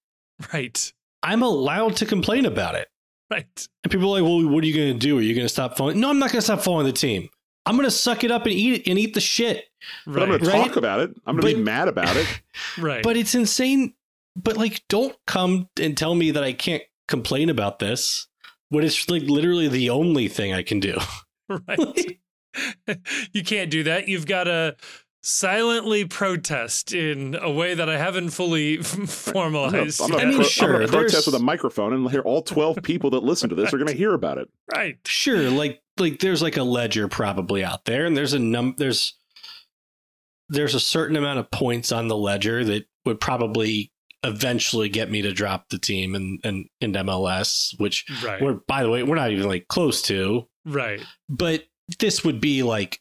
Right. I'm allowed to complain about it. Right. And people are like, "Well, what are you going to do? Are you going to stop following?" No, I'm not going to stop following the team. I'm going to suck it up and eat it and eat the shit. but I'm Right. going to Right? talk about it. I'm going to be mad about it. Right. But it's insane. But like, don't come and tell me that I can't complain about this when it's like literally the only thing I can do. right. you can't do that. You've got to silently protest in a way that I haven't fully I'm gonna- formalized. I'm gonna I mean, pro- sure, I'm gonna protest there's- with a microphone and hear all 12 people that listen to this are going to hear about it. right. sure, like like there's like a ledger probably out there, and there's a num there's there's a certain amount of points on the ledger that would probably eventually get me to drop the team and and in MLS, which Right. we're by the way we're not even like close to. right. but this would be like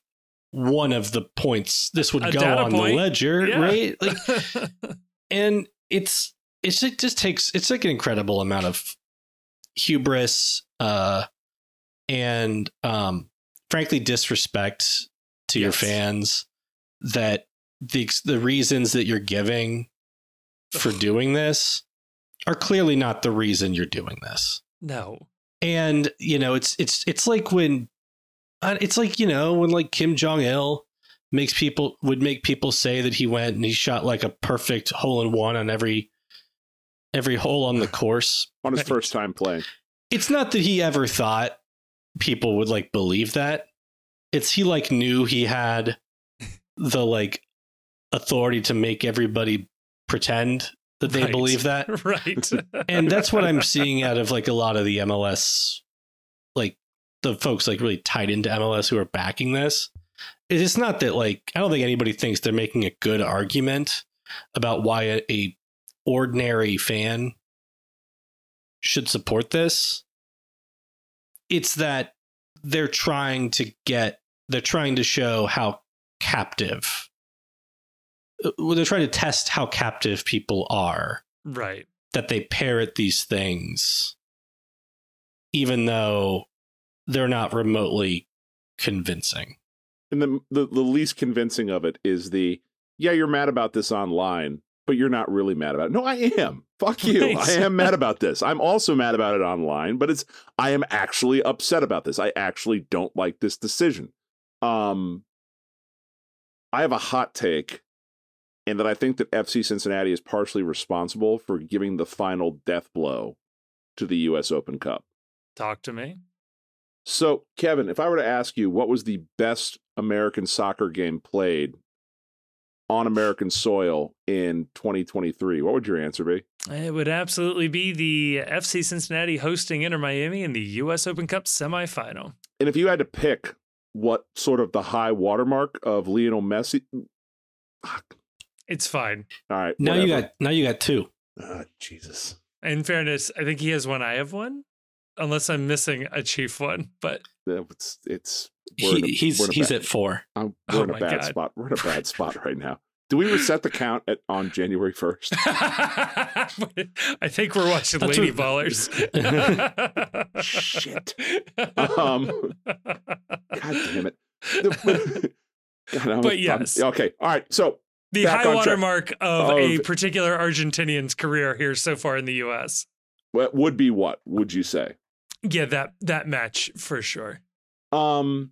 one of the points this would A go on point. the ledger Yeah. right like and it's it's it just takes it's like an incredible amount of hubris uh and um frankly disrespect to your fans that the the reasons that you're giving for doing this are clearly not the reason you're doing this no. and you know it's it's it's like when it's like you know when like Kim Jong Il makes people would make people say that he went and he shot like a perfect hole in one on every every hole on the course. On his first time playing. It's not that he ever thought people would like believe that. It's he like knew he had the like authority to make everybody pretend that they Right. believe that Right. and that's what I'm seeing out of like a lot of the MLS, like the folks like really tied into MLS who are backing this. It's not that like I don't think anybody thinks they're making a good argument about why a, a ordinary fan should support this. It's that they're trying to get they're trying to show how captive they're trying to test how captive people are right. that they parrot these things even though they're not remotely convincing. And the, the the least convincing of it is the yeah, you're mad about this online, but you're not really mad about it. No, I am. Fuck you. Right. I am mad about this. I'm also mad about it online, but it's I am actually upset about this. I actually don't like this decision. Um I have a hot take and that I think that FC Cincinnati is partially responsible for giving the final death blow to the US Open Cup. Talk to me. So, Kevin, if I were to ask you what was the best American soccer game played on American soil in 2023, what would your answer be? It would absolutely be the FC Cincinnati hosting Inter Miami in the U.S. Open Cup semifinal. And if you had to pick what sort of the high watermark of Lionel Messi, It's fine. all right. Now you got now you got two. Ah, Jesus. In fairness, I think he has one. I have one, unless I'm missing a chief one. But It's it's a- he's a he's bad- at four. I'm, we're Oh in a bad God. spot. We're in a bad spot right now. Do we reset the count at on January first? I think we're watching That's Lady what- Ballers. Shit. Um, God damn it. The- God, I'm- But I'm- yes. okay. All right. So the high on track. water mark of a particular Argentinian's career here so far in the U.S. what would be what would you say? Yeah, that that match for sure. Um,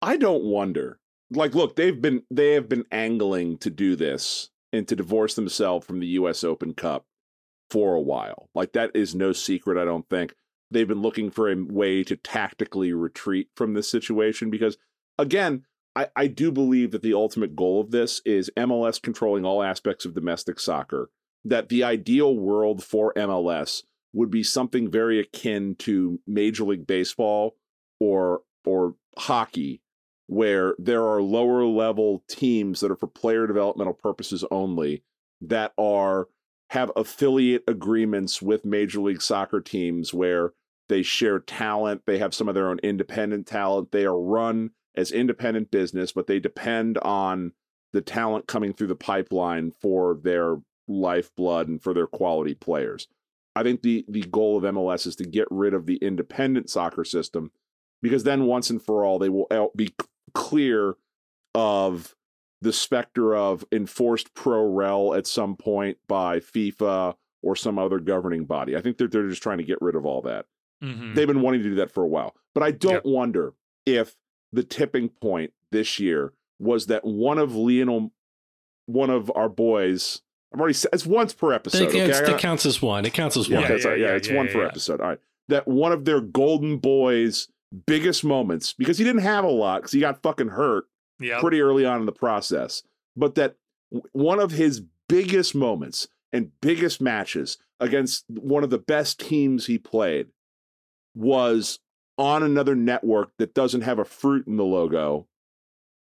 I don't wonder. Like, look, they've been they have been angling to do this and to divorce themselves from the U.S. Open Cup for a while. Like that is no secret. I don't think they've been looking for a way to tactically retreat from this situation because, again, I, I do believe that the ultimate goal of this is MLS controlling all aspects of domestic soccer. That the ideal world for MLS would be something very akin to Major League Baseball or or hockey, where there are lower level teams that are for player developmental purposes only that are have affiliate agreements with Major League Soccer teams where they share talent, they have some of their own independent talent, they are run as independent business, but they depend on the talent coming through the pipeline for their lifeblood and for their quality players. I think the the goal of MLS is to get rid of the independent soccer system because then once and for all they will out- be clear of the specter of enforced pro rel at some point by FIFA or some other governing body. I think that they're just trying to get rid of all that. Mhm. They've been wanting to do that for a while. But I don't wonder if the tipping point this year was that one of Lionel, one of our boys, I've already said it's once per episode. That, okay? it's- that counts as one. It counts as yeah, one. okay, yeah, yeah, yeah, it's yeah, one yeah, per yeah. episode. All right. That one of their golden boys' biggest moments, because he didn't have a lot, because he got fucking hurt Yep. pretty early on in the process, but that one of his biggest moments and biggest matches against one of the best teams he played was on another network that doesn't have a fruit in the logo.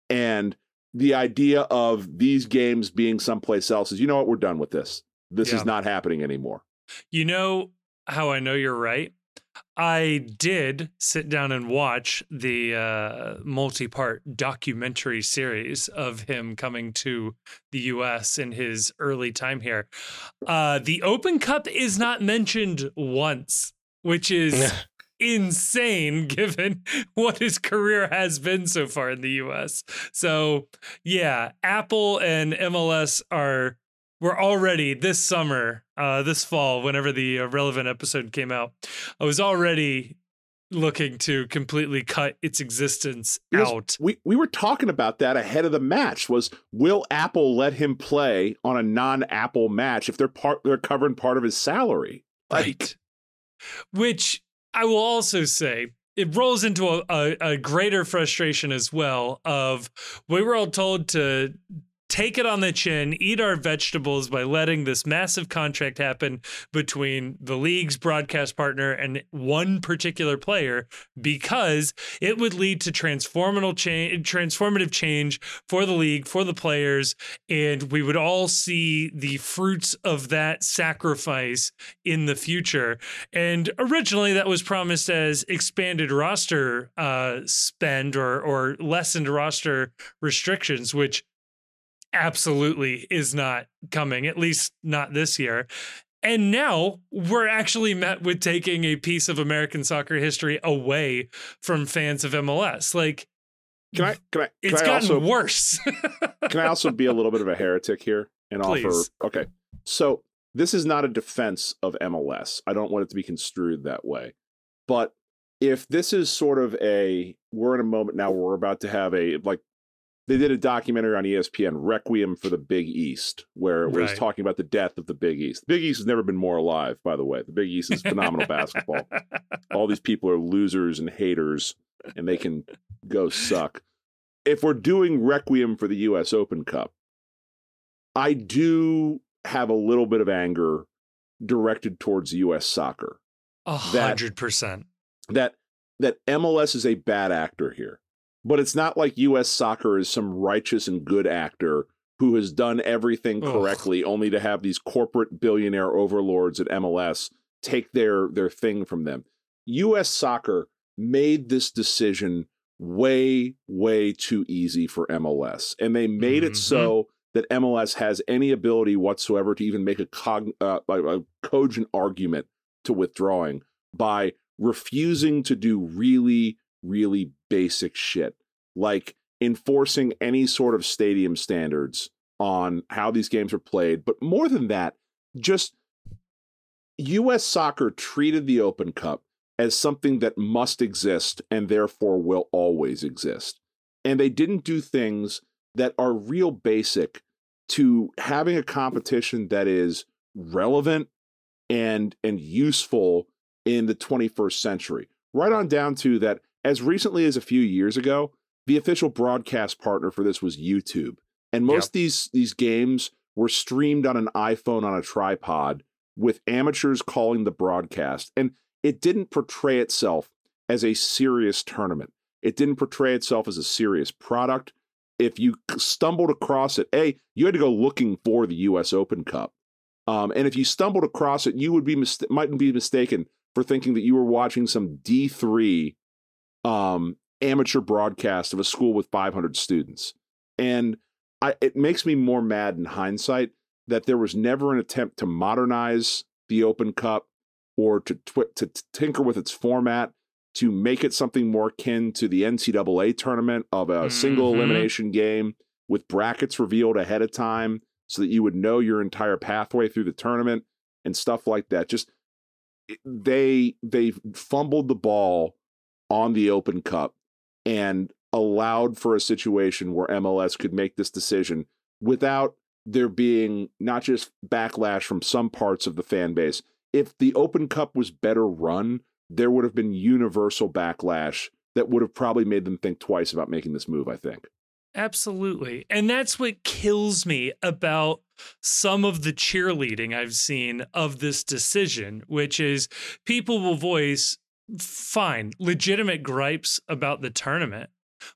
And the idea of these games being someplace else is, you know what, we're done with this. This Yeah. is not happening anymore. You know how I know you're right? I did sit down and watch the uh, multi part documentary series of him coming to the US in his early time here. Uh, the Open Cup is not mentioned once, which is insane given what his career has been so far in the US. So, yeah, Apple and MLS are we're already this summer, uh, this fall, whenever the uh, relevant episode came out, I was already looking to completely cut its existence Yes, out. We we were talking about that ahead of the match. Was will Apple let him play on a non-Apple match if they're part they're covering part of his salary? Like, Right. Which I will also say, it rolls into a, a, a greater frustration as well of we were all told to take it on the chin, eat our vegetables by letting this massive contract happen between the league's broadcast partner and one particular player because it would lead to transformative change, transformative change for the league, for the players, and we would all see the fruits of that sacrifice in the future. And originally, that was promised as expanded roster uh, spend or or lessened roster restrictions, which absolutely is not coming, at least not this year. And now we're actually met with taking a piece of American soccer history away from fans of MLS. Like can I can I can it's I gotten also worse. can I also be a little bit of a heretic here and offer? Okay, so this is not a defense of MLS. I don't want it to be construed that way. But if this is sort of a, we're in a moment now where we're about to have a like. They did a documentary on ESPN, Requiem for the Big East, where it was Right. talking about the death of the Big East. The Big East has never been more alive, by the way. The Big East is phenomenal basketball. All these people are losers and haters, and they can go suck. If we're doing Requiem for the U.S. Open Cup, I do have a little bit of anger directed towards U.S. soccer. A hundred percent. That that MLS is a bad actor here, but it's not like U.S. soccer is some righteous and good actor who has done everything Ugh. correctly, only to have these corporate billionaire overlords at MLS take their their thing from them. U.S. soccer made this decision way way too easy for MLS, and they made Mhm. it so that MLS has any ability whatsoever to even make a, cog- uh, a cogent argument to withdrawing by refusing to do really really basic shit like enforcing any sort of stadium standards on how these games are played but more than that just US soccer treated the Open Cup as something that must exist and therefore will always exist. And they didn't do things that are real basic to having a competition that is relevant and and useful in the 21st century. Right on down to that as recently as a few years ago, the official broadcast partner for this was YouTube. And most Yep. of these these games were streamed on an iPhone on a tripod with amateurs calling the broadcast. And it didn't portray itself as a serious tournament. It didn't portray itself as a serious product. If you stumbled across it, A, you had to go looking for the US Open Cup. Um, and if you stumbled across it, you would be mightn't be mistaken for thinking that you were watching some D3 um, amateur broadcast of a school with 500 students. And I, it makes me more mad in hindsight that there was never an attempt to modernize the Open Cup or to twi- to tinker with its format to make it something more akin to the NCAA tournament of a single Mhm. elimination game with brackets revealed ahead of time so that you would know your entire pathway through the tournament and stuff like that. Just they they fumbled the ball on the Open Cup and allowed for a situation where MLS could make this decision without there being not just backlash from some parts of the fan base. If the Open Cup was better run, there would have been universal backlash that would have probably made them think twice about making this move, I think. Absolutely. And that's what kills me about some of the cheerleading I've seen of this decision, which is people will voice fine, legitimate gripes about the tournament.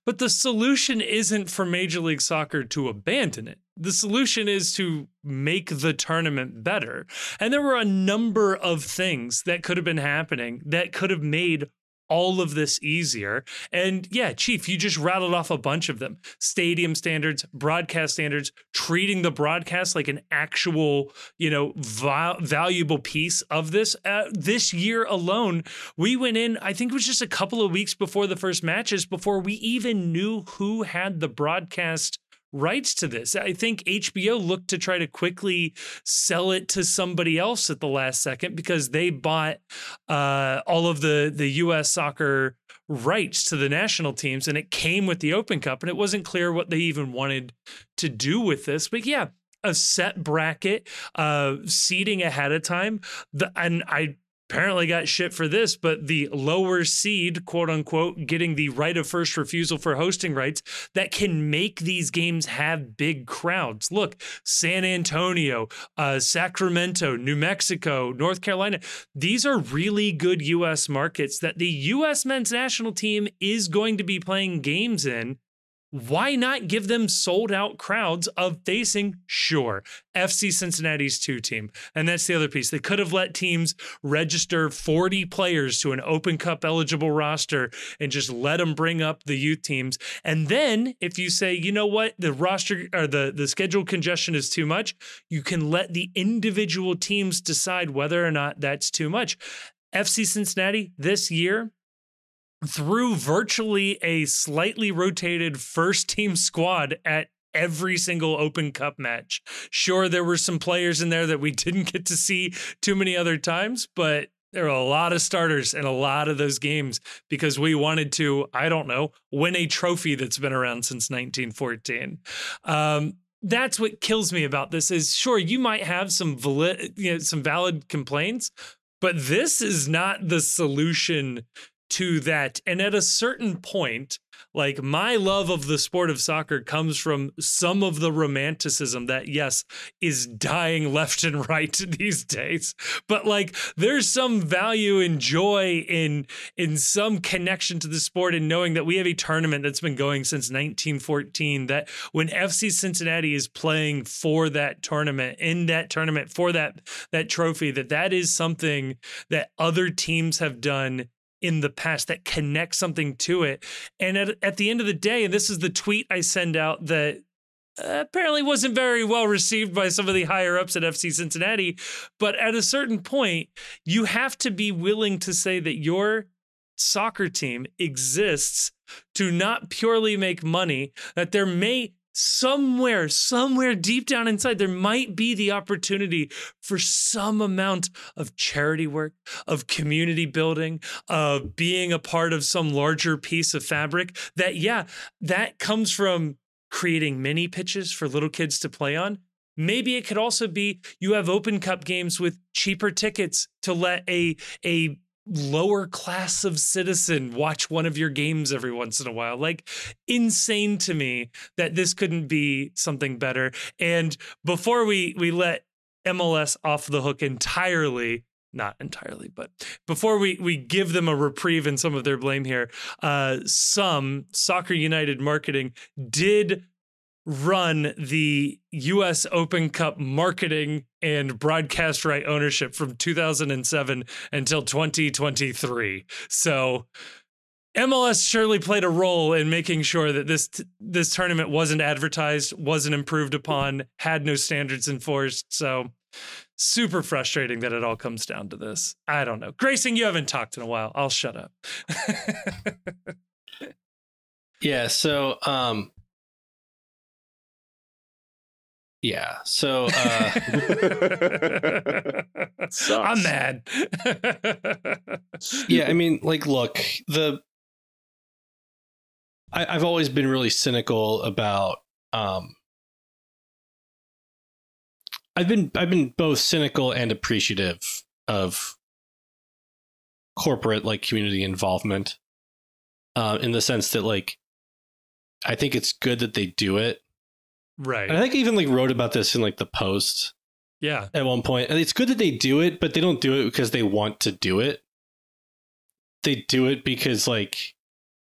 But the solution isn't for Major League Soccer to abandon it. The solution is to make the tournament better. And there were a number of things that could have been happening that could have made all of this easier. And yeah, Chief, you just rattled off a bunch of them stadium standards, broadcast standards, treating the broadcast like an actual, you know, val- valuable piece of this. Uh, this year alone, we went in, I think it was just a couple of weeks before the first matches, before we even knew who had the broadcast rights to this. I think HBO looked to try to quickly sell it to somebody else at the last second because they bought uh, all of the the U.S. soccer rights to the national teams, and it came with the Open Cup, and it wasn't clear what they even wanted to do with this. But yeah, a set bracket, uh, seating ahead of time, the, and I apparently got shit for this, but the lower seed, quote unquote, getting the right of first refusal for hosting rights that can make these games have big crowds. Look, San Antonio, uh, Sacramento, New Mexico, North Carolina, these are really good U.S. markets that the U.S. men's national team is going to be playing games in. Why not give them sold out crowds of facing, sure, FC Cincinnati's two team? And that's the other piece. They could have let teams register 40 players to an Open Cup eligible roster and just let them bring up the youth teams. And then if you say, you know what, the roster or the, the schedule congestion is too much, you can let the individual teams decide whether or not that's too much. FC Cincinnati this year, through virtually a slightly rotated first team squad at every single Open Cup match. Sure, there were some players in there that we didn't get to see too many other times, but there were a lot of starters in a lot of those games because we wanted to, I don't know, win a trophy that's been around since 1914. Um, that's what kills me about this is sure you might have some valid, you know, some valid complaints, but this is not the solution to that. And at a certain point, like my love of the sport of soccer comes from some of the romanticism that yes is dying left and right these days but like there's some value and joy in in some connection to the sport and knowing that we have a tournament that's been going since 1914 that when FC Cincinnati is playing for that tournament in that tournament for that that trophy that that is something that other teams have done in the past that connects something to it. And at, at the end of the day, and this is the tweet I send out that uh, apparently wasn't very well received by some of the higher ups at FC Cincinnati. But at a certain point, you have to be willing to say that your soccer team exists to not purely make money, that there may somewhere, somewhere deep down inside, there might be the opportunity for some amount of charity work, of community building, of being a part of some larger piece of fabric. That, yeah, that comes from creating mini pitches for little kids to play on. Maybe it could also be you have open cup games with cheaper tickets to let a a lower class of citizen watch one of your games every once in a while. Like insane to me that this couldn't be something better. And before we we let MLS off the hook entirely, not entirely, but before we we give them a reprieve in some of their blame here, uh, some Soccer United marketing did run the US Open Cup marketing and broadcast right ownership from 2007 until 2023. So MLS surely played a role in making sure that this this tournament wasn't advertised, wasn't improved upon, had no standards enforced. So super frustrating that it all comes down to this. I don't know. Grayson, you haven't talked in a while. I'll shut up. yeah, so um Yeah. So uh, I'm mad. yeah, I mean, like, look, the I, have always been really cynical about. Um, I've been I've been both cynical and appreciative of corporate like community involvement, uh, in the sense that like I think it's good that they do it Right. And I think I even like wrote about this in like the post. Yeah. At one point. And it's good that they do it, but they don't do it because they want to do it. They do it because like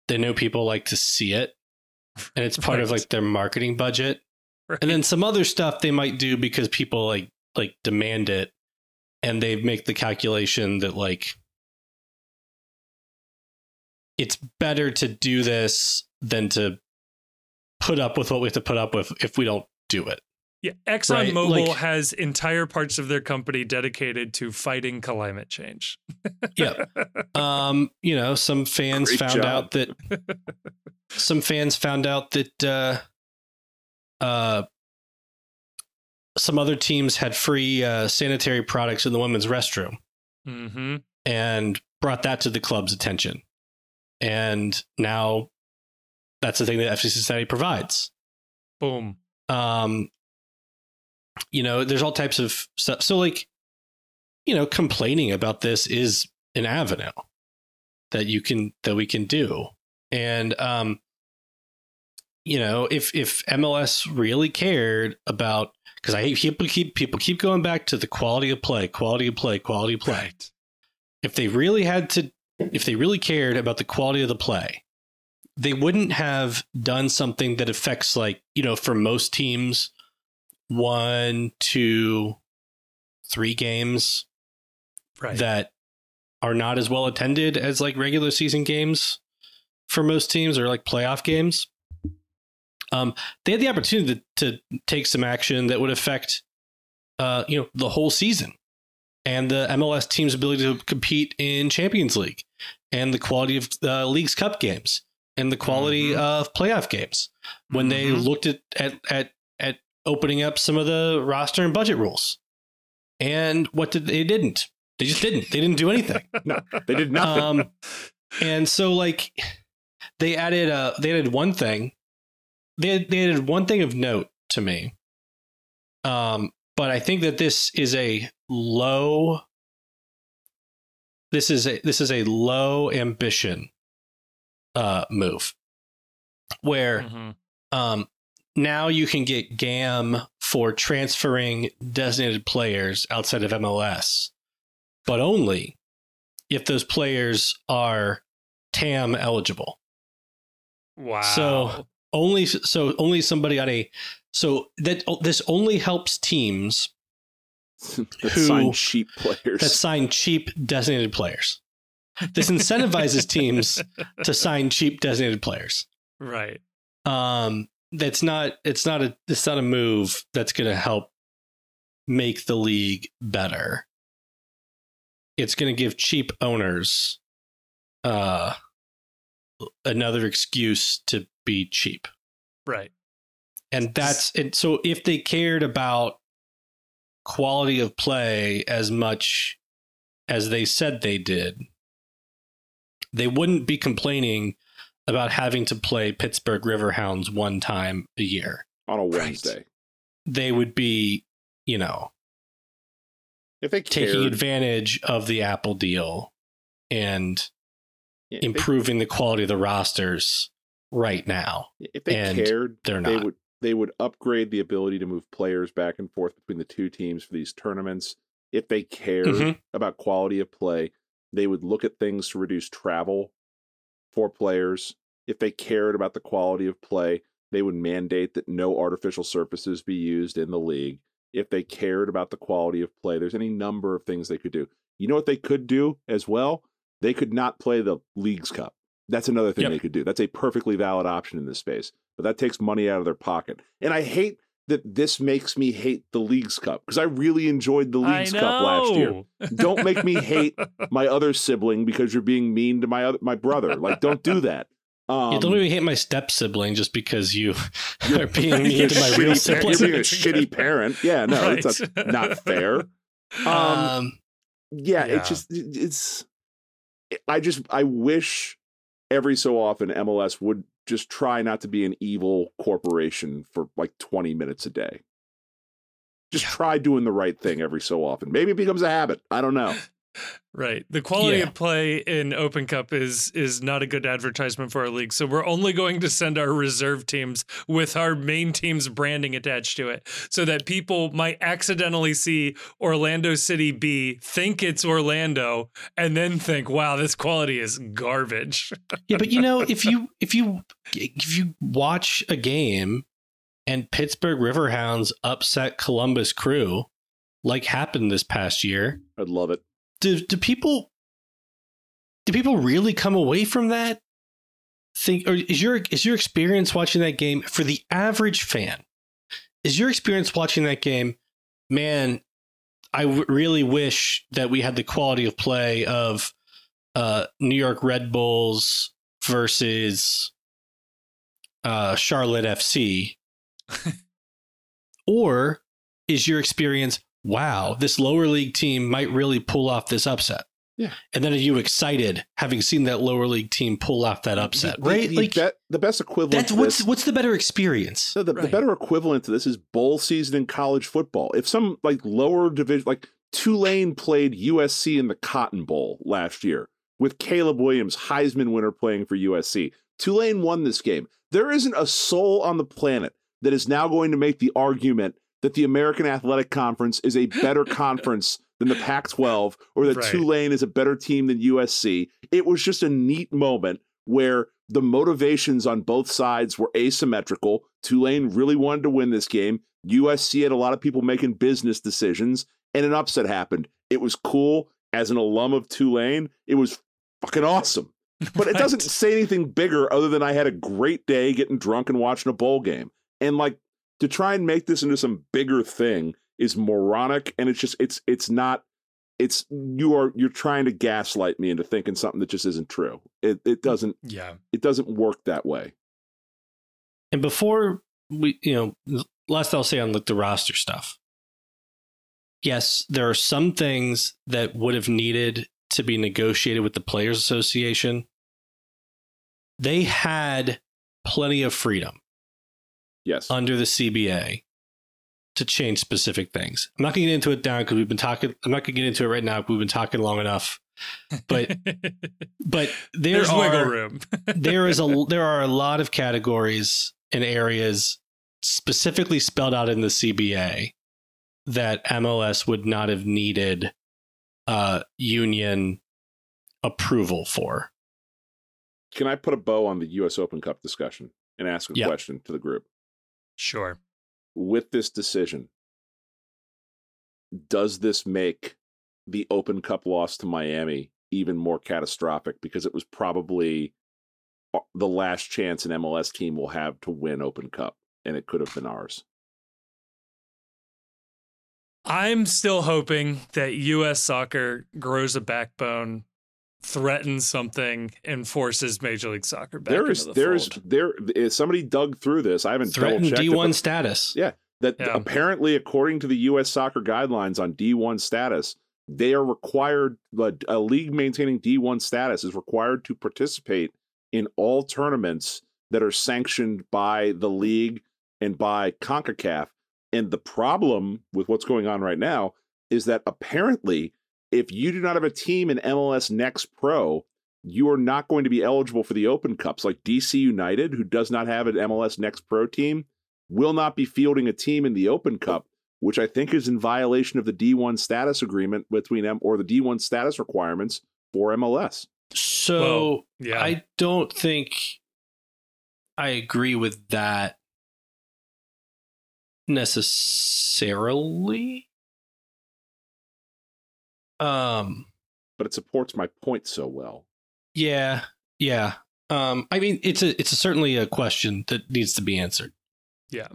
they know people like to see it. And it's part right. of like their marketing budget. Right. And then some other stuff they might do because people like like demand it and they make the calculation that like it's better to do this than to put up with what we have to put up with if we don't do it. Yeah, ExxonMobil right? like, has entire parts of their company dedicated to fighting climate change. yeah. Um, you know, some fans Great found job. out that some fans found out that uh uh some other teams had free uh, sanitary products in the women's restroom. Mm-hmm. And brought that to the club's attention. And now that's the thing that FC Cincinnati provides. Boom. Um, you know, there's all types of stuff. So, like, you know, complaining about this is an avenue that you can that we can do, and um, you know, if if MLS really cared about because I people keep people keep going back to the quality of play, quality of play, quality of play. Right. If they really had to, if they really cared about the quality of the play, they wouldn't have done something that affects like you know for most teams one two three games right. that are not as well attended as like regular season games for most teams or like playoff games um, they had the opportunity to, to take some action that would affect uh, you know the whole season and the MLS team's ability to compete in Champions League and the quality of uh, Leagues Cup games and the quality mm-hmm. of playoff games when mm-hmm. they looked at, at at at opening up some of the roster and budget rules. And what did they didn't? They just didn't. They didn't do anything. no, they did nothing. Um, and so like they added uh they added one thing. They they added one thing of note to me. Um, but I think that this is a low this is a this is a low ambition uh, move. where Mhm. um, now you can get GAM for transferring designated players outside of MLS, but only if those players are TAM eligible. Wow. So only so only somebody on a so that this only helps teams that Who- sign cheap players. that sign cheap designated players. This incentivizes teams to sign cheap designated players. right. Um, that's not it's not a it's not a move that's going to help make the league better. It's going to give cheap owners uh another excuse to be cheap. Right. And that's and so if they cared about quality of play as much as they said they did, they wouldn't be complaining about having to play Pittsburgh Riverhounds one time a year. on a Right. Wednesday. They would be, you know, If they taking advantage of the Apple deal and yeah, if they- improving the quality of the rosters right now. if they and cared, they're they would they would upgrade the ability to move players back and forth between the two teams for these tournaments. If they cared Mhm. about quality of play, they would look at things to reduce travel for players. If they cared about the quality of play, they would mandate that no artificial surfaces be used in the league. If they cared about the quality of play, there's any number of things they could do. You know what they could do as well? They could not play the Leagues Cup. That's another thing Yep. they could do. That's a perfectly valid option in this space, but that takes money out of their pocket. And I hate that this makes me hate the Leagues Cup because I really enjoyed the Leagues Cup last year. Don't make me hate my other sibling because you're being mean to my other, my brother. Like, don't do that. Um, yeah, don't even hate my step sibling just because you are being mean to my shitty real par- sibling. You're being a shitty parent. Yeah, no, Right. it's not, not fair. Um, Um, yeah, Yeah. it's just it's. I just I wish every so often MLS would just try not to be an evil corporation for like 20 minutes a day. Just Yeah. try doing the right thing every so often. Maybe it becomes a habit. I don't know. Right. The quality Yeah. of play in Open Cup is is not a good advertisement for our league. So we're only going to send our reserve teams with our main team's branding attached to it so that people might accidentally see Orlando City B, think it's Orlando, and then think, wow, this quality is garbage. yeah, but you know, if you if you if you watch a game and Pittsburgh Riverhounds upset Columbus Crew, like happened this past year, I'd love it. Do do people do people really come away from that? Think or is your is your experience watching that game for the average fan? Is your experience watching that game, man? I w- really wish that we had the quality of play of uh, New York Red Bulls versus uh, Charlotte FC, or is your experience wow this lower league team might really pull off this upset Yeah. and then are you excited having seen that lower league team pull off that upset The- the- right The, like be- the best equivalent. that's what's this- what's the better experience No, the, the better equivalent to this is bowl season in college football. If some like lower division, like Tulane played USC in the Cotton Bowl last year with Caleb Williams, Heisman winner, playing for USC. Tulane won this game. There isn't a soul on the planet that is now going to make the argument that the American Athletic Conference is a better conference than the Pac 12 or that Right. Tulane is a better team than USC. It was just a neat moment where the motivations on both sides were asymmetrical. Tulane really wanted to win this game. USC had a lot of people making business decisions, and an upset happened. It was cool. As an alum of Tulane, it was fucking awesome. But it doesn't say anything bigger other than I had a great day getting drunk and watching a bowl game. And like to try and make this into some bigger thing is moronic and it's just it's it's not it's you are you're trying to gaslight me into thinking something that just isn't true. It it mm, doesn't Yeah. it doesn't work that way. and before we you know last i'll say on like the roster stuff yes there are some things that would have needed to be negotiated with the players association they had plenty of freedom Yes. under the CBA to change specific things. I'm not going to get into it down because we've been talking. I'm not going to get into it right now. We've been talking long enough. But but there there's are wiggle room. there is a there are a lot of categories and areas specifically spelled out in the CBA that MLS would not have needed uh, union approval for. Can I put a bow on the U.S. Open Cup discussion and ask a Yeah. question to the group? Sure. With this decision, does this make the Open Cup loss to Miami even more catastrophic because it was probably uh, the last chance an MLS team will have to win Open Cup, and it could have been ours. I'm still hoping that U.S. soccer grows a backbone, threatens something, and forces Major League Soccer back there into is the there is fold. there is somebody dug through this. I haven't Threatened double-checked it, D1 but- status. Yeah. that Yeah. apparently, according to the U.S. soccer guidelines on D1 status, they are required. A league maintaining D1 status is required to participate in all tournaments that are sanctioned by the league and by CONCACAF. And the problem with what's going on right now is that apparently, if you do not have a team in MLS Next Pro, you are not going to be eligible for the Open Cups. Like DC United, who does not have an MLS Next Pro team, will not be fielding a team in the Open Cup, which I think is in violation of the D1 status agreement between M or the D1 status requirements for MLS. So Well, yeah. I don't think I agree with that necessarily. Um But it supports my point so well. yeah, yeah. Um I mean it's a it's a, certainly a question that needs to be answered. yeah.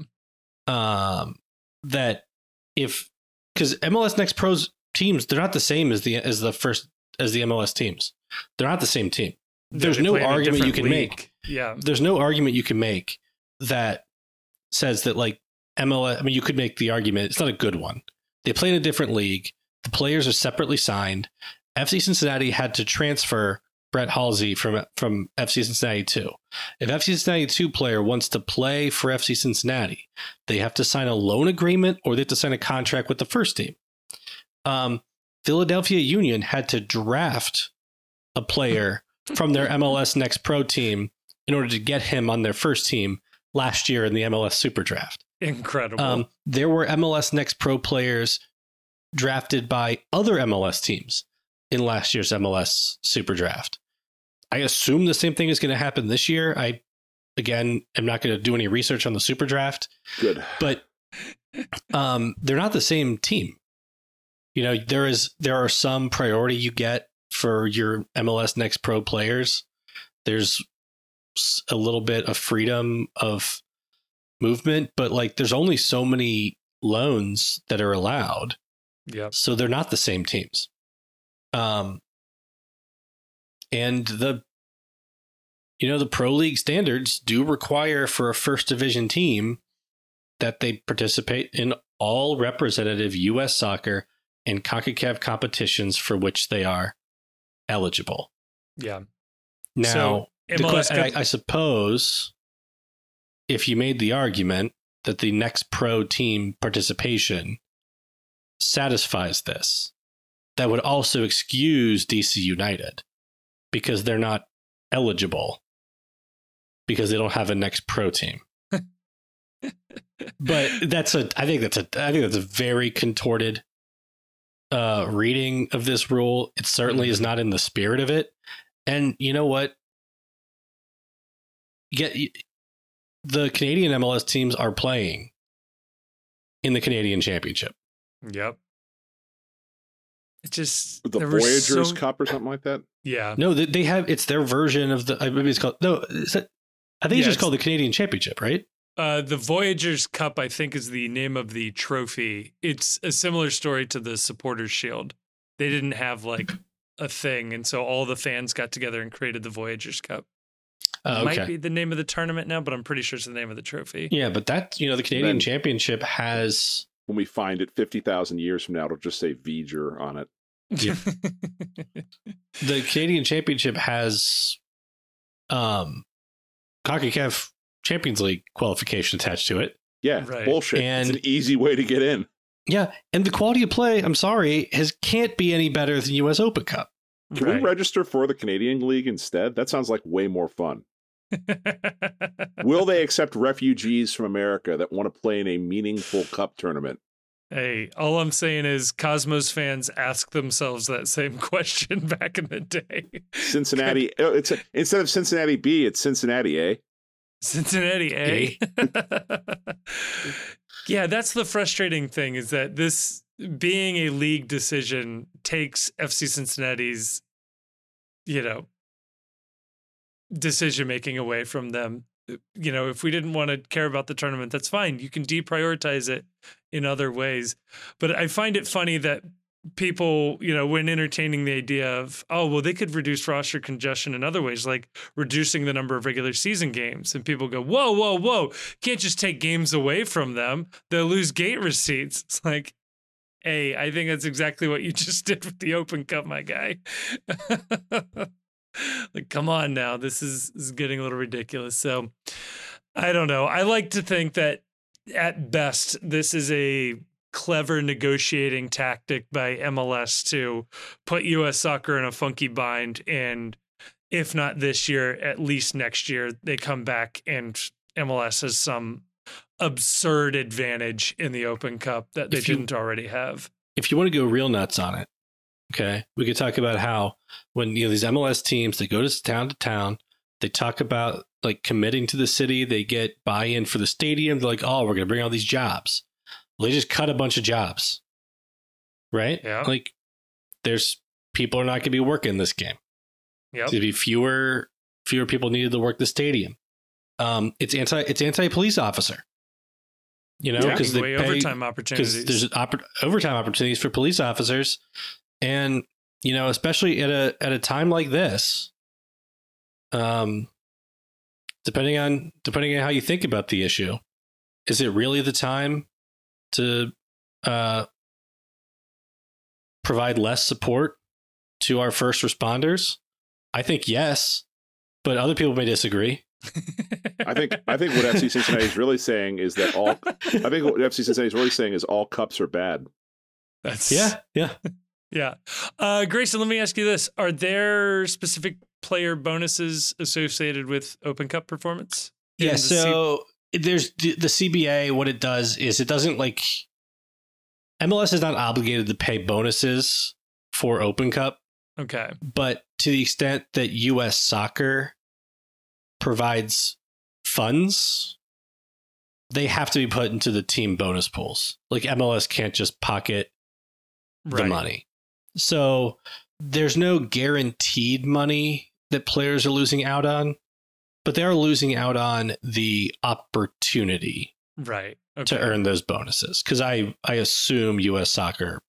Um that if cuz MLS Next Pros teams they're not the same as the as the first as the MLS teams. They're not the same team. There's no play in a argument you different can make. Yeah. there's no argument you can make that says that like MLS. I mean, you could make the argument. It's not a good one. They play in a different league. The players are separately signed. FC Cincinnati had to transfer Brett Halsey from from FC Cincinnati two. If FC Cincinnati two player wants to play for FC Cincinnati, they have to sign a loan agreement or they have to sign a contract with the first team. Um, Philadelphia Union had to draft a player from their MLS Next Pro team in order to get him on their first team last year in the MLS Super Draft. Incredible. Um, there were MLS Next Pro players drafted by other MLS teams in last year's MLS Super Draft. I assume the same thing is going to happen this year. I, again, am not going to do any research on the Super Draft, Good. but um, they're not the same team. You know, there is there are some priority you get for your MLS Next Pro players. There's a little bit of freedom of movement, but like there's only so many loans that are allowed, yep. so they're not the same teams. Um, and the you know the pro league standards do require for a first division team that they participate in all representative U.S. soccer and CONCACAF competitions for which they are eligible. Yeah. Now, So, the MLS que- I, I suppose if you made the argument that the next pro team participation satisfies this, that would also excuse DC United because they're not eligible because they don't have a next pro team. but that's a I think that's a I think that's a very contorted uh reading of this rule. It certainly is not in the spirit of it. And you know what? Get the Canadian MLS teams are playing in the Canadian Championship. Yep. It just The Voyagers so- Cup or something like that. Yeah. No, they, they have it's their version of the I maybe it's called no, is it, I think Yeah, it's just it's- called the Canadian Championship, right? Uh, the Voyagers Cup, I think, is the name of the trophy. It's a similar story to the Supporters Shield. They didn't have like a thing, and so all the fans got together and created the Voyagers Cup. Uh, Might be the name of the tournament now, but I'm pretty sure it's the name of the trophy. Yeah, but that you know the Canadian Then- Championship has When we find it 50,000 years from now, it'll just say V'ger on it. the Canadian Championship has um CONCACAF Champions League qualification attached to it. Yeah, Right. bullshit. And- it's an easy way to get in. Yeah, and the quality of play, I'm sorry, has can't be any better than US Open Cup. Can Right. we register for the Canadian League instead? That sounds like way more fun. Will they accept refugees from America that want to play in a meaningful cup tournament? hey, all I'm saying is Cosmos fans ask themselves that same question back in the day. Cincinnati. oh, it's a, instead of Cincinnati B, it's Cincinnati A. Cincinnati A. yeah, that's the frustrating thing is that this being a league decision takes FC Cincinnati's, you know, decision making away from them. Uh, you know, if we didn't want to care about the tournament, that's fine. You can deprioritize it in other ways. But I find it funny that people, you know, when entertaining the idea of, oh, well, they could reduce roster congestion in other ways, like reducing the number of regular season games. And people go, whoa, whoa, whoa, can't just take games away from them. They'll lose gate receipts. It's like, hey, I think that's exactly what you just did with the Open Cup, my guy. like, come on now. This is, this is getting a little ridiculous. So I don't know. I like to think that at best, this is a clever negotiating tactic by MLS to put US soccer in a funky bind. And if not this year, at least next year, they come back and MLS has some absurd advantage in the Open Cup that they you- didn't already have. if you want to go real nuts on it, okay, we could talk about how when you know these MLS teams they go to town to town, they talk about like committing to the city, they get buy-in for the stadium. They're like, oh, we're gonna bring all these jobs. Well, they just cut a bunch of jobs, right? Yeah. Like, there's people are not gonna be working this game. Yeah. There'd be fewer fewer people needed to work the stadium. Um, it's anti it's anti police officer. You know, because they away pay, overtime opportunities. there's oppor- overtime opportunities for police officers and you know especially at a at a time like this um depending on depending on how you think about the issue is it really the time to uh provide less support to our first responders? I think yes but other people may disagree. I think I think what FC Cincinnati is really saying is that all I think what FC Cincinnati is really saying is all cups are bad. That's yeah yeah Yeah. Uh, Grayson, let me ask you this. Are there specific player bonuses associated with Open Cup performance? Yeah, the C- so there's the the CBA. What it does is it doesn't like MLS is not obligated to pay bonuses for Open Cup, okay. but to the extent that U.S. Soccer provides funds, they have to be put into the team bonus pools. Like MLS can't just pocket the money. So there's no guaranteed money that players are losing out on, but they are losing out on the opportunity Right. Okay. to earn those bonuses. Because I, I assume US soccer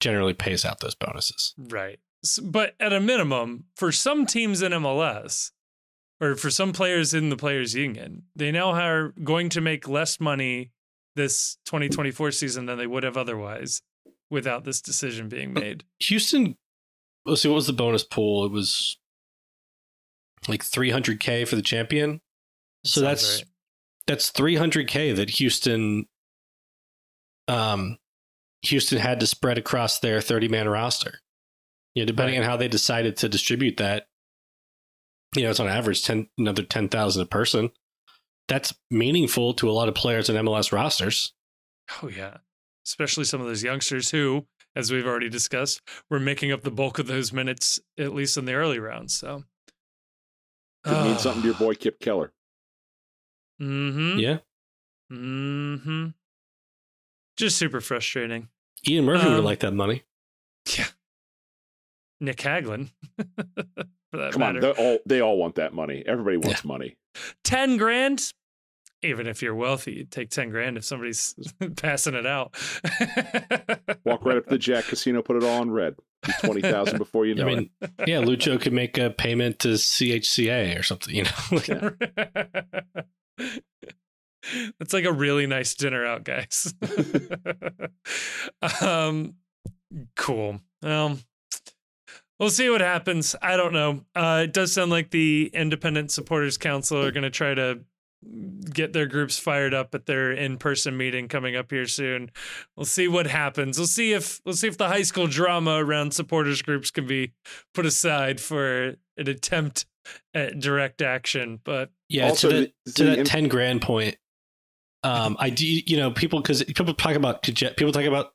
generally pays out those bonuses. Right. But at a minimum, for some teams in MLS, or for some players in the Players Union, they now are going to make less money this 2024 season than they would have otherwise without this decision being made. Houston, let's see, what was the bonus pool? It was like 300K for the champion. So Sounds that's right. that's 300k that Houston um Houston had to spread across their 30 man roster. You know, depending Right. on how they decided to distribute that, you know, it's on average 10 another 10,000 a person. That's meaningful to a lot of players in MLS rosters. Oh yeah, especially some of those youngsters who, as we've already discussed, were making up the bulk of those minutes at least in the early rounds. So Could mean something to your boy Kipp Keller. Mm-hmm. Yeah. Mm-hmm. Just super frustrating. Ian Murphy would Um, have liked that money. Yeah. Nick Hagglund, for that Come on, matter. they all they all want that money. Everybody wants money. ten grand. Even if you're wealthy, you'd take ten grand if somebody's passing it out. Walk right up to the Jack Casino, put it all on red. Twenty thousand before you know I mean, yeah, Lucho could make a payment to CHCA or something, you know. That's like a really nice dinner out, guys. um, cool. Well, we'll see what happens. I don't know. Uh, it does sound like the Independent Supporters Council are going to try to get their groups fired up at their in-person meeting coming up here soon. We'll see what happens. We'll see if we'll see if the high school drama around supporters groups can be put aside for an attempt at direct action. But Yeah, Also, to, the, the- to the that im- ten grand point. Um, I do, you know, people because people talk about conge- people talk about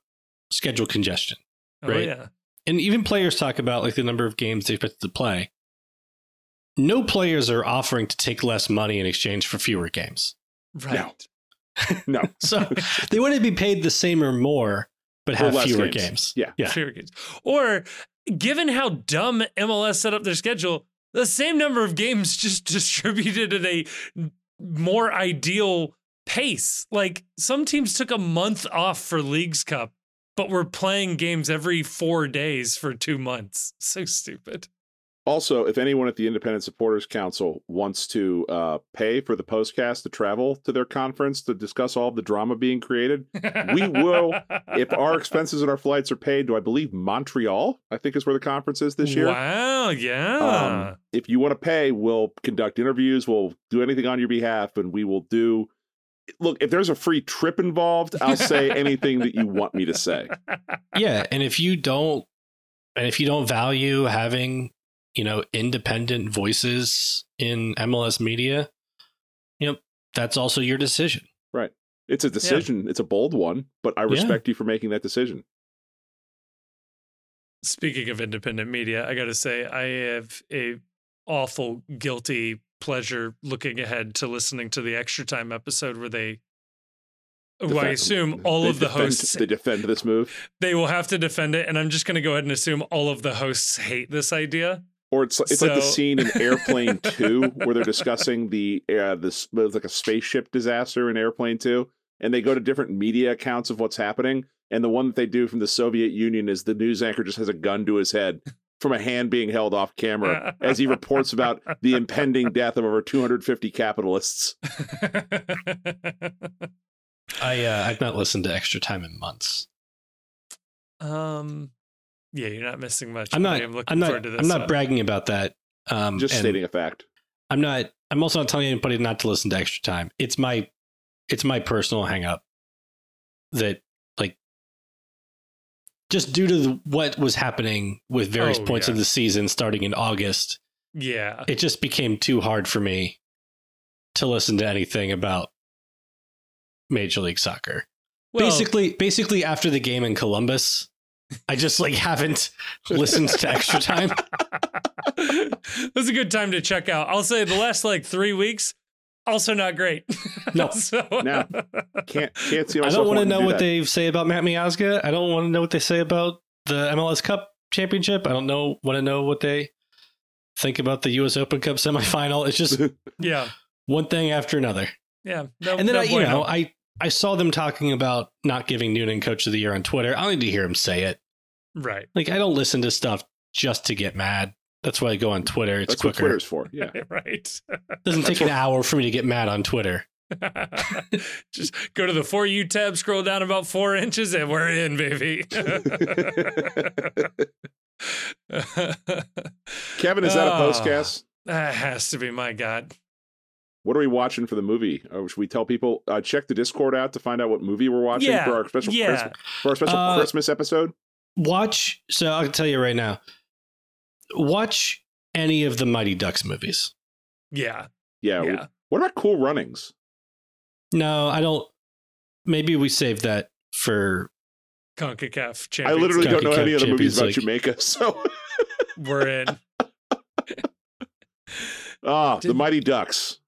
schedule congestion, oh Right. yeah, and even players talk about like the number of games they expect to play. No players are offering to take less money in exchange for fewer games, right. No. so they wouldn't be paid the same or more, but have fewer games. games. Yeah. yeah. Fewer games. Or given how dumb MLS set up their schedule, the same number of games just distributed at a more ideal pace. Like some teams took a month off for Leagues Cup, but were playing games every four days for two months. So stupid. Also, if anyone at the Independent Supporters Council wants to uh, pay for the postcast to travel to their conference to discuss all of the drama being created, We will, if our expenses and our flights are paid do I believe, Montreal, I think is where the conference is this year. Wow, yeah. Um, if you want to pay, we'll conduct interviews, we'll do anything on your behalf, and we will do. Look, if there's a free trip involved, I'll say anything that you want me to say. yeah and if you don't and if you don't value having you know independent voices in mls media you know that's also your decision Right. It's a decision, it's a bold one, but I respect you for making that decision. Speaking of independent media, I got to say I have a awful guilty pleasure looking ahead to listening to the extra time episode where they who I assume all of the defend- hosts they defend this move, they will have to defend it and I'm just going to go ahead and assume all of the hosts hate this idea. Or it's it's like the scene in Airplane Two where they're discussing the uh, this like a spaceship disaster in Airplane Two, and they go to different media accounts of what's happening. And the one that they do from the Soviet Union is the news anchor just has a gun to his head from a hand being held off camera as he reports about the impending death of over 250 capitalists. i uh, i've not listened to extra time in months um yeah, you're not missing much. i'm I not am looking i'm not forward to this. i'm not one. bragging about that um Just stating a fact. i'm not i'm also not telling anybody not to listen to extra time it's my it's my personal hang up that like just due to the, what was happening with various Oh, points yeah. of the season starting in august Yeah. it just became too hard for me to listen to anything about Major League Soccer. Well, basically, basically after the game in Columbus, I just like haven't listened to extra time. That's a good time to check out. I'll say the last like three weeks, also not great. No. so, No. Can't can't see I don't want to know do what that. they say about Matt Miazga. I don't want to know what they say about the MLS Cup championship. I don't know want to know what they think about the US Open Cup semifinal. It's just yeah, one thing after another. yeah. No, and then no I, you bueno. know, I I saw them talking about not giving Noonan Coach of the Year on Twitter. I don't need to hear him say it. right, Like I don't listen to stuff just to get mad. That's why I go on Twitter. It's That's what quicker. Twitter's for. Yeah. right. Doesn't take an hour for me to get mad on Twitter. Just go to the for you tab, scroll down about four inches, and we're in, baby. Kevin, is that a Ah. postcast? That has to be my God. What are we watching for the movie? Or should we tell people uh, check the Discord out to find out what movie we're watching Yeah, for our special yeah. Christmas, for our special Uh, Christmas episode? Watch. So I'll tell you right now. Watch any of the Mighty Ducks movies. Yeah, Yeah. yeah. What about Cool Runnings? No, I don't. Maybe we save that for. Concacaf I champions. literally don't know Concacaf any other movies about Champions League. Jamaica. So, We're in. ah, the Mighty Ducks.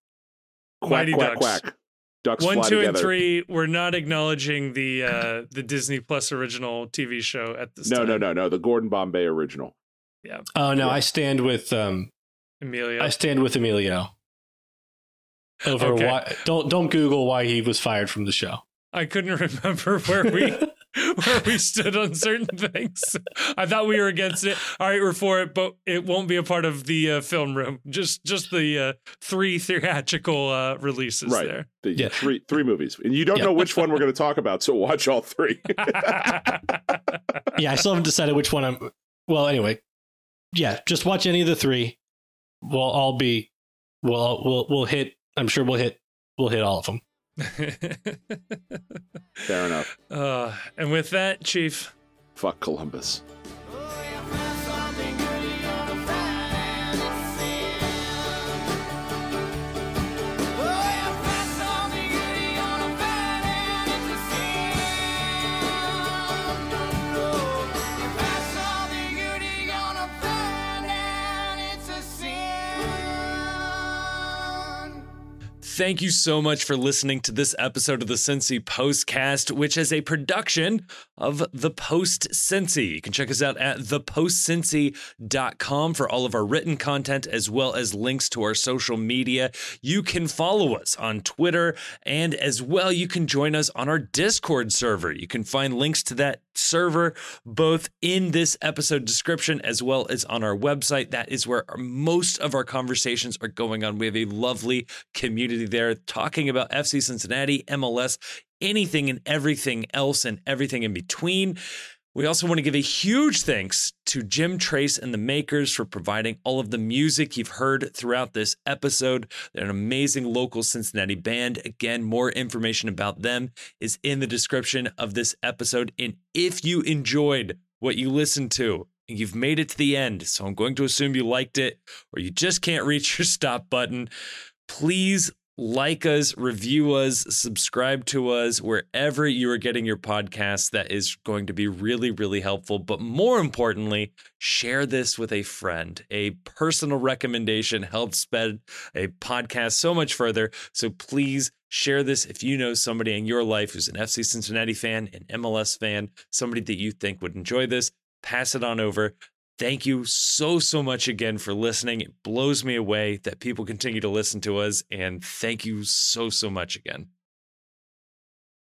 Quack, Mighty quack, Ducks. quack. Ducks One, fly two, together. and three. We're not acknowledging the uh, the Disney Plus original TV show at this No, time. no, no, no. The Gordon Bombay original. Yeah. Oh no, Yeah. I stand with. um Emilio. I stand with Emilio. Over Okay. why? Don't don't Google why he was fired from the show. I couldn't remember where we where we stood on certain things. I thought we were against it. All right, we're for it, but it won't be a part of the uh, film room. Just just the uh, three theatrical uh, releases Right. there. The Yeah. three three movies, and you don't Yeah. know which one we're going to talk about. So watch all three. yeah, I still haven't decided which one I'm. Well, anyway, yeah, just watch any of the three. We'll all be. We'll we'll we'll hit. I'm sure we'll hit we'll hit all of them. Fair enough. uh, and with that, Chief, Fuck Columbus. Thank you so much for listening to this episode of the Cincy Postcast, which is a production of The Post Cincy. You can check us out at thepostcincy.com for all of our written content as well as links to our social media. You can follow us on Twitter and as well you can join us on our Discord server. You can find links to that server both in this episode description as well as on our website. That is where most of our conversations are going on. We have a lovely community there talking about FC Cincinnati, MLS, anything and everything else and everything in between. We also want to give a huge thanks to Jim Trace and the Makers for providing all of the music you've heard throughout this episode. They're an amazing local Cincinnati band. Again, more information about them is in the description of this episode. And if you enjoyed what you listened to, and you've made it to the end, so I'm going to assume you liked it, or you just can't reach your stop button, please like us, review us, subscribe to us wherever you are getting your podcasts. That is going to be really, really helpful. But more importantly, share this with a friend. A personal recommendation helps spread a podcast so much further. So please share this if you know somebody in your life who's an FC Cincinnati fan, an MLS fan, somebody that you think would enjoy this. Pass it on over. Thank you so, so much again for listening. It blows me away that people continue to listen to us. And thank you so, so much again.